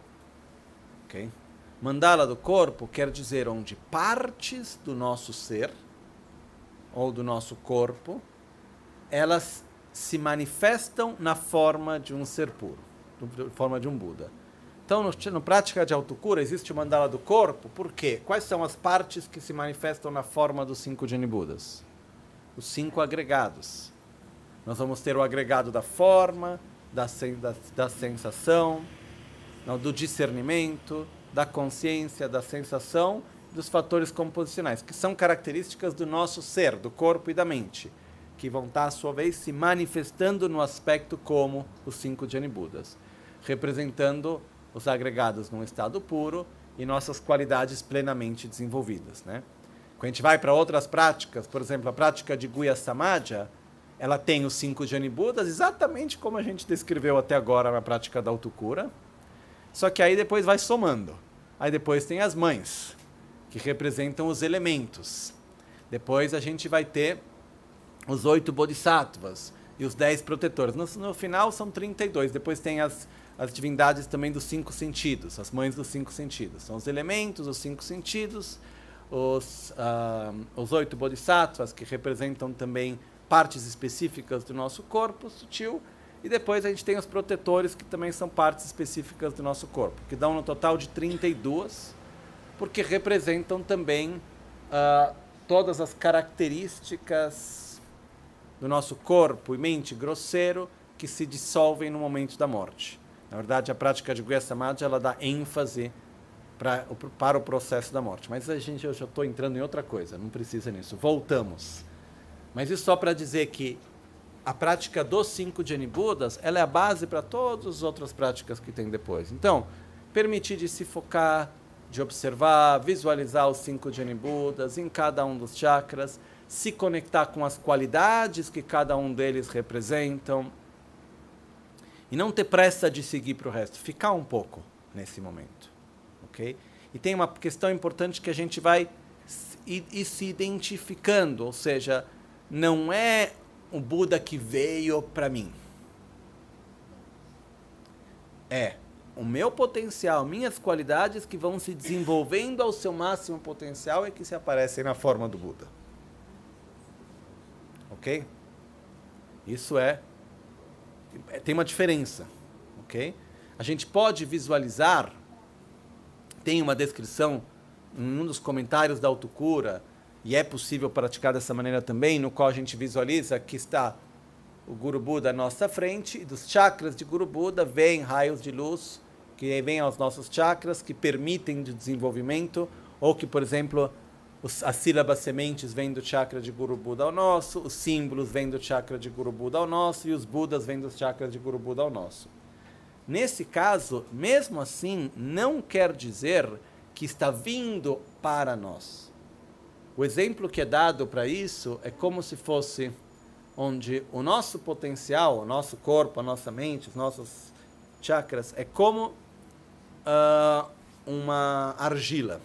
ok? Mandala do corpo quer dizer onde partes do nosso ser ou do nosso corpo elas se manifestam na forma de um ser puro, na forma de um Buda. Então, no, no prática de autocura, existe o mandala do corpo. Por quê? Quais são as partes que se manifestam na forma dos cinco Janibudas? Os cinco agregados. Nós vamos ter o agregado da forma, da, da, da sensação, não, do discernimento, da consciência, da sensação, dos fatores composicionais, que são características do nosso ser, do corpo e da mente, que vão estar, à sua vez, se manifestando no aspecto como os cinco Janibudas, representando os agregados num estado puro e nossas qualidades plenamente desenvolvidas. Né? Quando a gente vai para outras práticas, por exemplo, a prática de Guya Samadha, ela tem os cinco Janibudas, exatamente como a gente descreveu até agora na prática da autocura, só que aí depois vai somando. Aí depois tem as mães, que representam os elementos. Depois a gente vai ter os oito bodhisattvas e os dez protetores. No, no final são 32. Depois tem as as divindades também dos cinco sentidos, as mães dos cinco sentidos. São os elementos, os cinco sentidos, os, uh, os oito bodhisattvas, que representam também partes específicas do nosso corpo sutil, e depois a gente tem os protetores, que também são partes específicas do nosso corpo, que dão no total de 32, porque representam também uh, todas as características do nosso corpo e mente grosseiro que se dissolvem no momento da morte. Na verdade, a prática de Guya Samadhi ela dá ênfase pra, para o processo da morte. Mas a gente, eu já estou entrando em outra coisa, não precisa nisso. Voltamos. Mas isso só para dizer que a prática dos cinco Janibudas ela é a base para todas as outras práticas que tem depois. Então, permitir de se focar, de observar, visualizar os cinco Janibudas em cada um dos chakras, se conectar com as qualidades que cada um deles representam e não ter pressa de seguir para o resto, ficar um pouco nesse momento, ok? E tem uma questão importante que a gente vai ir se identificando, ou seja, não é o Buda que veio para mim. É o meu potencial, minhas qualidades que vão se desenvolvendo ao seu máximo potencial e que se aparecem na forma do Buda. Ok? Isso é tem uma diferença, ok? A gente pode visualizar, tem uma descrição em um dos comentários da autocura, e é possível praticar dessa maneira também, no qual a gente visualiza que está o Guru Buda à nossa frente, e dos chakras de Guru Buda vêm raios de luz que vêm aos nossos chakras, que permitem de desenvolvimento, ou que, por exemplo, os, as sílabas sementes vêm do chakra de Guru Buda ao nosso, os símbolos vêm do chakra de Guru Buda ao nosso, e os Budas vêm dos chakras de Guru Buda ao nosso. Nesse caso, mesmo assim, não quer dizer que está vindo para nós. O exemplo que é dado para isso é como se fosse onde o nosso potencial, o nosso corpo, a nossa mente, os nossos chakras, é como uh, uma argila,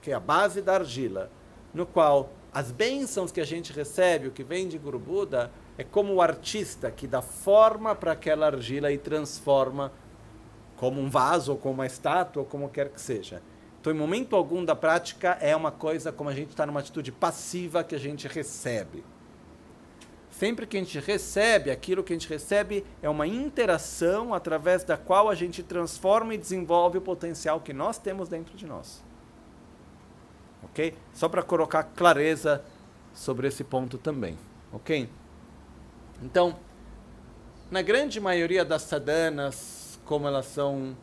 que é a base da argila, no qual as bênçãos que a gente recebe, o que vem de Guru Buda, é como o artista que dá forma para aquela argila e transforma como um vaso, ou como uma estátua, ou como quer que seja. Então, em momento algum da prática, é uma coisa como a gente está numa atitude passiva que a gente recebe. Sempre que a gente recebe, aquilo que a gente recebe é uma interação através da qual a gente transforma e desenvolve o potencial que nós temos dentro de nós. Ok? Só para colocar clareza sobre esse ponto também. Ok? Então, na grande maioria das sadhanas, como elas são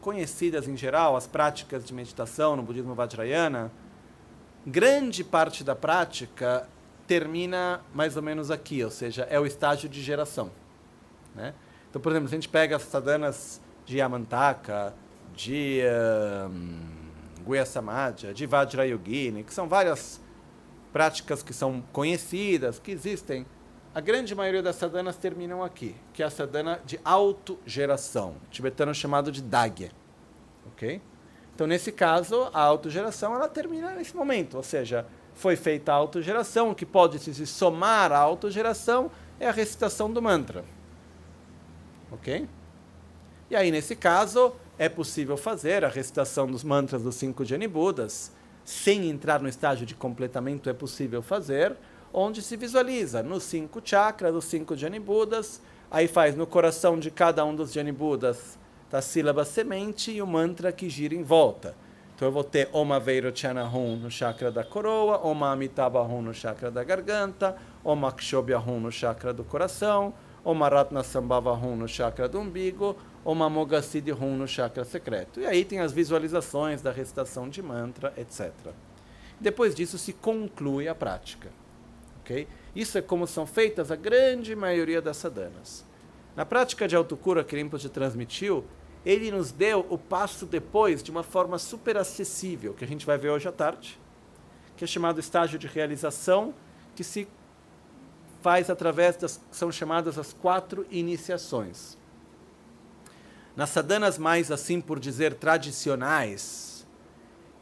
conhecidas em geral, as práticas de meditação no budismo Vajrayana, grande parte da prática termina mais ou menos aqui, ou seja, é o estágio de geração. Né? Então, por exemplo, se a gente pega as sadhanas de Yamantaka, de Guya Samadha, de Vajrayogini, que são várias práticas que são conhecidas, que existem a grande maioria das sadanas terminam aqui, que é a sadhana de autogeração, tibetano chamado de Dagya. Ok? Então, nesse caso, a autogeração ela termina nesse momento, ou seja, foi feita a autogeração, o que pode se somar à autogeração é a recitação do mantra. Ok? E aí, nesse caso, é possível fazer a recitação dos mantras dos cinco Janibudas, sem entrar no estágio de completamento, é possível fazer, onde se visualiza nos cinco chakras, os cinco Janibudas, aí faz no coração de cada um dos Janibudas a sílaba semente e o mantra que gira em volta. Então eu vou ter Oma Veirochana Hum no chakra da coroa, Oma Amitabha Hum no chakra da garganta, Oma Kshobhya Hum no chakra do coração, Oma Ratna Sambhava Hum no chakra do umbigo, Oma Mogassiddhi Hum no chakra secreto. E aí tem as visualizações da recitação de mantra, etc. Depois disso se conclui a prática. Okay? Isso é como são feitas a grande maioria das sadhanas. Na prática de autocura que Rinpoche transmitiu, ele nos deu o passo depois de uma forma super acessível, que a gente vai ver hoje à tarde, que é chamado estágio de realização, que se faz através das são chamadas as quatro iniciações. Nas sadhanas mais assim por dizer tradicionais,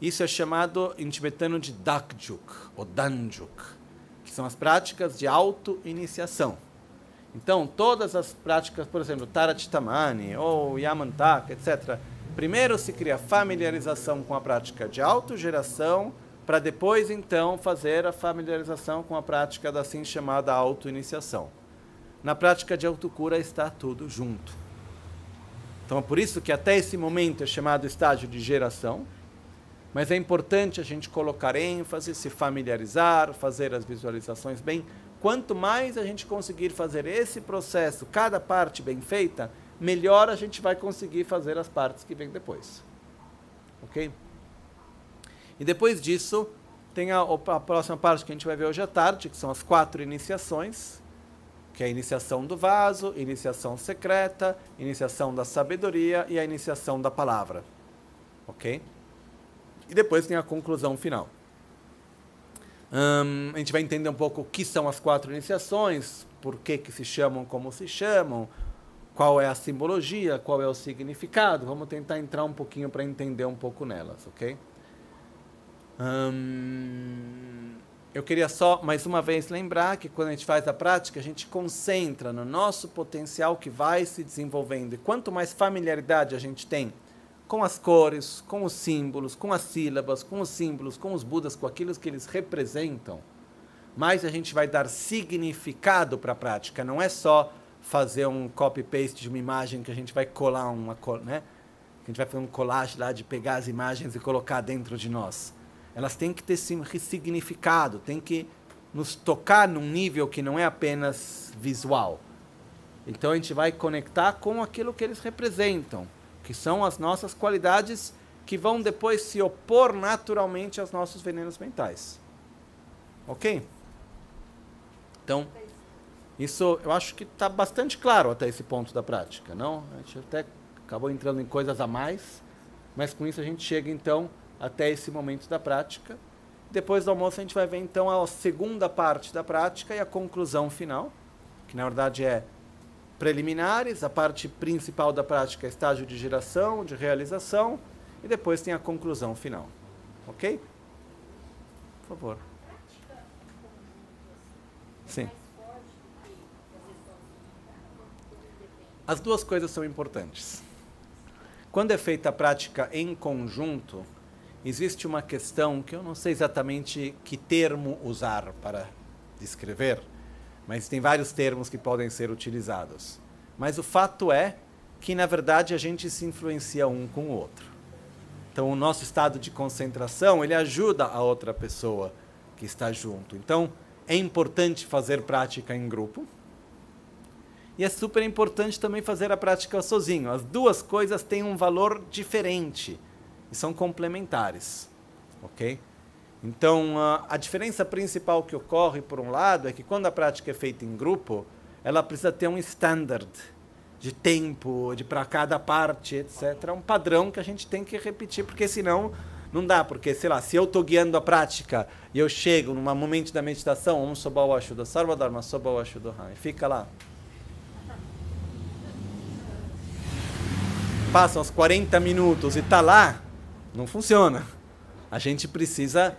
isso é chamado em tibetano de dakjuk ou danjuk são as práticas de auto-iniciação. Então, todas as práticas, por exemplo, Tarachitamani ou Yamantaka, etc., primeiro se cria familiarização com a prática de autogeração, para depois, então, fazer a familiarização com a prática da assim chamada auto-iniciação. Na prática de autocura está tudo junto. Então, é por isso que até esse momento é chamado estágio de geração, mas é importante a gente colocar ênfase, se familiarizar, fazer as visualizações bem. Quanto mais a gente conseguir fazer esse processo, cada parte bem feita, melhor a gente vai conseguir fazer as partes que vêm depois. Ok? E depois disso, tem a, a, próxima parte que a gente vai ver hoje à tarde, que são as quatro iniciações, que é a iniciação do vaso, iniciação secreta, iniciação da sabedoria e a iniciação da palavra. Ok? E depois tem a conclusão final. A gente vai entender um pouco o que são as quatro iniciações, por que, que se chamam como se chamam, qual é a simbologia, qual é o significado. Vamos tentar entrar um pouquinho para entender um pouco nelas, ok? Um, eu queria só mais uma vez lembrar que quando a gente faz a prática, a gente concentra no nosso potencial que vai se desenvolvendo. E quanto mais familiaridade a gente tem com as cores, com os símbolos, com as sílabas, com os símbolos, com os Budas, com aquilo que eles representam, mais a gente vai dar significado para a prática. Não é só fazer um copy-paste de uma imagem que a gente vai colar uma, né? A gente vai fazer um collage lá de pegar as imagens e colocar dentro de nós. Elas têm que ter significado, têm que nos tocar num nível que não é apenas visual. Então a gente vai conectar com aquilo que eles representam, que são as nossas qualidades que vão depois se opor naturalmente aos nossos venenos mentais. Ok? Então, isso eu acho que está bastante claro até esse ponto da prática, não? A gente até acabou entrando em coisas a mais, mas com isso a gente chega então até esse momento da prática. Depois do almoço a gente vai ver então a segunda parte da prática e a conclusão final, que na verdade é preliminares, a parte principal da prática é estágio de geração, de realização, e depois tem a conclusão final. Ok? Por favor. Sim. As duas coisas são importantes. Quando é feita a prática em conjunto, existe uma questão que eu não sei exatamente que termo usar para descrever, mas tem vários termos que podem ser utilizados. Mas o fato é que, na verdade, a gente se influencia um com o outro. Então, o nosso estado de concentração, ele ajuda a outra pessoa que está junto. Então, é importante fazer prática em grupo. E é super importante também fazer a prática sozinho. As duas coisas têm um valor diferente e são complementares. Ok? Então, a, diferença principal que ocorre, por um lado, é que quando a prática é feita em grupo, ela precisa ter um standard de tempo, de para cada parte, etc. Um padrão que a gente tem que repetir, porque senão não dá. Porque, sei lá, se eu estou guiando a prática e eu chego num momento da meditação, um soba o ashuda, sarva dharma soba o ashuda, e fica lá. Passam os 40 minutos e está lá, não funciona. A gente precisa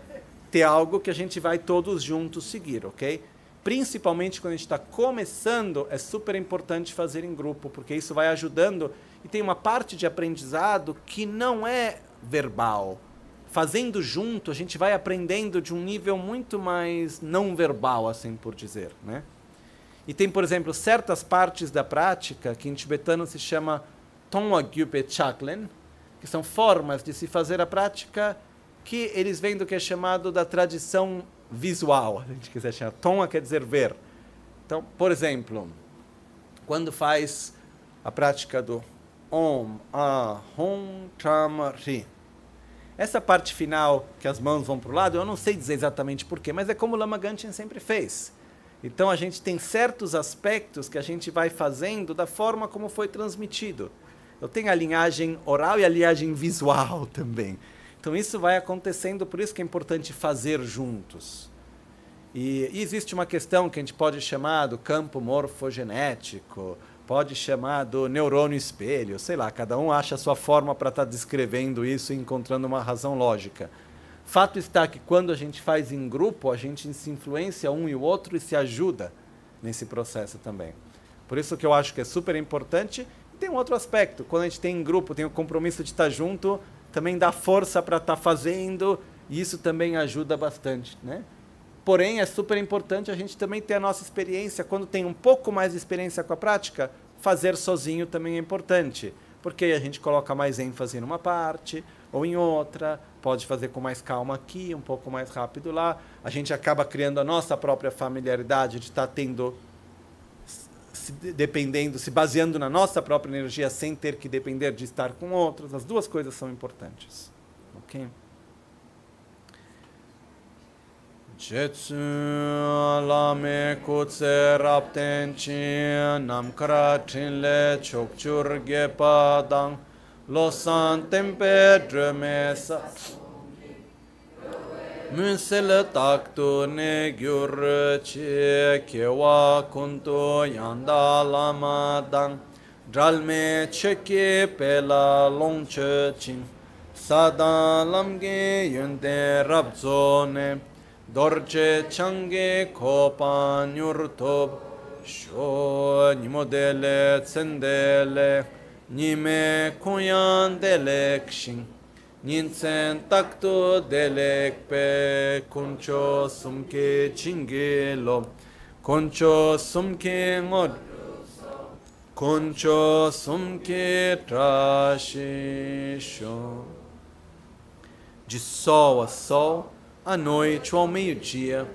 ter algo que a gente vai todos juntos seguir, ok? Principalmente quando a gente está começando, é super importante fazer em grupo, porque isso vai ajudando e tem uma parte de aprendizado que não é verbal. Fazendo junto, a gente vai aprendendo de um nível muito mais não verbal, assim por dizer, né? E tem, por exemplo, certas partes da prática que em tibetano se chama Tongwa Gyupe Chaklen, que são formas de se fazer a prática que eles vêm do que é chamado da tradição visual, a gente quiser chamar. Toma quer dizer ver. Então, por exemplo, quando faz a prática do Om, Ah, Hum, Chama, Ri. Essa parte final, que as mãos vão para o lado, eu não sei dizer exatamente porquê, mas é como o Lama Ganchen sempre fez. Então a gente tem certos aspectos que a gente vai fazendo da forma como foi transmitido. Eu tenho a linhagem oral e a linhagem visual também. Então isso vai acontecendo, por isso que é importante fazer juntos. E, e existe uma questão que a gente pode chamar do campo morfogenético, pode chamar do neurônio espelho, sei lá, cada um acha a sua forma para estar tá descrevendo isso e encontrando uma razão lógica. Fato está que quando a gente faz em grupo, a gente se influencia um e o outro e se ajuda nesse processo também. Por isso que eu acho que é super importante. Tem um outro aspecto, quando a gente tem em grupo, tem o compromisso de estar junto, também dá força para estar tá fazendo, e isso também ajuda bastante, né? Porém, é super importante a gente também ter a nossa experiência, quando tem um pouco mais de experiência com a prática, fazer sozinho também é importante, porque a gente coloca mais ênfase numa parte ou em outra, pode fazer com mais calma aqui, um pouco mais rápido lá. A gente acaba criando a nossa própria familiaridade de estar tá tendo se dependendo, se baseando na nossa própria energia sem ter que depender de estar com outros. As duas coisas são importantes. Ok? Jetsu lame kutse rapten chin namkara trinle chokchur gepadang losan tempe dremesa monsieur le tacto neguro che kiwa kunto yanda la madang dralme che ki pella longchurchin sada lumgae yunder abzonne dorche changi kopa nurto sho ni mo dele centele ni me kuyan delexin Ninsen takto delek pe kuncho sumke chingelo kuncho sumke ngod kuncho sumke trashisho de sol a sol, à noite ou ao meio-dia,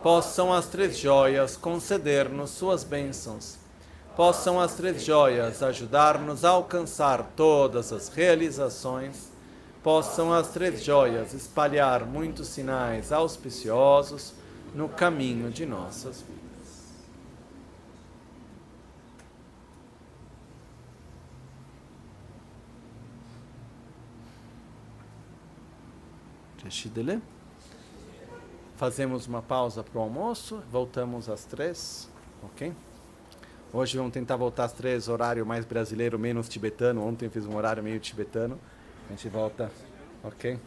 possam as três joias conceder-nos suas bênçãos. Possam as três joias ajudar-nos a alcançar todas as realizações. Possam as três joias espalhar muitos sinais auspiciosos no caminho de nossas vidas. Fazemos uma pausa para o almoço, voltamos às três, ok? Hoje vamos tentar voltar às três, horário mais brasileiro, menos tibetano. Ontem fiz um horário meio tibetano. A gente volta, ok?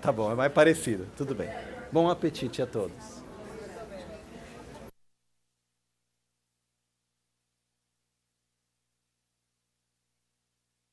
Tá bom, é mais parecido, tudo bem. Bom apetite a todos.